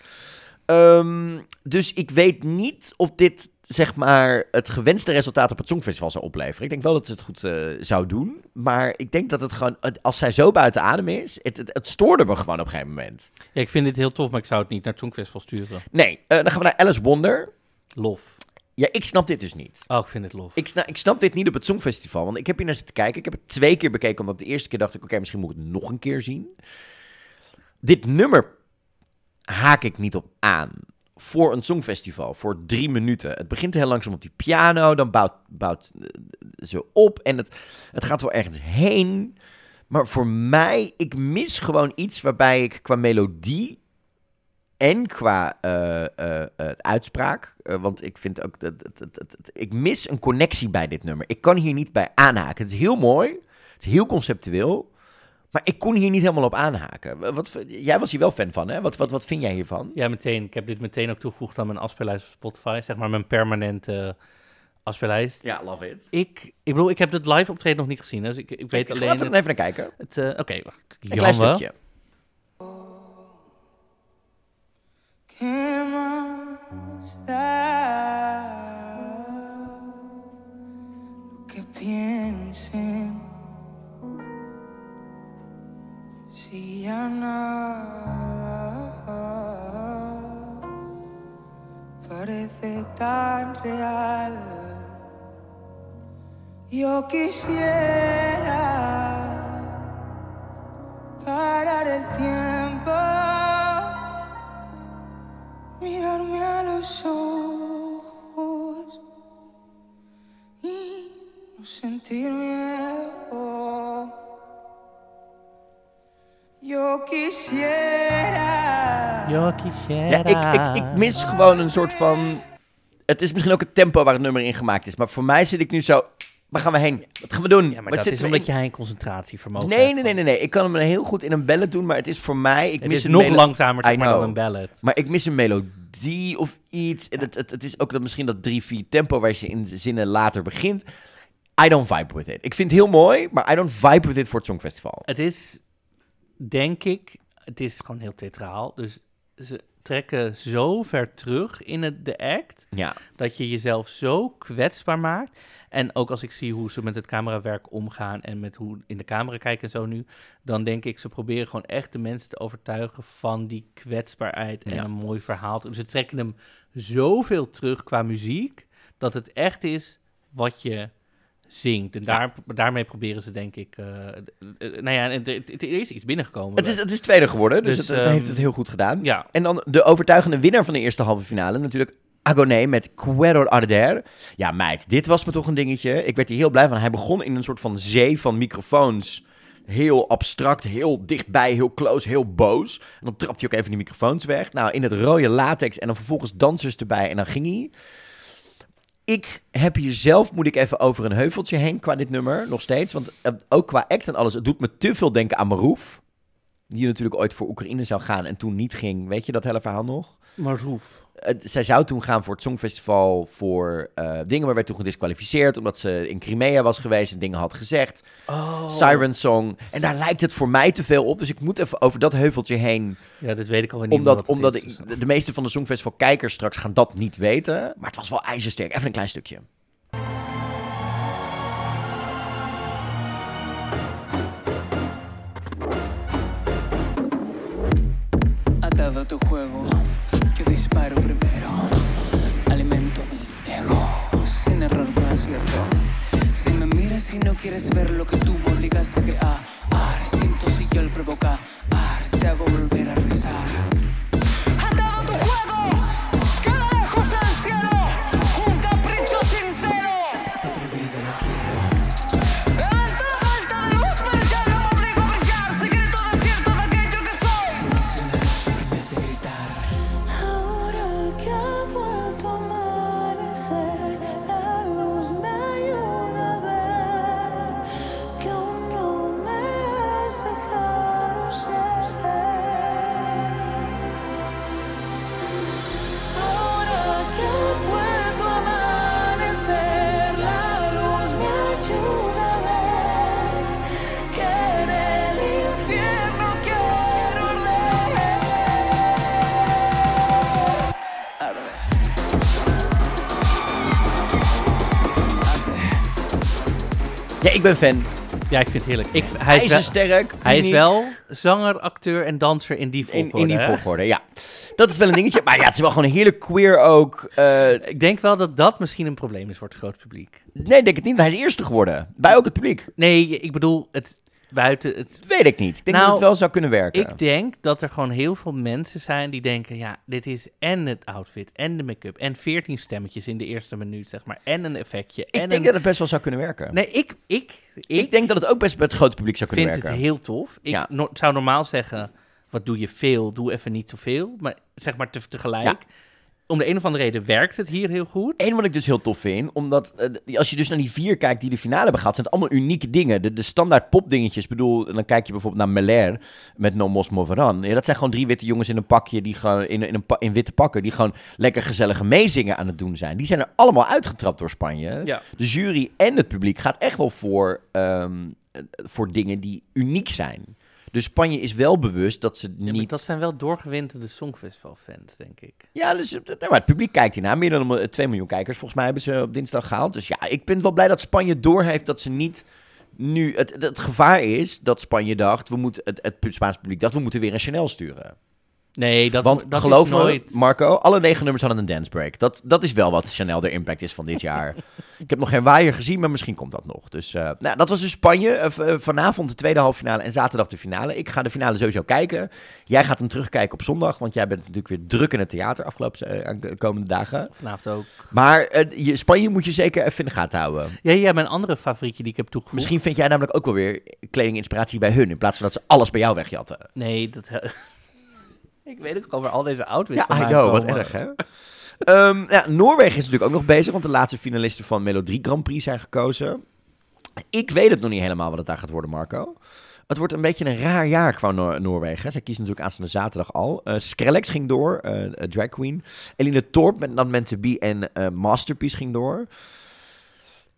Ehm, dus ik weet niet of dit, zeg maar, het gewenste resultaat op het Songfestival zou opleveren. Ik denk wel dat ze het goed eh, zou doen. Maar ik denk dat het gewoon, als zij zo buiten adem is, het, het, het stoorde me gewoon op een gegeven moment. Ja, ik vind dit heel tof, maar ik zou het niet naar het Songfestival sturen. Nee, eh, dan gaan we naar Alice Wonder. Lof. Ja, ik snap dit dus niet. Oh, ik vind het lof. Ik, sna- ik snap dit niet op het Songfestival, want ik heb hier naar zitten kijken. Ik heb het twee keer bekeken, omdat de eerste keer dacht ik, oké, misschien moet ik het nog een keer zien. Dit nummer haak ik niet op aan voor een Songfestival, voor drie minuten. Het begint heel langzaam op die piano, dan bouwt, bouwt eh, ze op en het, het gaat wel ergens heen. Maar voor mij, ik mis gewoon iets waarbij ik qua melodie en qua eh, eh, eh, uitspraak, want ik vind ook dat, dat, dat, dat- dat- ik mis een connectie bij dit nummer. Ik kan hier niet bij aanhaken. Het is heel mooi, het is heel conceptueel, maar ik kon hier niet helemaal op aanhaken. Wat, jij was hier wel fan van, hè? Wat, wat, wat vind jij hiervan? Ja, meteen. Ik heb dit meteen ook toegevoegd aan mijn afspeellijst op Spotify. Zeg maar mijn permanente afspeellijst. Ja, love it. Ik, ik bedoel, ik heb het live optreden nog niet gezien. Dus ik, ik weet Laten alleen... we er het- even naar kijken. Het, Oké, wacht. Een klein stukje. ¿Qué más da? que piensen si ya nada parece tan real. Yo quisiera parar el tiempo, mirarme a los ojos y no sentir miedo. Yo quisiera. Yo Ja, ik, ik, ik mis gewoon een soort van... Het is misschien ook het tempo waar het nummer in gemaakt is. Maar voor mij zit ik nu zo... Waar gaan we heen? Wat gaan we doen? Ja, maar Wat dat is omdat in? jij een concentratievermogen Nee, nee, nee, nee, nee. Ik kan hem heel goed in een ballad doen, maar het is voor mij... Ik Het mis is een nog langzamer, zeg maar, dan een ballad. Maar ik mis een melodie of iets. Het, het, het is ook dat misschien dat 3-4 tempo waar je in zinnen later begint. I don't vibe with it. Ik vind het heel mooi, maar I don't vibe with it voor het Songfestival. Het is, denk ik, het is gewoon heel theatraal. Dus ze trekken zo ver terug in het, de act, Ja. dat je jezelf zo kwetsbaar maakt. En ook als ik zie hoe ze met het camerawerk omgaan en met hoe in de camera kijken en zo nu, dan denk ik, ze proberen gewoon echt de mensen te overtuigen van die kwetsbaarheid en Ja. een mooi verhaal. Ze trekken hem zoveel terug qua muziek, dat het echt is wat je zingt. En daar, daarmee proberen ze, denk ik... eh, eh, nou ja, er, er- er is iets binnengekomen. Het is, het is tweede geworden, dus, het, het ehm, heeft het heel goed gedaan. Ja. En dan de overtuigende winnaar van de eerste halve finale, natuurlijk Agoné met Cuero Arder. Ja, meid, dit was me toch een dingetje. Ik werd hier heel blij van. Hij begon in een soort van zee van microfoons. Heel abstract, heel dichtbij, heel close, heel boos. En dan trapte hij ook even die microfoons weg. Nou, in het rode latex en dan vervolgens dansers erbij en dan ging hij. Ik heb hier zelf, moet ik even over een heuveltje heen qua dit nummer, nog steeds. Want eh, ook qua act en alles, het doet me te veel denken aan Marouf. Die natuurlijk ooit voor Oekraïne zou gaan en toen niet ging. Weet je dat hele verhaal nog? Marouf. Het- zij zou toen gaan voor het Songfestival voor eh, dingen, maar werd toen gedisqualificeerd omdat ze in Crimea was geweest en dingen had gezegd. Oh. Siren Song. En daar lijkt het voor mij te veel op, dus ik moet even over dat heuveltje heen. Ja, dat weet ik alweer niet Omdat, omdat is, ik, dus- de, de meeste van de Songfestival kijkers straks gaan dat niet weten. Maar het was wel ijzersterk. Even een klein stukje. Atado tu juego, yo disparo primero. Alimento mi ego, sin error con acierto. Si me miras y no quieres ver lo que tú me obligaste a crear, siento si yo el provocar, te hago volver a rezar. Ja, ik ben fan. Ja, ik vind het heerlijk. Ik, hij is, wel- IJzersterk, hij is wel zanger, acteur en danser in die In, volgorde. in die hè? volgorde, ja. Dat is wel een dingetje. Maar ja, het is wel gewoon een heerlijk queer ook. eh, Ik denk wel dat dat misschien een probleem is voor het grote publiek. nee, denk het niet. Hij is eerste geworden. Bij ook het publiek. Nee, ik bedoel, het buiten het... Weet ik niet. Ik denk Nou, dat het wel zou kunnen werken. Ik denk dat er gewoon heel veel mensen zijn die denken... ja, dit is en het outfit en de make-up... en 14 stemmetjes in de eerste minuut, zeg maar... en een effectje. Ik en denk een... dat het best wel zou kunnen werken. Nee, ik, ik, ik, Ik denk dat het ook best bij het grote publiek zou kunnen vind werken. het heel tof. Ik Ja. no- zou normaal zeggen... wat doe je veel, doe even niet zoveel. Maar zeg maar te- tegelijk... Ja. Om de een of andere reden werkt het hier heel goed. Eén wat ik dus heel tof vind, omdat eh, als je dus naar die vier kijkt die de finale hebben gehad, zijn het allemaal unieke dingen. De, de standaard popdingetjes, Ik bedoel, dan kijk je bijvoorbeeld naar Melair met No Mos Moveran. Ja, dat zijn gewoon drie witte jongens in een pakje, die gewoon in, in, een pa- in witte pakken, die gewoon lekker gezellige meezingen aan het doen zijn. Die zijn er allemaal uitgetrapt door Spanje. Ja. De jury en het publiek gaat echt wel voor, ehm, eh, voor dingen die uniek zijn. Dus Spanje is wel bewust dat ze Ja, niet... dat zijn wel doorgewinterde Songfestival-fans, denk ik. Ja, dus eh, nou, maar het publiek kijkt hiernaar. Meer dan een- 2 miljoen kijkers volgens mij hebben ze op dinsdag gehaald. Dus ja, ik ben wel blij dat Spanje doorheeft dat ze niet nu... Het, het, gevaar is dat Spanje dacht, we moeten, het, het Spaanse publiek dacht, we moeten weer een Chanel sturen. Nee, dat, Want dat geloof is me, nooit... Marco, alle negen nummers hadden een dance break. Dat, dat is wel wat Chanel de impact is van dit jaar. <laughs> ik heb nog geen waaier gezien, maar misschien komt dat nog. Dus eh, nou, dat was dus Spanje. Eh, eh, vanavond de tweede halve finale en zaterdag de finale. Ik ga de finale sowieso kijken. Jij gaat hem terugkijken op zondag, want jij bent natuurlijk weer druk in het theater afgelopen de komende dagen. Vanavond ook. Maar je, Spanje moet je zeker even in de gaten houden. Ja, ja, mijn andere favorietje die ik heb toegevoegd. Misschien vind jij namelijk ook wel weer kledinginspiratie bij hun, in plaats van dat ze alles bij jou wegjatten. Nee, dat... <laughs> ik weet ook al waar al deze outfits Ja, I know, wat erg hè. Ehm, ja, Noorwegen is natuurlijk ook nog bezig, want de laatste finalisten van Melodie Grand Prix zijn gekozen. Ik weet het nog niet helemaal wat het daar gaat worden, Marco. Het wordt een beetje een raar jaar qua Noor- Noorwegen. Zij kiezen natuurlijk aanstaande zaterdag al. Eh, Skrillex ging door, eh, Drag Queen. Eline Torp met Not Meant To Be en Masterpiece ging door.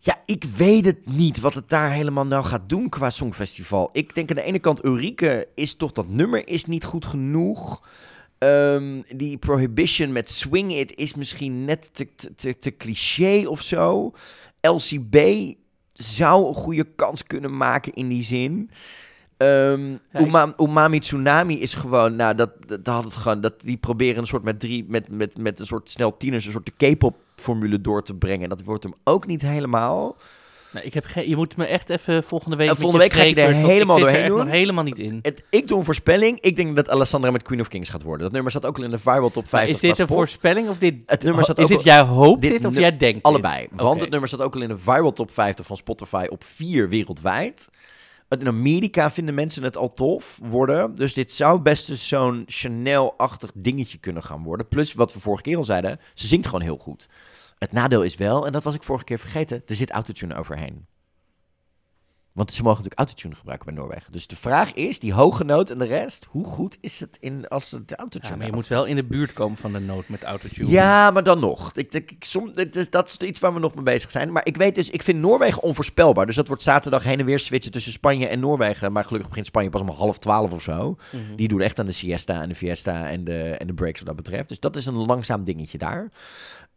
Ja, ik weet het niet wat het daar helemaal nou gaat doen qua Songfestival. Ik denk aan de ene kant, Ulrike is toch dat nummer is niet goed genoeg. Ehm, die Prohibition met Swing It is misschien net te, te, te, cliché of zo. LCB zou een goede kans kunnen maken in die zin. Ehm, ik- Uma- Umami Tsunami is gewoon, nou, dat, dat, dat had het gewoon, dat, die proberen een soort met drie, met, met, met een soort snel tieners, een soort de K-pop formule door te brengen. Dat wordt hem ook niet helemaal. Ik heb geen, je moet me echt even volgende week. Volgende week ga ik er helemaal ik doorheen er doen. nog helemaal niet in. Het, ik doe een voorspelling. Ik denk dat Alessandra met Queen of Kings gaat worden. Dat nummer staat ook al in de viral top 50. is dit een voorspelling of dit? Het nummer staat is ook dit jij hoopt dit, of jij denkt dit? Allebei. Want het nummer staat ook al in de viral top 50 van Spotify op 4 wereldwijd. In Amerika vinden mensen het al tof worden. Dus dit zou best eens zo'n Chanel-achtig dingetje kunnen gaan worden. Plus, wat we vorige keer al zeiden, ze zingt gewoon heel goed. Het nadeel is wel, en dat was ik vorige keer vergeten, er zit autotune overheen. Want ze mogen natuurlijk autotune gebruiken bij Noorwegen. Dus de vraag is, die hoge noot en de rest, hoe goed is het in, als het de autotune Ja, maar je moet wel in de buurt komen van de noot met autotune. ja, maar dan nog. Ik, ik, ik, som, het is, dat is iets waar we nog mee bezig zijn. Maar ik weet dus, ik vind Noorwegen onvoorspelbaar. Dus dat wordt zaterdag heen en weer switchen tussen Spanje en Noorwegen. Maar gelukkig begint Spanje pas om half twaalf of zo. Mhm. Die doen echt aan de siesta en de fiesta en de, en de breaks wat dat betreft. Dus dat is een langzaam dingetje daar.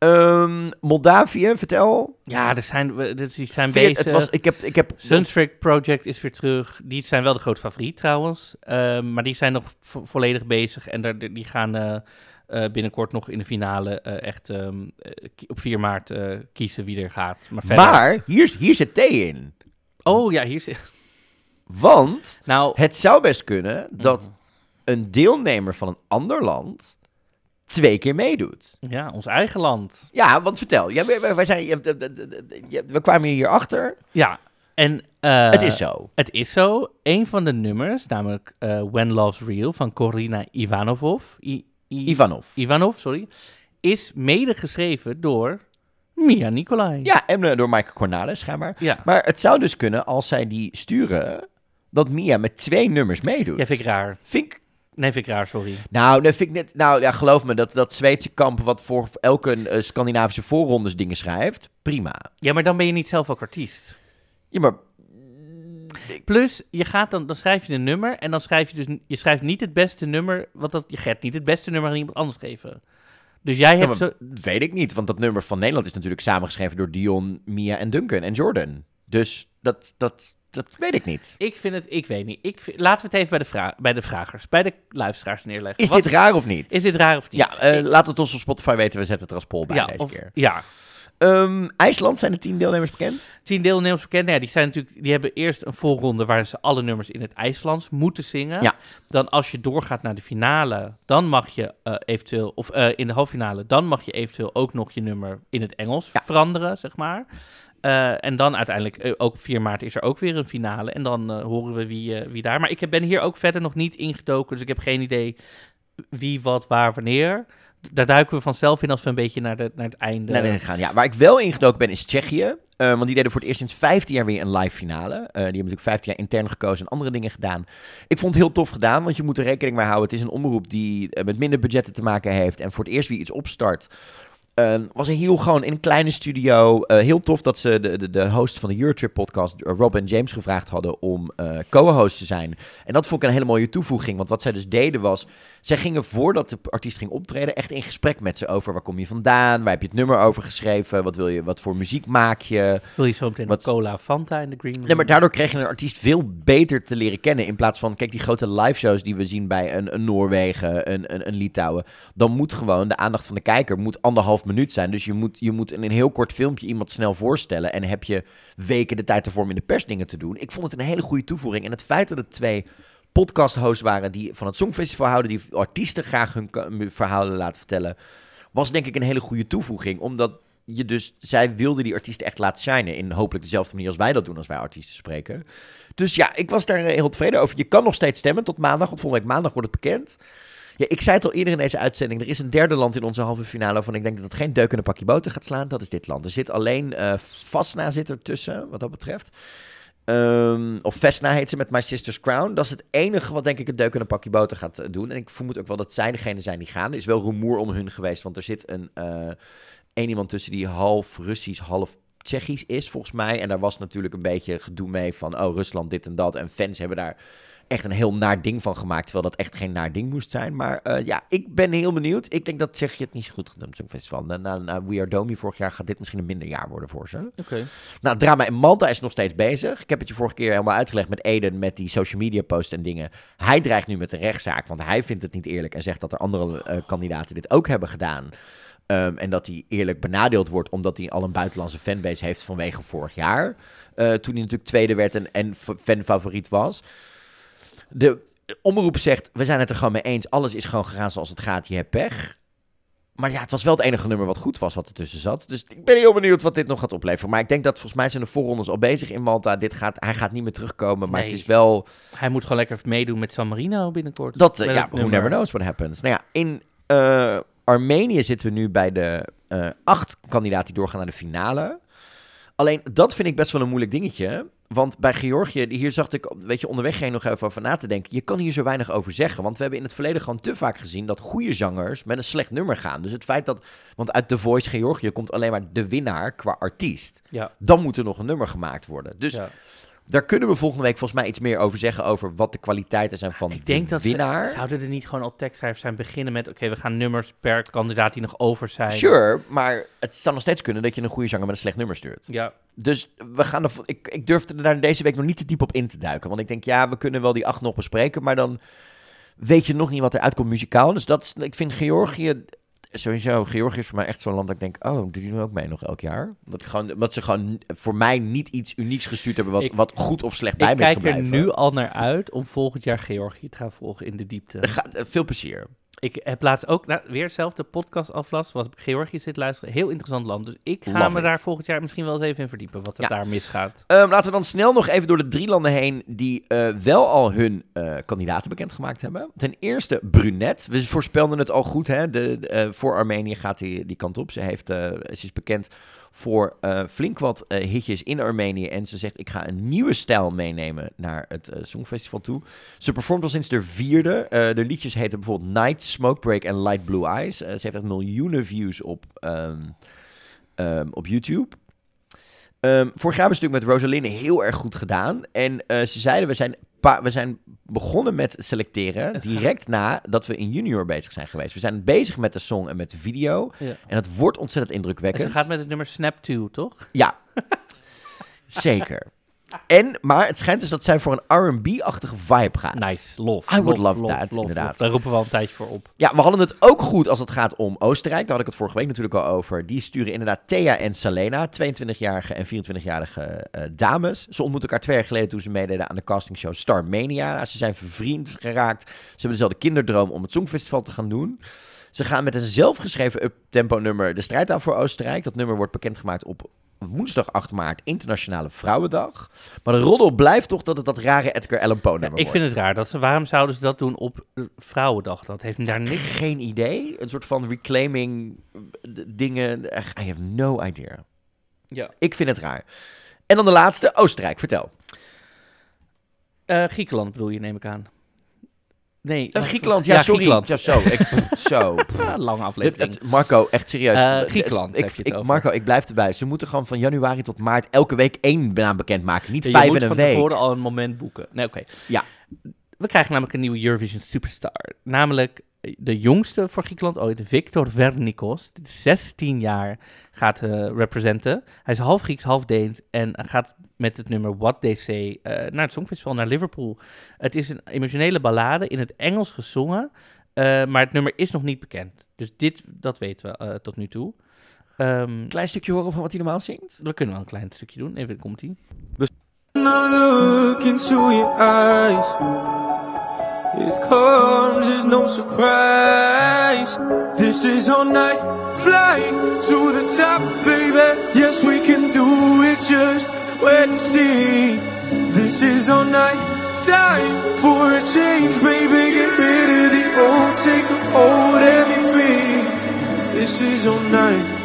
Ehm, Moldavië, vertel. Ja, er zijn, die zijn bezig. het was- ik heb- ik heb- Sunstreak Project is weer terug. Die zijn wel de groot favoriet trouwens. Ehm, maar die zijn nog vo- volledig bezig. En daar, die gaan eh, eh, binnenkort nog in de finale eh, echt ehm, eh, op 4 maart kiezen wie er gaat. Maar, verder- Maar hier, hier zit thee in. Oh ja, hier zit... Want Nou, het zou best kunnen dat een deelnemer van een ander land twee keer meedoet. Ja, ons eigen land. Ja, want vertel. Ja, wij, wij- zijn, we kwamen hier achter. Ja, en... eh, Het is zo. Het is zo. Een van de nummers, namelijk eh, When Love's Real van Corina Ivanovov. I- I- Ivanov. Ivanov, sorry. Is mede geschreven door Mia Nicolai. Ja, en eh, door Mike Cornales schijnbaar. Ja. Maar het zou dus kunnen, als zij die sturen, dat Mia met twee nummers meedoet. Ja, vind ik raar. Vind ik... Nee, vind ik raar, sorry. Nou, dat vind ik net... Nou, ja, geloof me, dat, dat Zweedse kamp wat voor elke eh, Scandinavische voorrondes dingen schrijft, prima. Ja, maar dan ben je niet zelf ook artiest. Ja, maar... Plus, je gaat dan, dan schrijf je een nummer en dan schrijf je dus... Je schrijft niet het beste nummer, want dat, je gaat niet het beste nummer aan iemand anders geven. Dus jij hebt zo... Weet ik niet, want dat nummer van Nederland is natuurlijk samengeschreven door Dion, Mia en Duncan en Jordan. Dus dat, dat, dat weet ik niet. Ik vind het, ik weet niet. Ik vind- laten we het even bij de, vra bij de vragers, bij de luisteraars neerleggen. Is Wat- dit raar of niet? Is dit raar of niet? Ja, eh, laat het ons op Spotify weten. We zetten het er als poll bij Ja, deze of- keer. ja. Ehm, IJsland zijn er tien deelnemers bekend. Tien deelnemers bekend. Nou ja, die, zijn natuurlijk, die hebben eerst een voorronde waar ze alle nummers in het IJslands moeten zingen. Ja. Dan als je doorgaat naar de finale, dan mag je eh, eventueel, of eh, in de halve finale, dan mag je eventueel ook nog je nummer in het Engels veranderen, zeg maar. Eh, en dan uiteindelijk, eh, ook op 4 maart is er ook weer een finale. En dan eh, horen we wie, wie daar. Maar ik ben hier ook verder nog niet ingedoken, dus ik heb geen idee wie, wat, waar, wanneer. Daar duiken we vanzelf in als we een beetje naar, de, naar het einde gaan. Ja, waar ik wel ingedoken ben is Tsjechië. Want die deden voor het eerst sinds 15 jaar weer een live finale. Die hebben natuurlijk 15 jaar intern gekozen en andere dingen gedaan. Ik vond het heel tof gedaan, want je moet er rekening mee houden. Het is een omroep die met minder budgetten te maken heeft. En voor het eerst weer iets opstart. Eh, was een heel gewoon in een kleine studio. Eh, heel tof dat ze de, de, de host van de Eurotrip podcast, eh, Rob en James, gevraagd hadden om eh, co-host te zijn. En dat vond ik een hele mooie toevoeging. Want wat zij dus deden was, zij gingen voordat de artiest ging optreden, echt in gesprek met ze over waar kom je vandaan, waar heb je het nummer over geschreven, wat wil je, wat voor muziek maak je. Wil je zo meteen Wat- cola Fanta in de green room? Nee, maar daardoor kreeg je een artiest veel beter te leren kennen. In plaats van, kijk, die grote live shows die we zien bij een, een Noorwegen, een, een, een Litouwen. Dan moet gewoon de aandacht van de kijker moet anderhalf minuut zijn. Dus je moet, je moet in een heel kort filmpje iemand snel voorstellen. En heb je weken de tijd ervoor om in de pers dingen te doen. Ik vond het een hele goede toevoeging. En het feit dat het twee podcast-hosts waren die van het Songfestival houden, die artiesten graag hun verhalen laten vertellen, was denk ik een hele goede toevoeging. Omdat je dus, zij wilden die artiesten echt laten shinen. In hopelijk dezelfde manier als wij dat doen als wij artiesten spreken. Dus ja, ik was daar eh, heel tevreden over. Je kan nog steeds stemmen tot maandag, want volgende week maandag wordt het bekend. Ja, ik zei het al eerder in deze uitzending. Er is een derde land in onze halve finale waarvan ik denk dat het geen deuk in een pakje boter gaat slaan. Dat is dit land. Er zit alleen Fasna zit ertussen, wat dat betreft. Ehm, of Vesna heet ze met My Sister's Crown. Dat is het enige wat denk ik een deuk in een pakje boter gaat eh, doen. En ik vermoed ook wel dat zij degene zijn die gaan. Er is wel rumoer om hun geweest, want er zit een, eh één iemand tussen die half Russisch, half Tsjechisch is, volgens mij. En daar was natuurlijk een beetje gedoe mee van, oh, Rusland dit en dat. En fans hebben daar echt een heel naar ding van gemaakt, terwijl dat echt geen naar ding moest zijn. Maar eh, ja, ik ben heel benieuwd. Ik denk dat Tsjechië het niet zo goed gedaan heeft, Songfestival. Na, na, na We Are Domi vorig jaar gaat dit misschien een minder jaar worden voor ze. Oké. Nou, drama in Malta is nog steeds bezig. Ik heb het je vorige keer helemaal uitgelegd met Eden, met die social media posts en dingen. Hij dreigt nu met een rechtszaak, want hij vindt het niet eerlijk en zegt dat er andere eh, kandidaten dit ook hebben gedaan. Ehm, en dat hij eerlijk benadeeld wordt omdat hij al een buitenlandse fanbase heeft vanwege vorig jaar. Eh, toen hij natuurlijk tweede werd en, en fanfavoriet was. De omroep zegt, we zijn het er gewoon mee eens. Alles is gewoon gegaan zoals het gaat. Je hebt pech. Maar ja, het was wel het enige nummer wat goed was wat ertussen zat. Dus ik ben heel benieuwd wat dit nog gaat opleveren. Maar ik denk dat volgens mij zijn de voorrondes al bezig in Malta. Dit gaat, hij gaat niet meer terugkomen, maar Nee. het is wel... Hij moet gewoon lekker meedoen met San Marino binnenkort. Dat, eh, ja, who nummer. never knows what happens. Nou ja, in eh, Armenië zitten we nu bij de eh, acht kandidaten die doorgaan naar de finale. Alleen, dat vind ik best wel een moeilijk dingetje. Want bij Georgië, hier zag ik, weet je, onderweg geen nog even over na te denken. Je kan hier zo weinig over zeggen. Want we hebben in het verleden gewoon te vaak gezien dat goede zangers met een slecht nummer gaan. Dus het feit dat, want uit The Voice Georgië komt alleen maar de winnaar qua artiest. Ja. Dan moet er nog een nummer gemaakt worden. Dus Ja. Daar kunnen we volgende week volgens mij iets meer over zeggen. Over wat de kwaliteiten zijn van Ik denk de dat winnaar. ze, zouden er niet gewoon al tekstschrijvers zijn beginnen met... Oké, we gaan nummers per kandidaat die nog over zijn. Sure, maar het zou nog steeds kunnen dat je een goede zanger met een slecht nummer stuurt. Ja. Dus we gaan er, ik, ik durfde er daar deze week nog niet te diep op in te duiken. Want ik denk, ja, we kunnen wel die acht nog bespreken, maar dan weet je nog niet wat er uitkomt muzikaal. Dus dat is, ik vind Georgië, sowieso, Georgië is voor mij echt zo'n land dat ik denk, oh, die doen ook mee nog elk jaar. Dat, gewoon, dat ze gewoon voor mij niet iets unieks gestuurd hebben wat, Ik- wat goed of slecht bij Ik me is kijk er gebleven. nu al naar uit om volgend jaar Georgië te gaan volgen in de diepte. Ga- eh, veel plezier. Ik heb laatst ook nou, weer hetzelfde podcast aflast, was Georgië zit luisteren. Heel interessant land. Dus ik ga Love me it. daar volgend jaar misschien wel eens even in verdiepen wat er Ja. daar misgaat. Ehm, laten we dan snel nog even door de drie landen heen die eh, wel al hun eh, kandidaten bekendgemaakt hebben. Ten eerste Brunet. We voorspelden het al goed, hè? De, de, eh, voor Armenië gaat die, die kant op. Ze, heeft, ze is bekend voor eh, flink wat eh, hitjes in Armenië. En ze zegt, ik ga een nieuwe stijl meenemen naar het eh, Songfestival toe. Ze performt al sinds de vierde. De liedjes heten bijvoorbeeld Night, Smokebreak en Light Blue Eyes. Ze heeft echt miljoenen views op, ehm, ehm, op YouTube. Ehm, vorig jaar hebben ze natuurlijk met Rosaline heel erg goed gedaan. En ze zeiden, we zijn, we zijn begonnen met selecteren direct nadat we in junior bezig zijn geweest. We zijn bezig met de song en met de video. Ja. En het wordt ontzettend En indrukwekkend. ze gaat met het nummer Snap 2, toch? Ja, <laughs> zeker. En, maar het schijnt dus dat zij voor een R&B-achtige vibe gaat. Nice, love. I would love, love, that, love, inderdaad. love. Daar roepen we al een tijdje voor op. Ja, we hadden het ook goed als het gaat om Oostenrijk. Daar had ik het vorige week natuurlijk al over. Die sturen inderdaad Thea en Salena, 22-jarige en 24-jarige eh, dames. Ze ontmoetten elkaar twee jaar geleden toen ze meededen aan de castingshow Starmania. Nou, Ze zijn vervriend geraakt. Ze hebben dezelfde kinderdroom om het Songfestival te gaan doen. Ze gaan met een zelfgeschreven up-tempo nummer de strijd aan voor Oostenrijk. Dat nummer wordt bekendgemaakt op woensdag 8 maart, Internationale Vrouwendag. Maar de roddel blijft toch dat het dat rare Edgar Allan Poe nummer Ik vind het raar. Dat ze, waarom zouden ze dat doen op eh, Vrouwendag? Dat heeft daar niks... Geen idee. Een soort van reclaiming eh, dingen. Echt, I have no idea. Ja. Ik vind het raar. En dan de laatste, Oostenrijk. Vertel. Eh, Griekenland bedoel je, neem ik aan. Nee. Eh, Griekenland, ja, sorry. Griekenland. Ja, zo. Ik, <laughs> zo. Lange aflevering. Marco, echt serieus. Het- Griekenland je het ik. Marco, ik blijf erbij. Ze moeten gewoon van januari tot maart elke week één naam bekendmaken. Niet Ja, je vijf moet in een van week. tevoren al een moment boeken. Nee, oké. Ja. We krijgen namelijk een nieuwe Eurovision Superstar. Namelijk de jongste voor Griekenland ooit, Victor Vernikos. Die is 16 jaar gaat eh, representen. Hij is half Grieks, half Deens en gaat met het nummer What They Say eh, naar het Songfestival, naar Liverpool. Het is een emotionele ballade in het Engels gezongen, eh, maar het nummer is nog niet bekend. Dus dit, dat weten we eh, tot nu toe. Ehm, Klein stukje horen van wat hij normaal zingt? we kunnen wel een klein stukje doen. Even, komt look into your eyes, it comes as no surprise. This is our night, flying to the top, baby. Yes, we can do it, just wait and see. This is our night, time for a change, baby. Get rid of the old, take a hold and be free. This is our night.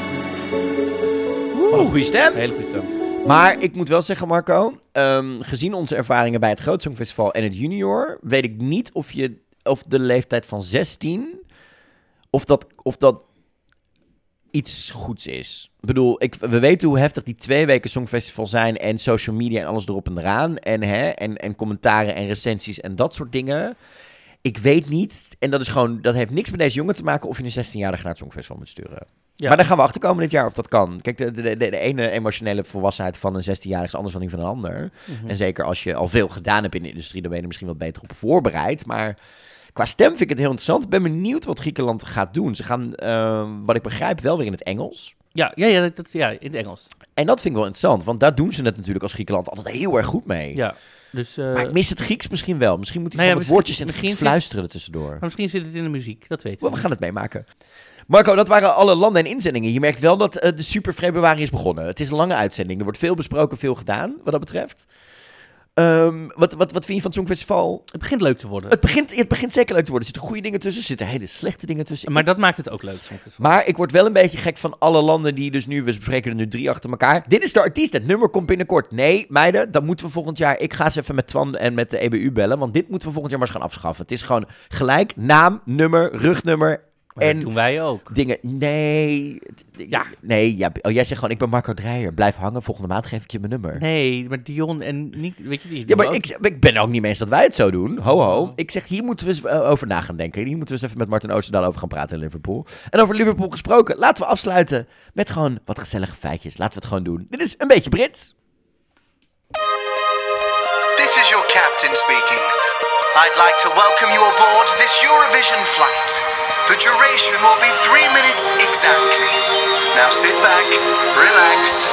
Wat een goede stem. Hele goede stem. Maar ik moet wel zeggen, Marco, ehm, gezien onze ervaringen bij het Groot Songfestival en het Junior, weet ik niet of, je, of de leeftijd van 16, of dat, of dat iets goeds is. Ik bedoel, ik, we weten hoe heftig die twee weken Songfestival zijn en social media en alles erop en eraan. En, hè, en, en commentaren en recensies en dat soort dingen. Ik weet niet, en dat is gewoon, dat heeft niks met deze jongen te maken of je een 16-jarige naar het Songfestival moet sturen. Ja. Maar daar gaan we achter komen dit jaar of dat kan. Kijk, de, de, de, de ene emotionele volwassenheid van een 16-jarige is anders dan die van een ander. Mhm. En zeker als je al veel gedaan hebt in de industrie, dan ben je er misschien wat beter op voorbereid. Maar qua stem vind ik het heel interessant. Ik ben benieuwd wat Griekenland gaat doen. Ze gaan, eh, wat ik begrijp, wel weer in het Engels. Ja, ja, ja, dat, ja, in het Engels. En dat vind ik wel interessant, want daar doen ze het natuurlijk als Griekenland altijd heel erg goed mee. Ja, dus... eh, Maar ik mis het Grieks misschien wel. Misschien moet hij Nou ja, gewoon wat misschien- woordjes en het Grieks fluisteren ertussendoor. Maar misschien zit het in de muziek, dat weten Wel, we. we gaan het meemaken. Marco, dat waren alle landen en inzendingen. Je merkt wel dat eh, de super februari is begonnen. Het is een lange uitzending. Er wordt veel besproken, veel gedaan, wat dat betreft. Ehm, wat, wat, wat vind je van het Songfestival? Het begint leuk te worden. Het begint, het begint zeker leuk te worden. Er zitten goede dingen tussen, er zitten hele slechte dingen tussen. Maar dat maakt het ook leuk, Songfestival. Maar ik word wel een beetje gek van alle landen die dus nu... We bespreken er nu drie achter elkaar. Dit is de artiest, het nummer komt binnenkort. Nee, meiden, dan moeten we volgend jaar... Ik ga eens even met Twan en met de EBU bellen. Want dit moeten we volgend jaar maar eens gaan afschaffen. Het is gewoon gelijk naam, nummer, rugnummer... Maar en dat doen wij ook. Dingen, nee. Ja. Nee, ja, oh, jij zegt gewoon, ik ben Marco Dreyer. Blijf hangen, volgende maand geef ik je mijn nummer. Nee, maar Dion en Nick, weet je die? Ja, maar ik, ik ben ook niet mee eens dat wij het zo doen. Ho, ho. Ik zeg, hier moeten we eens eh, over na gaan denken. Hier moeten we eens even met Martin Oosterdaal over gaan praten in Liverpool. En over Liverpool gesproken, laten we afsluiten met gewoon wat gezellige feitjes. Laten we het gewoon doen. Dit is een beetje Brits. This is your captain speaking. I'd like to welcome you aboard this Eurovision flight. Duration will be three minutes exactly. Now sit back, relax,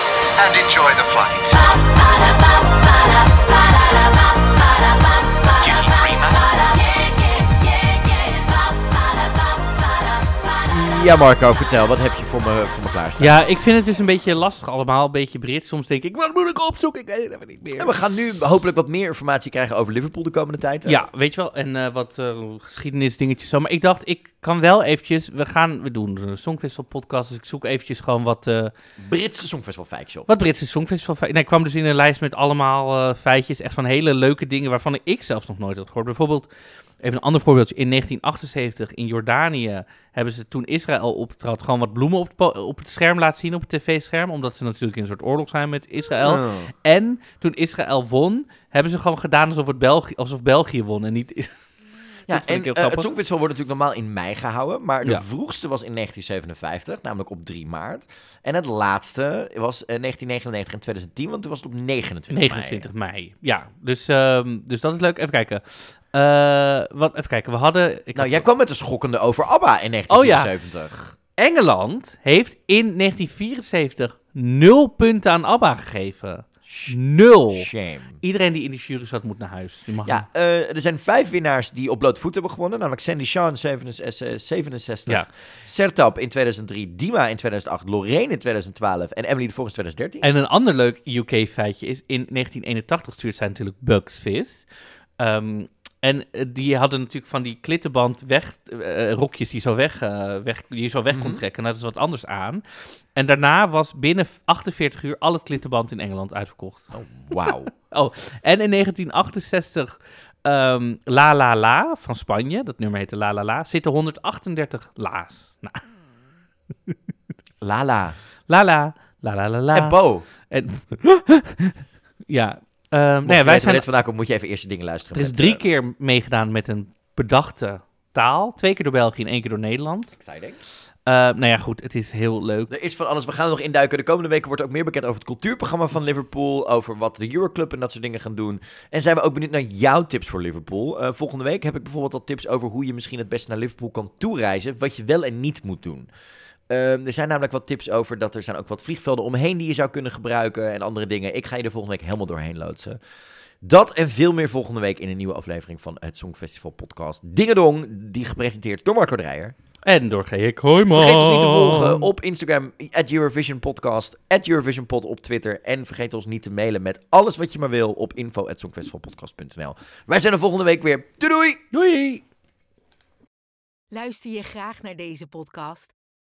and enjoy the flight. Ja, Marco, vertel. Wat heb je voor me, voor me klaarstaan? Ja, ik vind het dus een beetje lastig allemaal, een beetje Brits. Soms denk ik, wat moet ik opzoeken? Ik weet het niet meer. En we gaan nu hopelijk wat meer informatie krijgen over Liverpool de komende tijd. hè? Ja, weet je wel. En eh, wat eh geschiedenisdingetjes zo. Maar ik dacht, ik kan wel eventjes... We gaan... We doen een Songfestival podcast. Dus ik zoek eventjes gewoon wat... eh, Britse Songfestival feitjes op. wat Britse Songfestival feitjes. Nee, ik kwam dus in een lijst met allemaal eh, feitjes. Echt van hele leuke dingen waarvan ik zelfs nog nooit had gehoord. Bijvoorbeeld, even een ander voorbeeldje. In 1978 in Jordanië hebben ze toen Israël optrad... gewoon wat bloemen op het, op het scherm laten zien, op het tv-scherm. Omdat ze natuurlijk in een soort oorlog zijn met Israël. Oh. En toen Israël won, hebben ze gewoon gedaan alsof, het België, alsof België won en niet... Ja, en eh, het. Songfestival wordt natuurlijk normaal in mei gehouden. Maar de Ja. vroegste was in 1957, namelijk op 3 maart. En het laatste was eh, 1999 en 2010, want toen was het op 29 mei. 29 mei. Ja, dus, ehm, dus dat is leuk. Even kijken. Eh, wat, even kijken, we hadden... Ik Nou, had- jij kwam met een schokkende over ABBA in Oh ja. 1974. Engeland heeft in 1974 nul punten aan ABBA gegeven. Nul. Shame. Iedereen die in die jury zat, moet naar huis. Die mag Ja, eh, er zijn vijf winnaars die op blote voet hebben gewonnen. Namelijk Sandy Shaw in 67, eh, 67 Ja. Sertab in 2003, Dima in 2008, Lorraine in 2012 en Emily de Vos in 2013. En een ander leuk UK-feitje is, in 1981 stuurt zij natuurlijk Bugs Fizz. Ehm, en eh, die hadden natuurlijk van die klittenband weg, eh, rokjes die je zo weg, eh, weg, die je zo weg kon Mhm. trekken. Nou, dat is wat anders aan. En daarna was binnen 48 uur al het klittenband in Engeland uitverkocht. Wauw. <laughs> oh, en in 1968 ehm, La La La van Spanje, dat nummer heette La La La, zitten 138 la's. Nou. Lala. La La, La La La La. En Bo. En, <laughs> ja, ehm, nee, je wij zijn dit vandaan komt, moet je even eerst de dingen luisteren. er is met, drie eh, keer meegedaan met een bedachte taal. Twee keer door België en één keer door Nederland. Exciting. Eh, nou ja, goed, het is heel leuk. Er is van alles. We gaan er nog induiken. De komende weken wordt ook meer bekend over het cultuurprogramma van Liverpool. Over wat de Euroclub en dat soort dingen gaan doen. En zijn we ook benieuwd naar jouw tips voor Liverpool. Eh, volgende week heb ik bijvoorbeeld al tips over hoe je misschien het beste naar Liverpool kan toereizen. Wat je wel en niet moet doen. Ehm, er zijn namelijk wat tips over dat er zijn ook wat vliegvelden omheen die je zou kunnen gebruiken. En andere dingen. Ik ga je er volgende week helemaal doorheen loodsen. Dat en veel meer volgende week in een nieuwe aflevering van het Songfestival podcast Dingedong. Die gepresenteerd door Marco Dreyer. En door G.K. Hoijman. Vergeet ons niet te volgen op Instagram, at Eurovision Podcast, at Eurovision Pod op Twitter. En vergeet ons niet te mailen met alles wat je maar wil op info at songfestivalpodcast.nl. Wij zijn er volgende week weer. Doei doei! Doei! Luister je graag naar deze podcast?